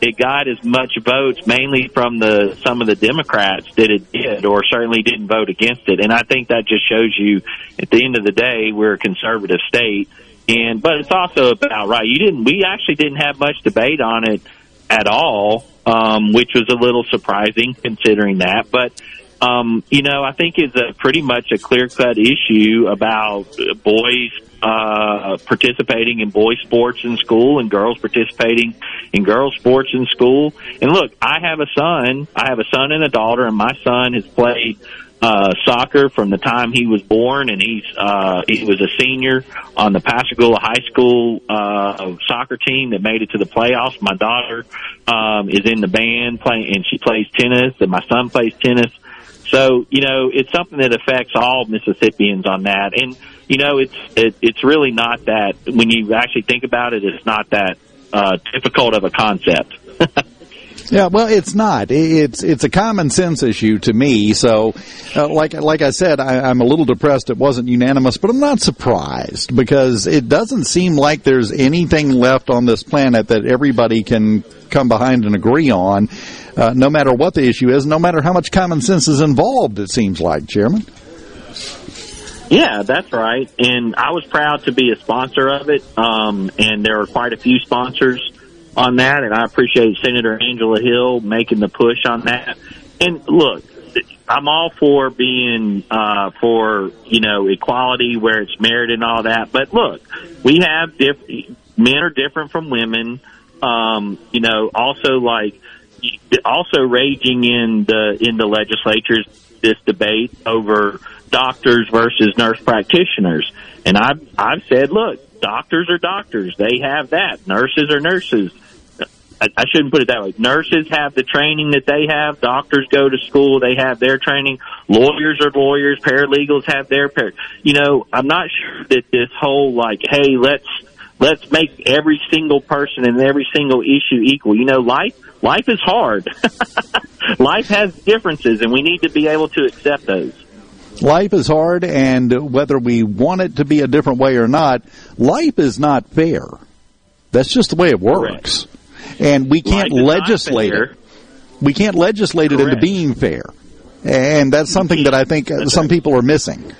it got as much votes, mainly from the some of the Democrats, that it did, or certainly didn't vote against it. And I think that just shows you, at the end of the day, we're a conservative state. And but it's also about right. You didn't. We actually didn't have much debate on it at all, um, which was a little surprising considering that. But um, you know, I think is a pretty much a clear cut issue about boys uh, participating in boys sports in school and girls participating in girls sports in school. And look, I have a son. I have a son and a daughter, and my son has played uh, soccer from the time he was born, and he's uh, he was a senior on the Pascagoula High School uh, soccer team that made it to the playoffs. My daughter um, is in the band playing, and she plays tennis, and my son plays tennis. So, you know, it's something that affects all Mississippians on that. And, you know, it's, it, it's really not that, when you actually think about it, it's not that, uh, difficult of a concept. [laughs] Yeah, well, it's not. It's it's a common sense issue to me. So, uh, like like I said, I, I'm a little depressed it wasn't unanimous, but I'm not surprised because it doesn't seem like there's anything left on this planet that everybody can come behind and agree on, uh, no matter what the issue is, no matter how much common sense is involved. It seems like, Chairman. Yeah, that's right. And I was proud to be a sponsor of it. Um, and there are quite a few sponsors on that, and I appreciate Senator Angela Hill making the push on that. And look, I'm all for being uh, for you know equality where it's merited and all that. But look, we have diff- men are different from women. Um, you know, also like also raging in the in the legislatures this debate over doctors versus nurse practitioners. And I've I've said, look, doctors are doctors. They have that. Nurses are nurses. I, I shouldn't put it that way. Nurses have the training that they have. Doctors go to school. They have their training. Lawyers are lawyers. Paralegals have their par. You know, I'm not sure that this whole like, hey, let's let's make every single person and every single issue equal. You know, life life is hard. [laughs] life has differences, and we need to be able to accept those. Life is hard, and whether we want it to be a different way or not, life is not fair. That's just the way it works. Correct and we can't legislate it. We can't legislate Correct. it into being fair, and that's something that I think that's some right. people are missing.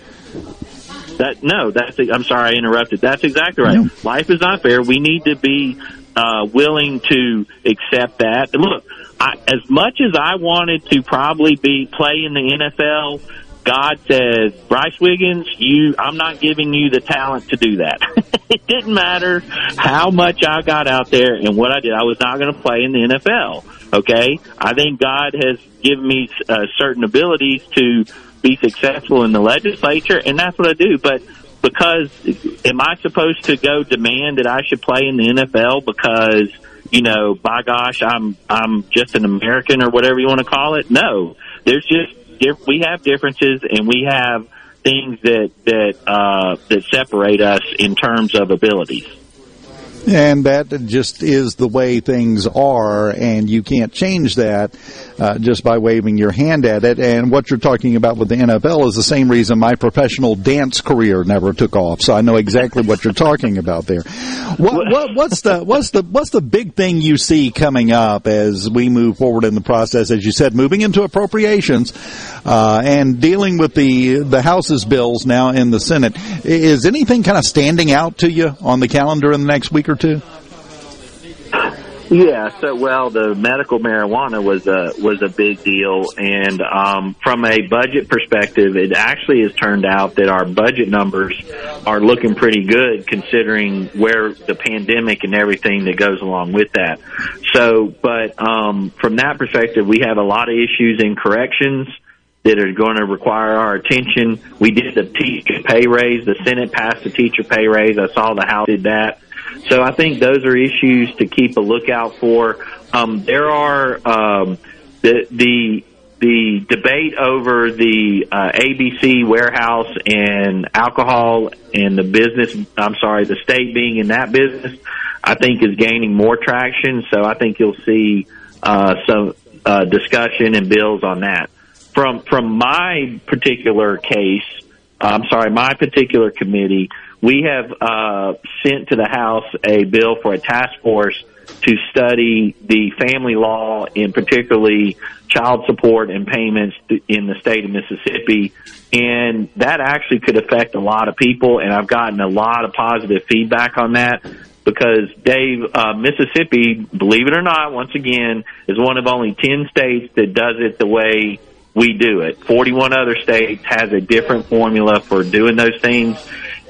That no, that's I'm sorry I interrupted. That's exactly right. No. Life is not fair. We need to be uh, willing to accept that. And look, I, as much as I wanted to probably be play in the NFL, God says, Brice Wiggins, you, I'm not giving you the talent to do that. [laughs] it didn't matter how much I got out there and what I did. I was not going to play in the NFL. Okay. I think God has given me uh, certain abilities to be successful in the legislature and that's what I do. But because am I supposed to go demand that I should play in the NFL because, you know, by gosh, I'm, I'm just an American or whatever you want to call it? No, there's just we have differences and we have things that that uh, that separate us in terms of abilities. And that just is the way things are, and you can't change that uh, just by waving your hand at it. And what you're talking about with the NFL is the same reason my professional dance career never took off. So I know exactly what you're talking about there. What, what, what's the what's the what's the big thing you see coming up as we move forward in the process? As you said, moving into appropriations uh, and dealing with the the House's bills now in the Senate. Is anything kind of standing out to you on the calendar in the next week or two? Yeah, so well, the medical marijuana was a was a big deal, and um, from a budget perspective, it actually has turned out that our budget numbers are looking pretty good considering where the pandemic and everything that goes along with that. So, but um, from that perspective, we have a lot of issues in corrections that are going to require our attention. We did the teacher pay raise. The Senate passed the teacher pay raise. I saw the House did that. So I think those are issues to keep a lookout for. Um, there are um, the the the debate over the uh, ABC warehouse and alcohol and the business. I'm sorry, the state being in that business, I think is gaining more traction. So I think you'll see uh, some uh, discussion and bills on that. From from my particular case, I'm sorry, my particular committee we have uh, sent to the House a bill for a task force to study the family law and particularly child support and payments in the state of Mississippi. And that actually could affect a lot of people. And I've gotten a lot of positive feedback on that because Dave, uh, Mississippi, believe it or not, once again, is one of only 10 states that does it the way we do it. 41 other states has a different formula for doing those things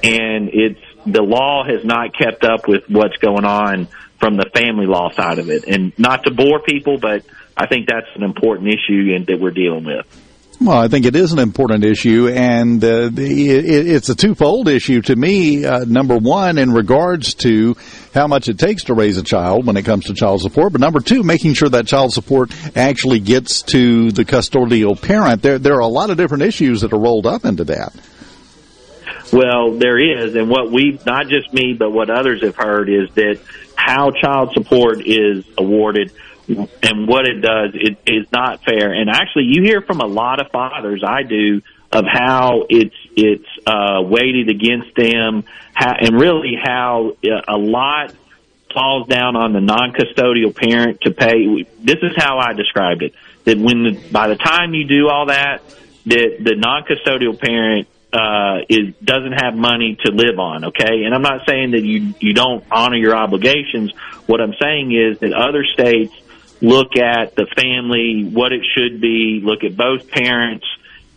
and it's the law has not kept up with what's going on from the family law side of it. And not to bore people, but I think that's an important issue and that we're dealing with. Well, I think it is an important issue, and uh, the, it, it's a twofold issue to me. Uh, number one, in regards to how much it takes to raise a child when it comes to child support, but number two, making sure that child support actually gets to the custodial parent. There, there are a lot of different issues that are rolled up into that. Well, there is, and what we not just me, but what others have heard is that how child support is awarded and what it does it is not fair. And actually, you hear from a lot of fathers, I do, of how it's it's uh, weighted against them, how, and really how uh, a lot falls down on the non-custodial parent to pay. This is how I described it: that when the, by the time you do all that, that the non-custodial parent uh, is doesn't have money to live on. Okay, and I'm not saying that you you don't honor your obligations. What I'm saying is that other states look at the family, what it should be, look at both parents,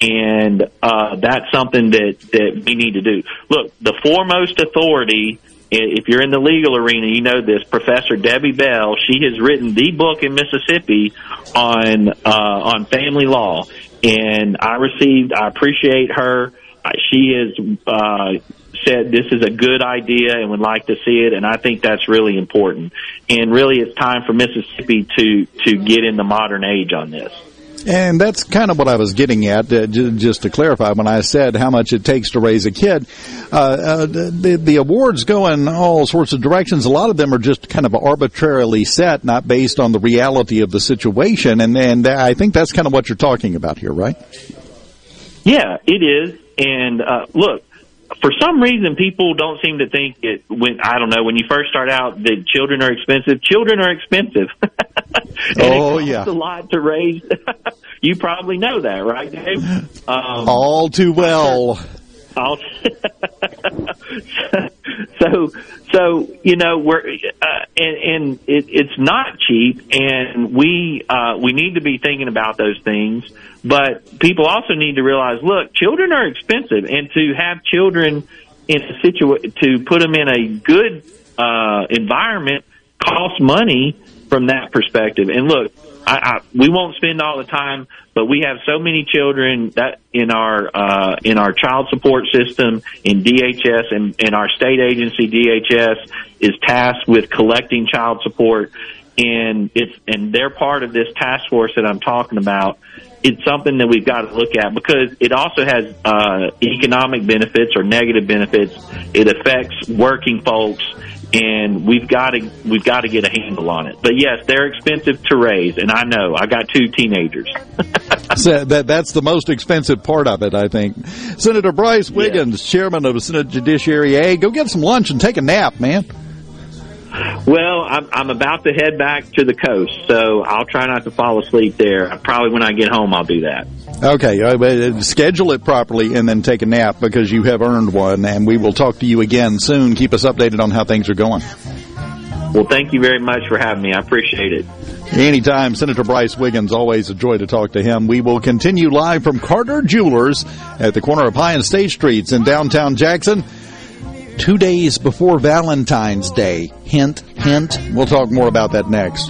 and uh, that's something that that we need to do. Look, the foremost authority. If you're in the legal arena, you know this. Professor Debbie Bell, she has written the book in Mississippi on uh, on family law, and I received. I appreciate her. She has uh, said this is a good idea and would like to see it, and I think that's really important. And really, it's time for Mississippi to to get in the modern age on this. And that's kind of what I was getting at, uh, j- just to clarify, when I said how much it takes to raise a kid. Uh, uh, the, the awards go in all sorts of directions. A lot of them are just kind of arbitrarily set, not based on the reality of the situation. And, and I think that's kind of what you're talking about here, right? Yeah, it is. And uh, look, for some reason, people don't seem to think it. When I don't know, when you first start out, that children are expensive. Children are expensive. [laughs] oh it yeah, a lot to raise. [laughs] you probably know that, right, Dave? [laughs] Um, All too well. I'll [laughs] so so you know we're uh, and, and it, it's not cheap, and we uh, we need to be thinking about those things. But people also need to realize, look, children are expensive, and to have children in a situation to put them in a good uh, environment costs money from that perspective. And look, I, I, we won't spend all the time, but we have so many children that in our uh, in our child support system in DHS and, and our state agency DHS is tasked with collecting child support, and it's and they're part of this task force that I'm talking about. It's something that we've got to look at because it also has uh, economic benefits or negative benefits. It affects working folks and we've got to we've got to get a handle on it. But yes, they're expensive to raise, and I know I got two teenagers. [laughs] so that that's the most expensive part of it, I think. Senator Brice Wiggins, yeah. chairman of the Senate Judiciary, A, go get some lunch and take a nap, man. Well, I'm, I'm about to head back to the coast, so I'll try not to fall asleep there. Probably when I get home, I'll do that. Okay, uh, schedule it properly and then take a nap because you have earned one, and we will talk to you again soon. Keep us updated on how things are going. Well, thank you very much for having me. I appreciate it. Anytime, Senator Brice Wiggins. Always a joy to talk to him. We will continue live from Carter Jewelers at the corner of High and State Streets in downtown Jackson two days before Valentine's Day. Hint, hint. We'll talk more about that next.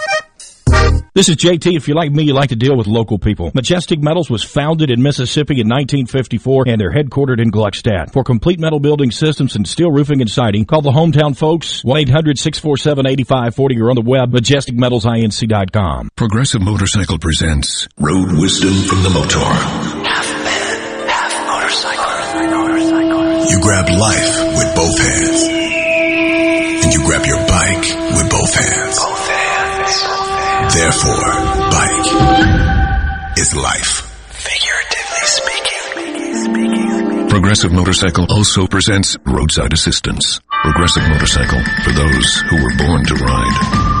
This is JT. If you're like me, you like to deal with local people. Majestic Metals was founded in Mississippi in 1954 and they're headquartered in Gluckstadt. For complete metal building systems and steel roofing and siding, call the hometown folks 1-800-647-8540 or on the web majesticmetalsinc.com. Progressive Motorcycle presents Road Wisdom from the Motor. Half man, half motorcycle. You grab life with both hands. And you grab your bike with both hands. Both hands. Therefore, bike is life. Figuratively speaking. Progressive Motorcycle also presents Roadside Assistance. Progressive Motorcycle for those who were born to ride.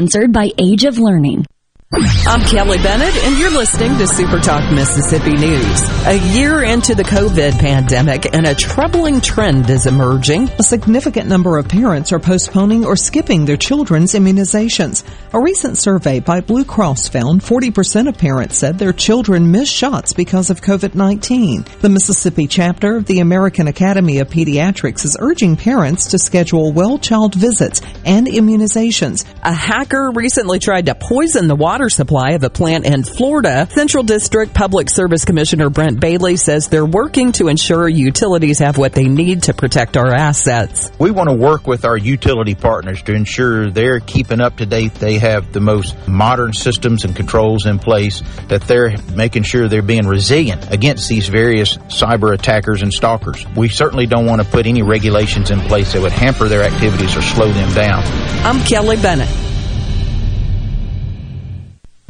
Sponsored by Age of Learning. I'm Kelly Bennett, and you're listening to Super Talk Mississippi News. A year into the COVID pandemic, and a troubling trend is emerging. A significant number of parents are postponing or skipping their children's immunizations. A recent survey by Blue Cross found 40% of parents said their children missed shots because of COVID-19. The Mississippi chapter of the American Academy of Pediatrics is urging parents to schedule well child visits and immunizations. A hacker recently tried to poison the water supply of a plant in Florida. Central District Public Service Commissioner Brent Bailey says they're working to ensure utilities have what they need to protect our assets. We want to work with our utility partners to ensure they're keeping up to date. They have the most modern systems and controls in place, that they're making sure they're being resilient against these various cyber attackers and stalkers. We certainly don't want to put any regulations in place that would hamper their activities or slow them down. I'm Kelly Bennett.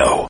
Radio.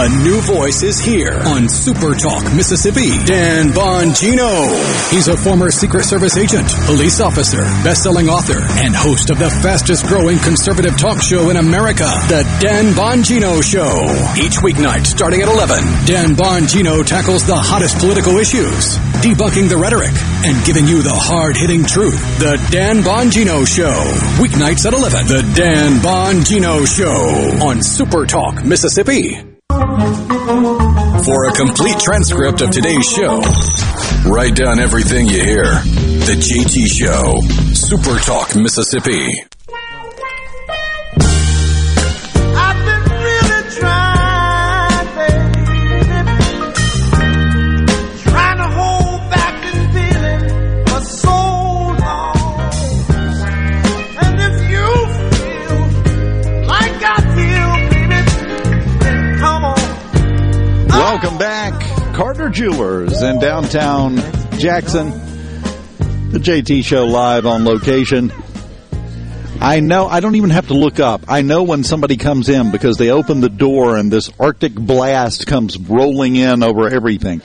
A new voice is here on Super Talk Mississippi. Dan Bongino. He's a former Secret Service agent, police officer, best-selling author, and host of the fastest growing conservative talk show in America, The Dan Bongino Show. Each weeknight starting at 11, Dan Bongino tackles the hottest political issues, debunking the rhetoric, and giving you the hard-hitting truth. The Dan Bongino Show. Weeknights at 11, The Dan Bongino Show on Super Talk Mississippi. For a complete transcript of today's show, write down everything you hear. The JT Show, Super Talk, Mississippi. Carter Jewelers in downtown Jackson. The JT Show live on location. I know, I don't even have to look up. I know when somebody comes in because they open the door and this Arctic blast comes rolling in over everything.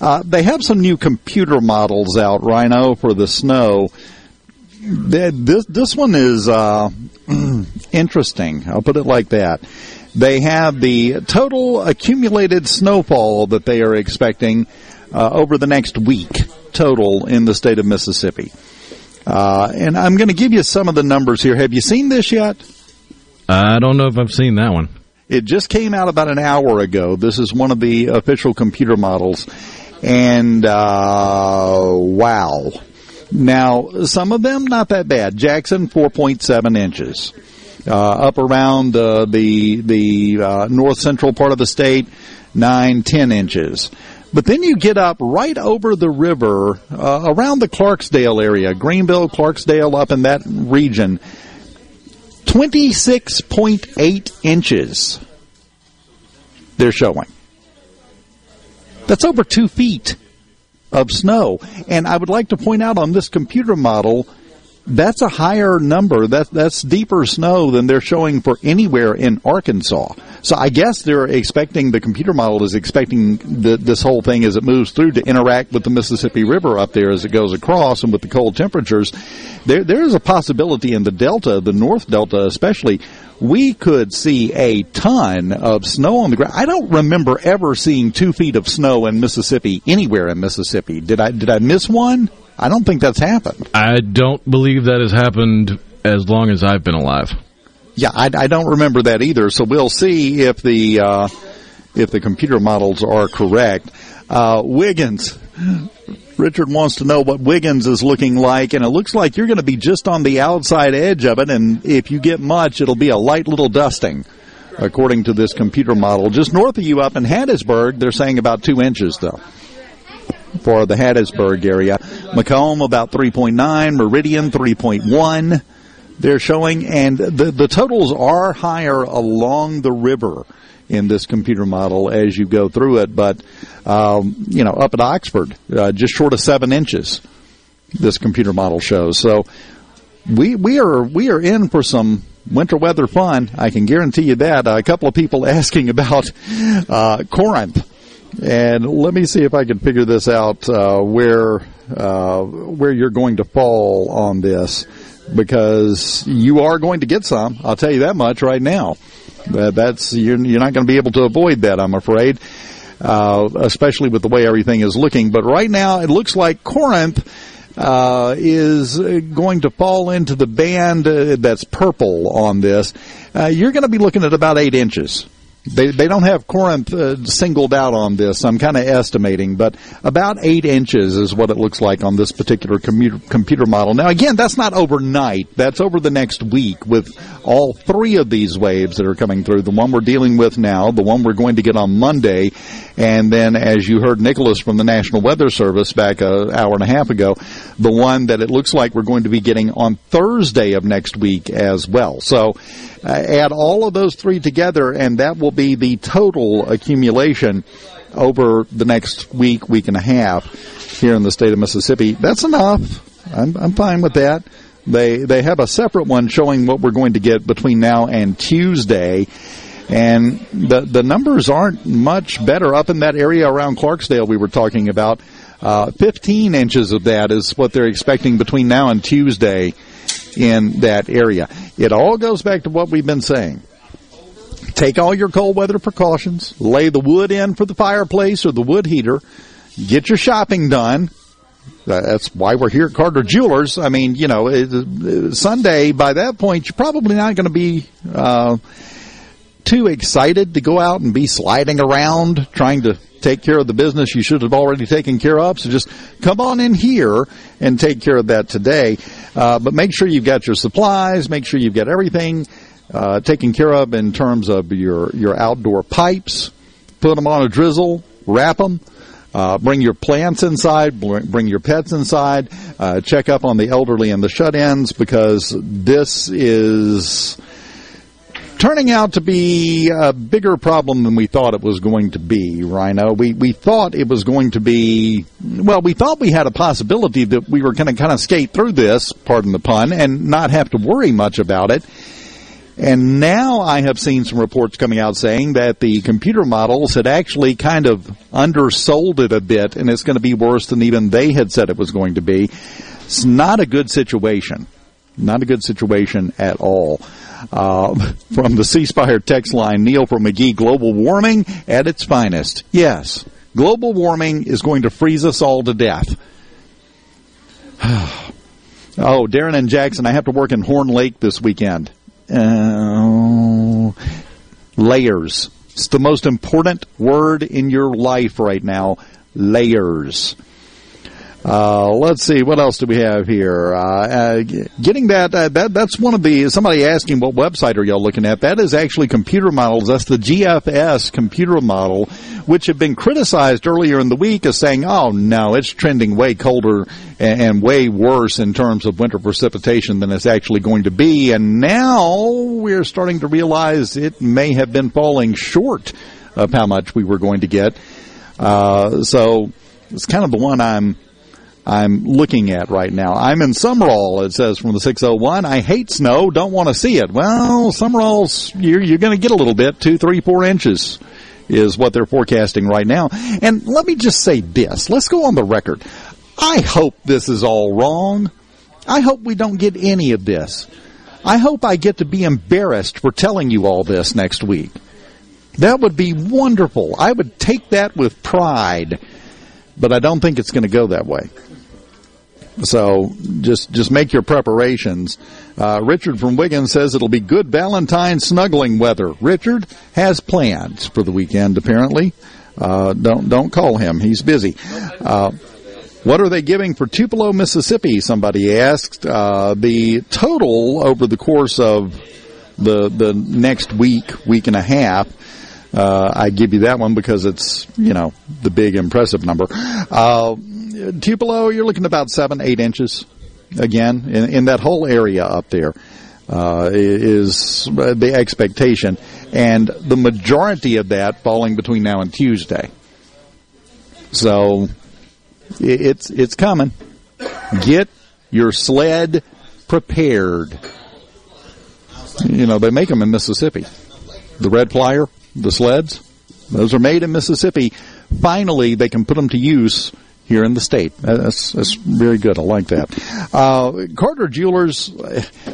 Uh, they have some new computer models out, Rhino, for the snow. This, this one is, uh, [clears throat] interesting. I'll put it like that. They have the total accumulated snowfall that they are expecting uh, over the next week total in the state of Mississippi. Uh, and I'm going to give you some of the numbers here. Have you seen this yet? I don't know if I've seen that one. It just came out about an hour ago. This is one of the official computer models. And, uh, wow. Now, some of them not that bad. Jackson, 4.7 inches. Uh, up around uh, the the uh, north central part of the state, nine ten inches. But then you get up right over the river, uh, around the Clarksdale area, Greenville, Clarksdale, up in that region, twenty six point eight inches. They're showing. That's over two feet of snow. And I would like to point out on this computer model that's a higher number. That that's deeper snow than they're showing for anywhere in Arkansas. So I guess they're expecting the computer model is expecting the, this whole thing as it moves through to interact with the Mississippi River up there as it goes across, and with the cold temperatures, there there is a possibility in the Delta, the North Delta especially. We could see a ton of snow on the ground. I don't remember ever seeing two feet of snow in Mississippi anywhere in Mississippi. Did I? Did I miss one? I don't think that's happened. I don't believe that has happened as long as I've been alive. Yeah, I, I don't remember that either. So we'll see if the uh, if the computer models are correct. Uh, Wiggins. Richard wants to know what Wiggins is looking like, and it looks like you're going to be just on the outside edge of it, and if you get much, it'll be a light little dusting, according to this computer model. Just north of you up in Hattiesburg, they're saying about two inches, though for the Hattiesburg area. McComb about 3.9, Meridian 3.1. They're showing, and the the totals are higher along the river in this computer model as you go through it. But um, you know, up at Oxford, uh, just short of seven inches, this computer model shows. So we we are we are in for some winter weather fun. I can guarantee you that. Uh, a couple of people [laughs] asking about uh, Corinth and let me see if I can figure this out uh, where uh, where you're going to fall on this because you are going to get some. I'll tell you that much right now. Uh, that's you're, you're not going to be able to avoid that, I'm afraid, uh, especially with the way everything is looking. But right now, it looks like Corinth. Uh, is going to fall into the band uh, that's purple on this. Uh, you're going to be looking at about eight inches they they don't have Corinth uh, singled out on this. I'm kind of estimating, but about eight inches is what it looks like on this particular commuter, computer model. Now, again, that's not overnight. That's over the next week with all three of these waves that are coming through. The one we're dealing with now, the one we're going to get on Monday, and then, as you heard Nicholas from the National Weather Service back an hour and a half ago, the one that it looks like we're going to be getting on Thursday of next week as well. So uh, add all of those three together, and that will be the total accumulation over the next week, week and a half here in the state of Mississippi. That's enough. I'm, I'm fine with that. They they have a separate one showing what we're going to get between now and Tuesday. And the the numbers aren't much better up in that area around Clarksdale we were talking about. Uh, 15 inches of that is what they're expecting between now and Tuesday in that area. It all goes back to what we've been saying. Take all your cold weather precautions, lay the wood in for the fireplace or the wood heater, get your shopping done. That's why we're here at Carter Jewelers. I mean, you know, Sunday, by that point, you're probably not going to be uh, too excited to go out and be sliding around trying to take care of the business you should have already taken care of. So just come on in here and take care of that today. Uh, but make sure you've got your supplies. Make sure you've got everything uh, taken care of in terms of your your outdoor pipes. Put them on a drizzle. Wrap them. Uh, bring your plants inside, bring your pets inside, uh, check up on the elderly and the shut-ins because this is turning out to be a bigger problem than we thought it was going to be, Rhino. We, we thought it was going to be, well, we thought we had a possibility that we were going to kind of skate through this, pardon the pun, and not have to worry much about it. And now I have seen some reports coming out saying that the computer models had actually kind of undersold it a bit and it's going to be worse than even they had said it was going to be. It's not a good situation. Not a good situation at all. Uh, [laughs] from the C Spire text line, Neil from Magee, global warming at its finest. Yes, global warming is going to freeze us all to death. [sighs] oh, Darren and Jackson, I have to work in Horn Lake this weekend. Uh, layers. It's the most important word in your life right now. Layers. Uh, let's see what else do we have here. Uh, uh, getting that, uh, that that's one of the somebody asking what website are y'all looking at. That is actually computer models. That's the GFS computer model, which have been criticized earlier in the week as saying, "Oh no, it's trending way colder and, and way worse in terms of winter precipitation than it's actually going to be." And now we're starting to realize it may have been falling short of how much we were going to get. Uh, so it's kind of the one I'm I'm looking at right now. I'm in Sumrall, it says from the 601. I hate snow, don't want to see it. Well, Sumrall's, you're, you're going to get a little bit, two, three, four inches is what they're forecasting right now. And let me just say this. Let's go on the record. I hope this is all wrong. I hope we don't get any of this. I hope I get to be embarrassed for telling you all this next week. That would be wonderful. I would take that with pride, but I don't think it's going to go that way. So just just make your preparations. Uh, Richard from Wiggins says it'll be good Valentine snuggling weather. Richard has plans for the weekend. Apparently, uh, don't don't call him. He's busy. Uh, what are they giving for Tupelo, Mississippi? Somebody asked. Uh, the total over the course of the the next week, week and a half. Uh, I give you that one because it's you know the big impressive number. Tupelo, you're looking about seven, eight inches again in, in that whole area up there uh, is the expectation, and the majority of that falling between now and Tuesday. So it's it's coming. Get your sled prepared. You know they make them in Mississippi. The red flyer, the sleds, those are made in Mississippi. Finally, they can put them to use here in the state. That's, that's very good. I like that. Uh, Carter Jewelers,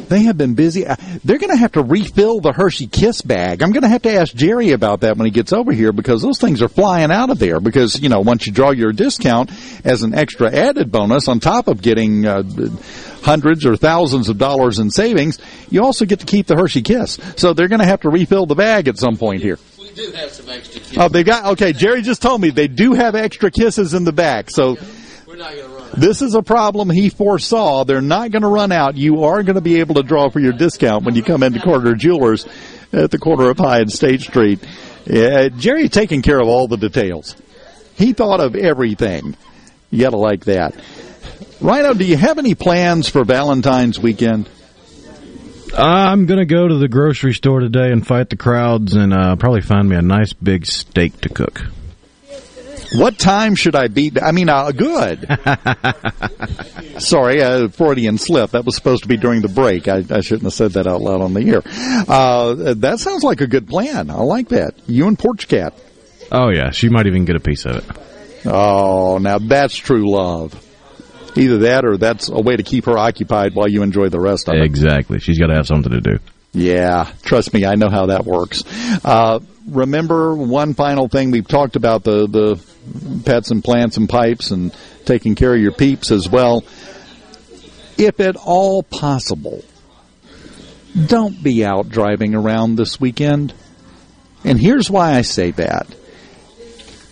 they have been busy. Uh, they're going to have to refill the Hershey Kiss bag. I'm going to have to ask Jerry about that when he gets over here because those things are flying out of there. Because you know, once you draw your discount as an extra added bonus on top of getting. Uh, hundreds or thousands of dollars in savings, you also get to keep the Hershey Kiss. So they're going to have to refill the bag at some point here do have some extra kisses. Oh, they got okay. Jerry just told me they do have extra kisses in the back. So we're not going to run. This is a problem he foresaw. They're not going to run out. You are going to be able to draw for your discount when you come into Carter Jewelers at the corner of High and State Street. Yeah, Jerry taking care of all the details. He thought of everything. You got to like that. Rhino, do you have any plans for Valentine's weekend? I'm going to go to the grocery store today and fight the crowds and uh, probably find me a nice big steak to cook. What time should I be? I mean, uh, good. [laughs] Sorry, uh, Freudian slip. That was supposed to be during the break. I, I shouldn't have said that out loud on the air. Uh, that sounds like a good plan. I like that. You and Porch Cat. Oh, yeah. She might even get a piece of it. Oh, now that's true love. Either that or that's a way to keep her occupied while you enjoy the rest of it. Exactly. She's got to have something to do. Yeah, trust me, I know how that works. Uh, remember one final thing we've talked about the the pets and plants and pipes and taking care of your peeps as well. If at all possible, don't be out driving around this weekend. And here's why I say that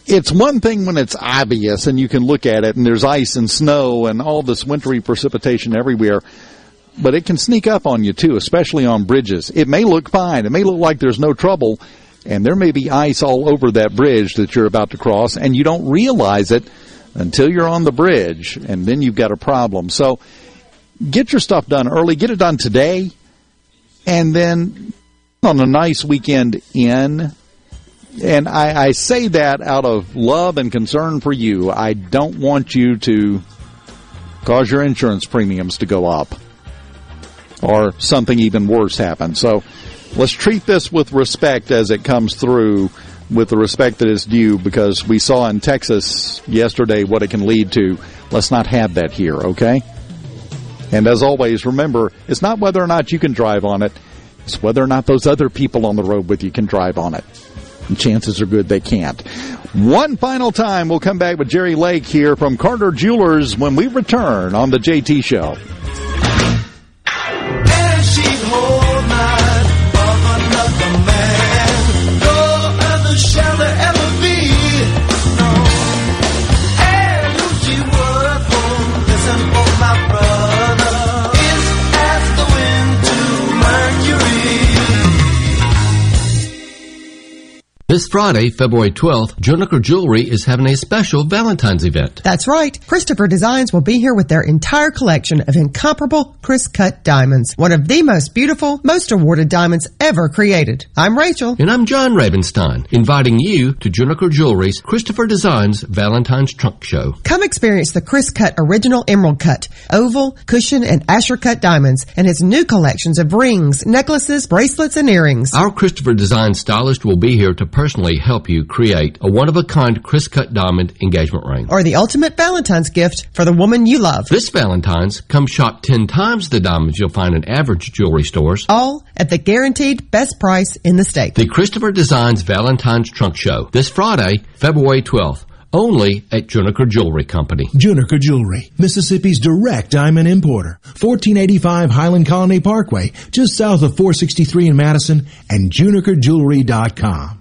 it's one thing when it's obvious and you can look at it and there's ice and snow and all this wintry precipitation everywhere. But it can sneak up on you too, especially on bridges. It may look fine. It may look like there's no trouble and there may be ice all over that bridge that you're about to cross and you don't realize it until you're on the bridge and then you've got a problem. So get your stuff done early. Get it done today and then on a nice weekend in. And I, I say that out of love and concern for you. I don't want you to cause your insurance premiums to go up or something even worse happen. So let's treat this with respect as it comes through with the respect that is due because we saw in Texas yesterday what it can lead to. Let's not have that here, okay? And as always, remember, it's not whether or not you can drive on it, it's whether or not those other people on the road with you can drive on it. Chances are good they can't. One final time, we'll come back with Jerry Lake here from Carter Jewelers when we return on the JT Show. This Friday, February 12th, Juniker Jewelry is having a special Valentine's event. That's right. Christopher Designs will be here with their entire collection of incomparable Crisscut diamonds. One of the most beautiful, most awarded diamonds ever created. I'm Rachel. And I'm John Ravenstein, inviting you to Juniker Jewelry's Christopher Designs Valentine's Trunk Show. Come experience the Crisscut Original Emerald Cut, Oval, Cushion, and Asscher Cut diamonds and his new collections of rings, necklaces, bracelets, and earrings. Our Christopher Design stylist will be here to personally help you create a one-of-a-kind Crisscut diamond engagement ring. Or the ultimate Valentine's gift for the woman you love. This Valentine's, come shop 10 times the diamonds you'll find in average jewelry stores. All at the guaranteed best price in the state. The Christopher Designs Valentine's Trunk Show, this Friday, February 12th, only at Juniker Jewelry Company. Juniker Jewelry, Mississippi's direct diamond importer. 1485 Highland Colony Parkway, just south of 463 in Madison, and junikerjewelry.com.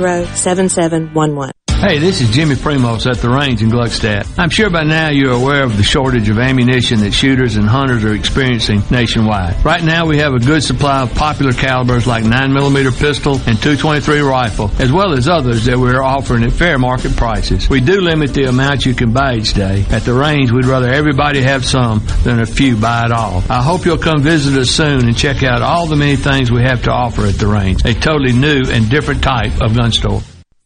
601-790-7711. Hey, this is Jimmy Primos at the range in Gluckstadt. I'm sure by now you're aware of the shortage of ammunition that shooters and hunters are experiencing nationwide. Right now we have a good supply of popular calibers like 9mm pistol and 223 rifle, as well as others that we're offering at fair market prices. We do limit the amount you can buy each day. At the range, we'd rather everybody have some than a few buy it all. I hope you'll come visit us soon and check out all the many things we have to offer at the range. A totally new and different type of gun store.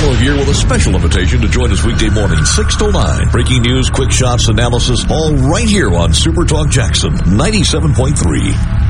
business. Here with a special invitation to join us weekday morning, 6 to 9. Breaking news, quick shots, analysis, all right here on Super Talk Jackson 97.3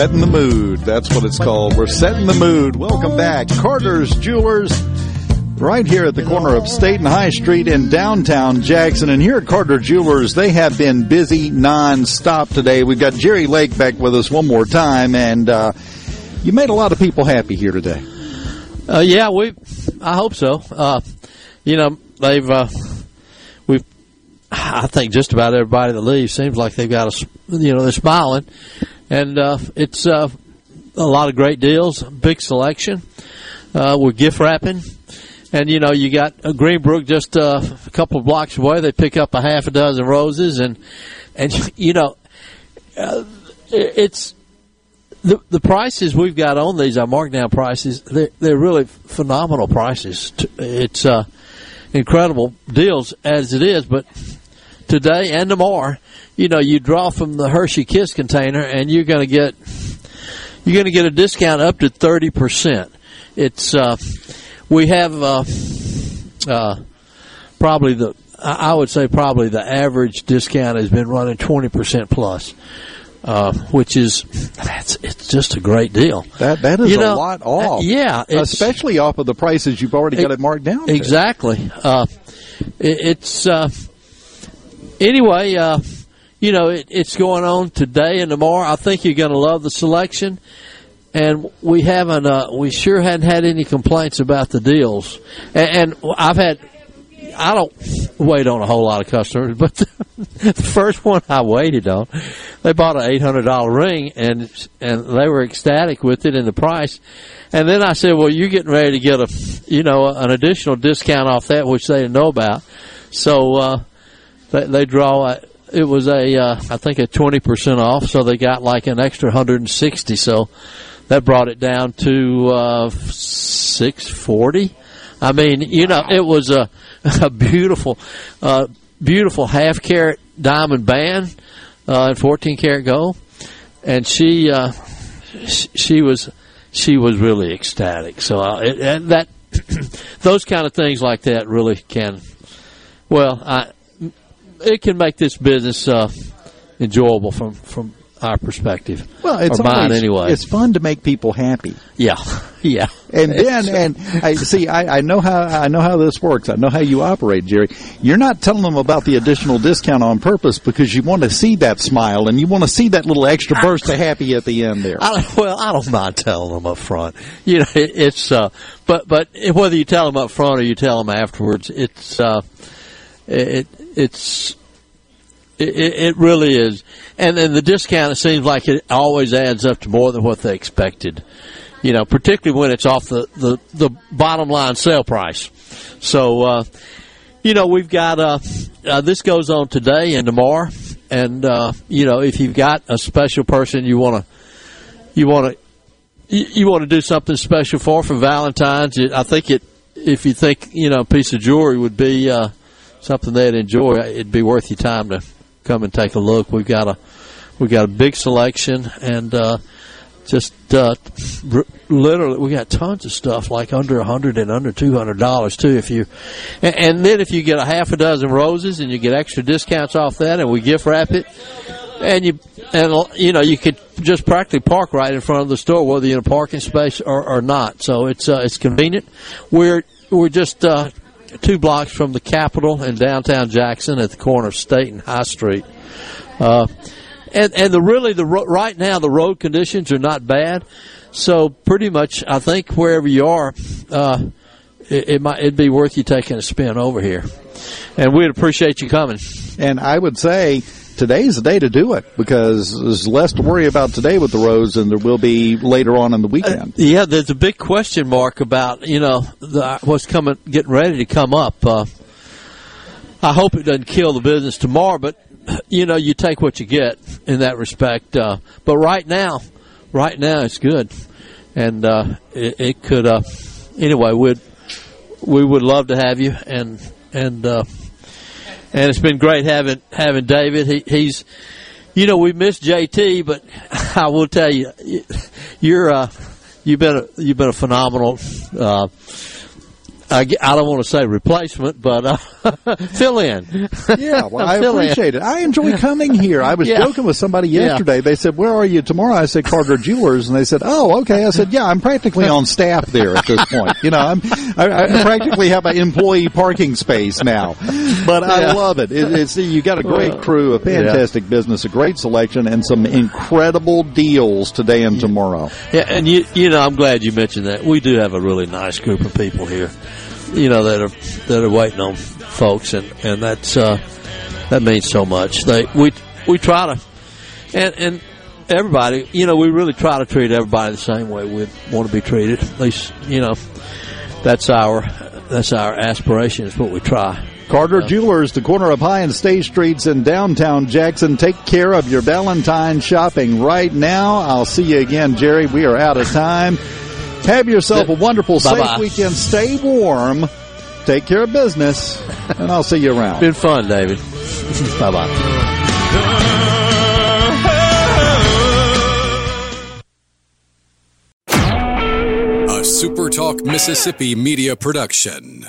Setting the mood. That's what it's called. We're setting the mood. Welcome back. Carter's Jewelers. Right here at the corner of State and High Street in downtown Jackson. And here at Carter Jewelers, they have been busy non-stop today. We've got Jerry Lake back with us one more time. And, uh, you made a lot of people happy here today. Uh, yeah, we. I hope so. Uh, you know, they've. Uh. I think just about everybody that leaves seems like they've got a. You know, they're smiling, and uh, it's uh, a lot of great deals, big selection. Uh, we're gift wrapping, and you know, you got uh, Greenbrook just uh, a couple of blocks away. They pick up a half a dozen roses, and and [laughs] you know, uh, it's the the prices we've got on these are markdown prices. They're they're really phenomenal prices. It's uh, incredible deals as it is, but today and tomorrow, you know, you draw from the Hershey Kiss container, and you're going to get you're going to get a discount up to thirty percent. It's uh, we have uh, uh, probably the I would say probably the average discount has been running twenty percent plus uh, which is that's it's just a great deal. That that is You a lot off. uh, yeah, especially off of the prices you've already got it marked down. Exactly. Uh, it, it's uh, anyway. Uh, you know, it, it's going on today and tomorrow. I think you're going to love the selection, and we haven't. Uh, we sure hadn't had any complaints about the deals, and, and I've had. I don't wait on a whole lot of customers, [laughs] but the first one I waited on, they bought an eight hundred dollar ring, and and they were ecstatic with it and the price. And then I said, "Well, you're getting ready to get a, you know, an additional discount off that, which they didn't know about." So uh, they, they draw. It was a, uh, I think, a twenty percent off, so they got like an extra hundred and sixty. So that brought it down to uh, six forty. I mean, you know, it was a, [laughs] a beautiful, uh, beautiful half carat diamond band, uh, and 14 karat gold. And she, uh, she was, she was really ecstatic. So, uh, it, and that, [clears throat] those kind of things like that really can, well, I, it can make this business, uh, enjoyable from, from our perspective. Well, it's or mine anyway. It's fun to make people happy. Yeah, [laughs] yeah. And then, and [laughs] I see, I, I know how I know how this works. I know how you operate, Jerry. You're not telling them about the additional discount on purpose because you want to see that smile and you want to see that little extra burst of happy at the end there. I, well, I don't mind telling them up front. You know, it, it's uh, but but whether you tell them up front or you tell them afterwards, it's uh, it it's it, it really is. And then the discount, it seems like it always adds up to more than what they expected. You know, particularly when it's off the the, the bottom line sale price. So. uh you know, we've got uh, uh, this goes on today and tomorrow, and uh, you know, if you've got a special person you want to, you want to, you, want to do something special for for Valentine's. I think it, if you think you know, a piece of jewelry would be uh, something they'd enjoy, it'd be worth your time to come and take a look. We've got a, we've got a big selection and. uh just uh, r- literally, we got tons of stuff like under a hundred and under two hundred dollars too. If you, and, and then if you get a half a dozen roses and you get extra discounts off that, and we gift wrap it, and you and you know you could just practically park right in front of the store, whether you're in a parking space or, or not. So it's uh, it's convenient. We're we're just uh, two blocks from the Capitol in downtown Jackson at the corner of State and High Street. Uh, and and the really the right now the road conditions are not bad, so pretty much I think wherever you are, uh, it, it might it'd be worth you taking a spin over here, and we'd appreciate you coming. And I would say today's the day to do it because there's less to worry about today with the roads than there will be later on in the weekend. Yeah, there's a big question mark about you know the, what's coming, getting ready to come up. Uh, I hope it doesn't kill the business tomorrow, but you know you take what you get in that respect. Uh, but right now, right now it's good, and uh, it, it could. Uh, anyway, we'd we would love to have you, and and uh, and it's been great having having David. He, he's, you know, we miss JT, but [laughs] I will tell you, you're uh, you've been a, you've been a phenomenal. Uh, I, I don't want to say replacement, but uh, [laughs] fill in. Yeah, well, [laughs] I Fill in. appreciate it. I enjoy [laughs] coming here. I was Yeah. joking with somebody Yeah. yesterday. They said, "Where are you tomorrow?" I said, "Carter Jewelers," and they said, "Oh, okay." I said, "Yeah, I'm practically on staff there at this point. You know, I'm I, I practically have an employee parking space now." But I Yeah. love it. it. It's you got a great crew, a fantastic business, a great selection, and some incredible deals today and tomorrow. Yeah, and you you know I'm glad you mentioned that. We do have a really nice group of people here, you know that are that are waiting on folks, and and that's uh, that means so much. They we we try to, and and everybody, you know, we really try to treat everybody the same way we want to be treated. At least you know that's our that's our aspiration. Is what we try. Carter Jewelers, the corner of High and State Streets in downtown Jackson. Take care of your Valentine shopping right now. I'll see you again, Jerry. We are out of time. Have yourself a wonderful, Bye-bye. safe weekend. Stay warm. Take care of business, and I'll see you around. Been fun, David. [laughs] bye bye. A SuperTalk Mississippi media production.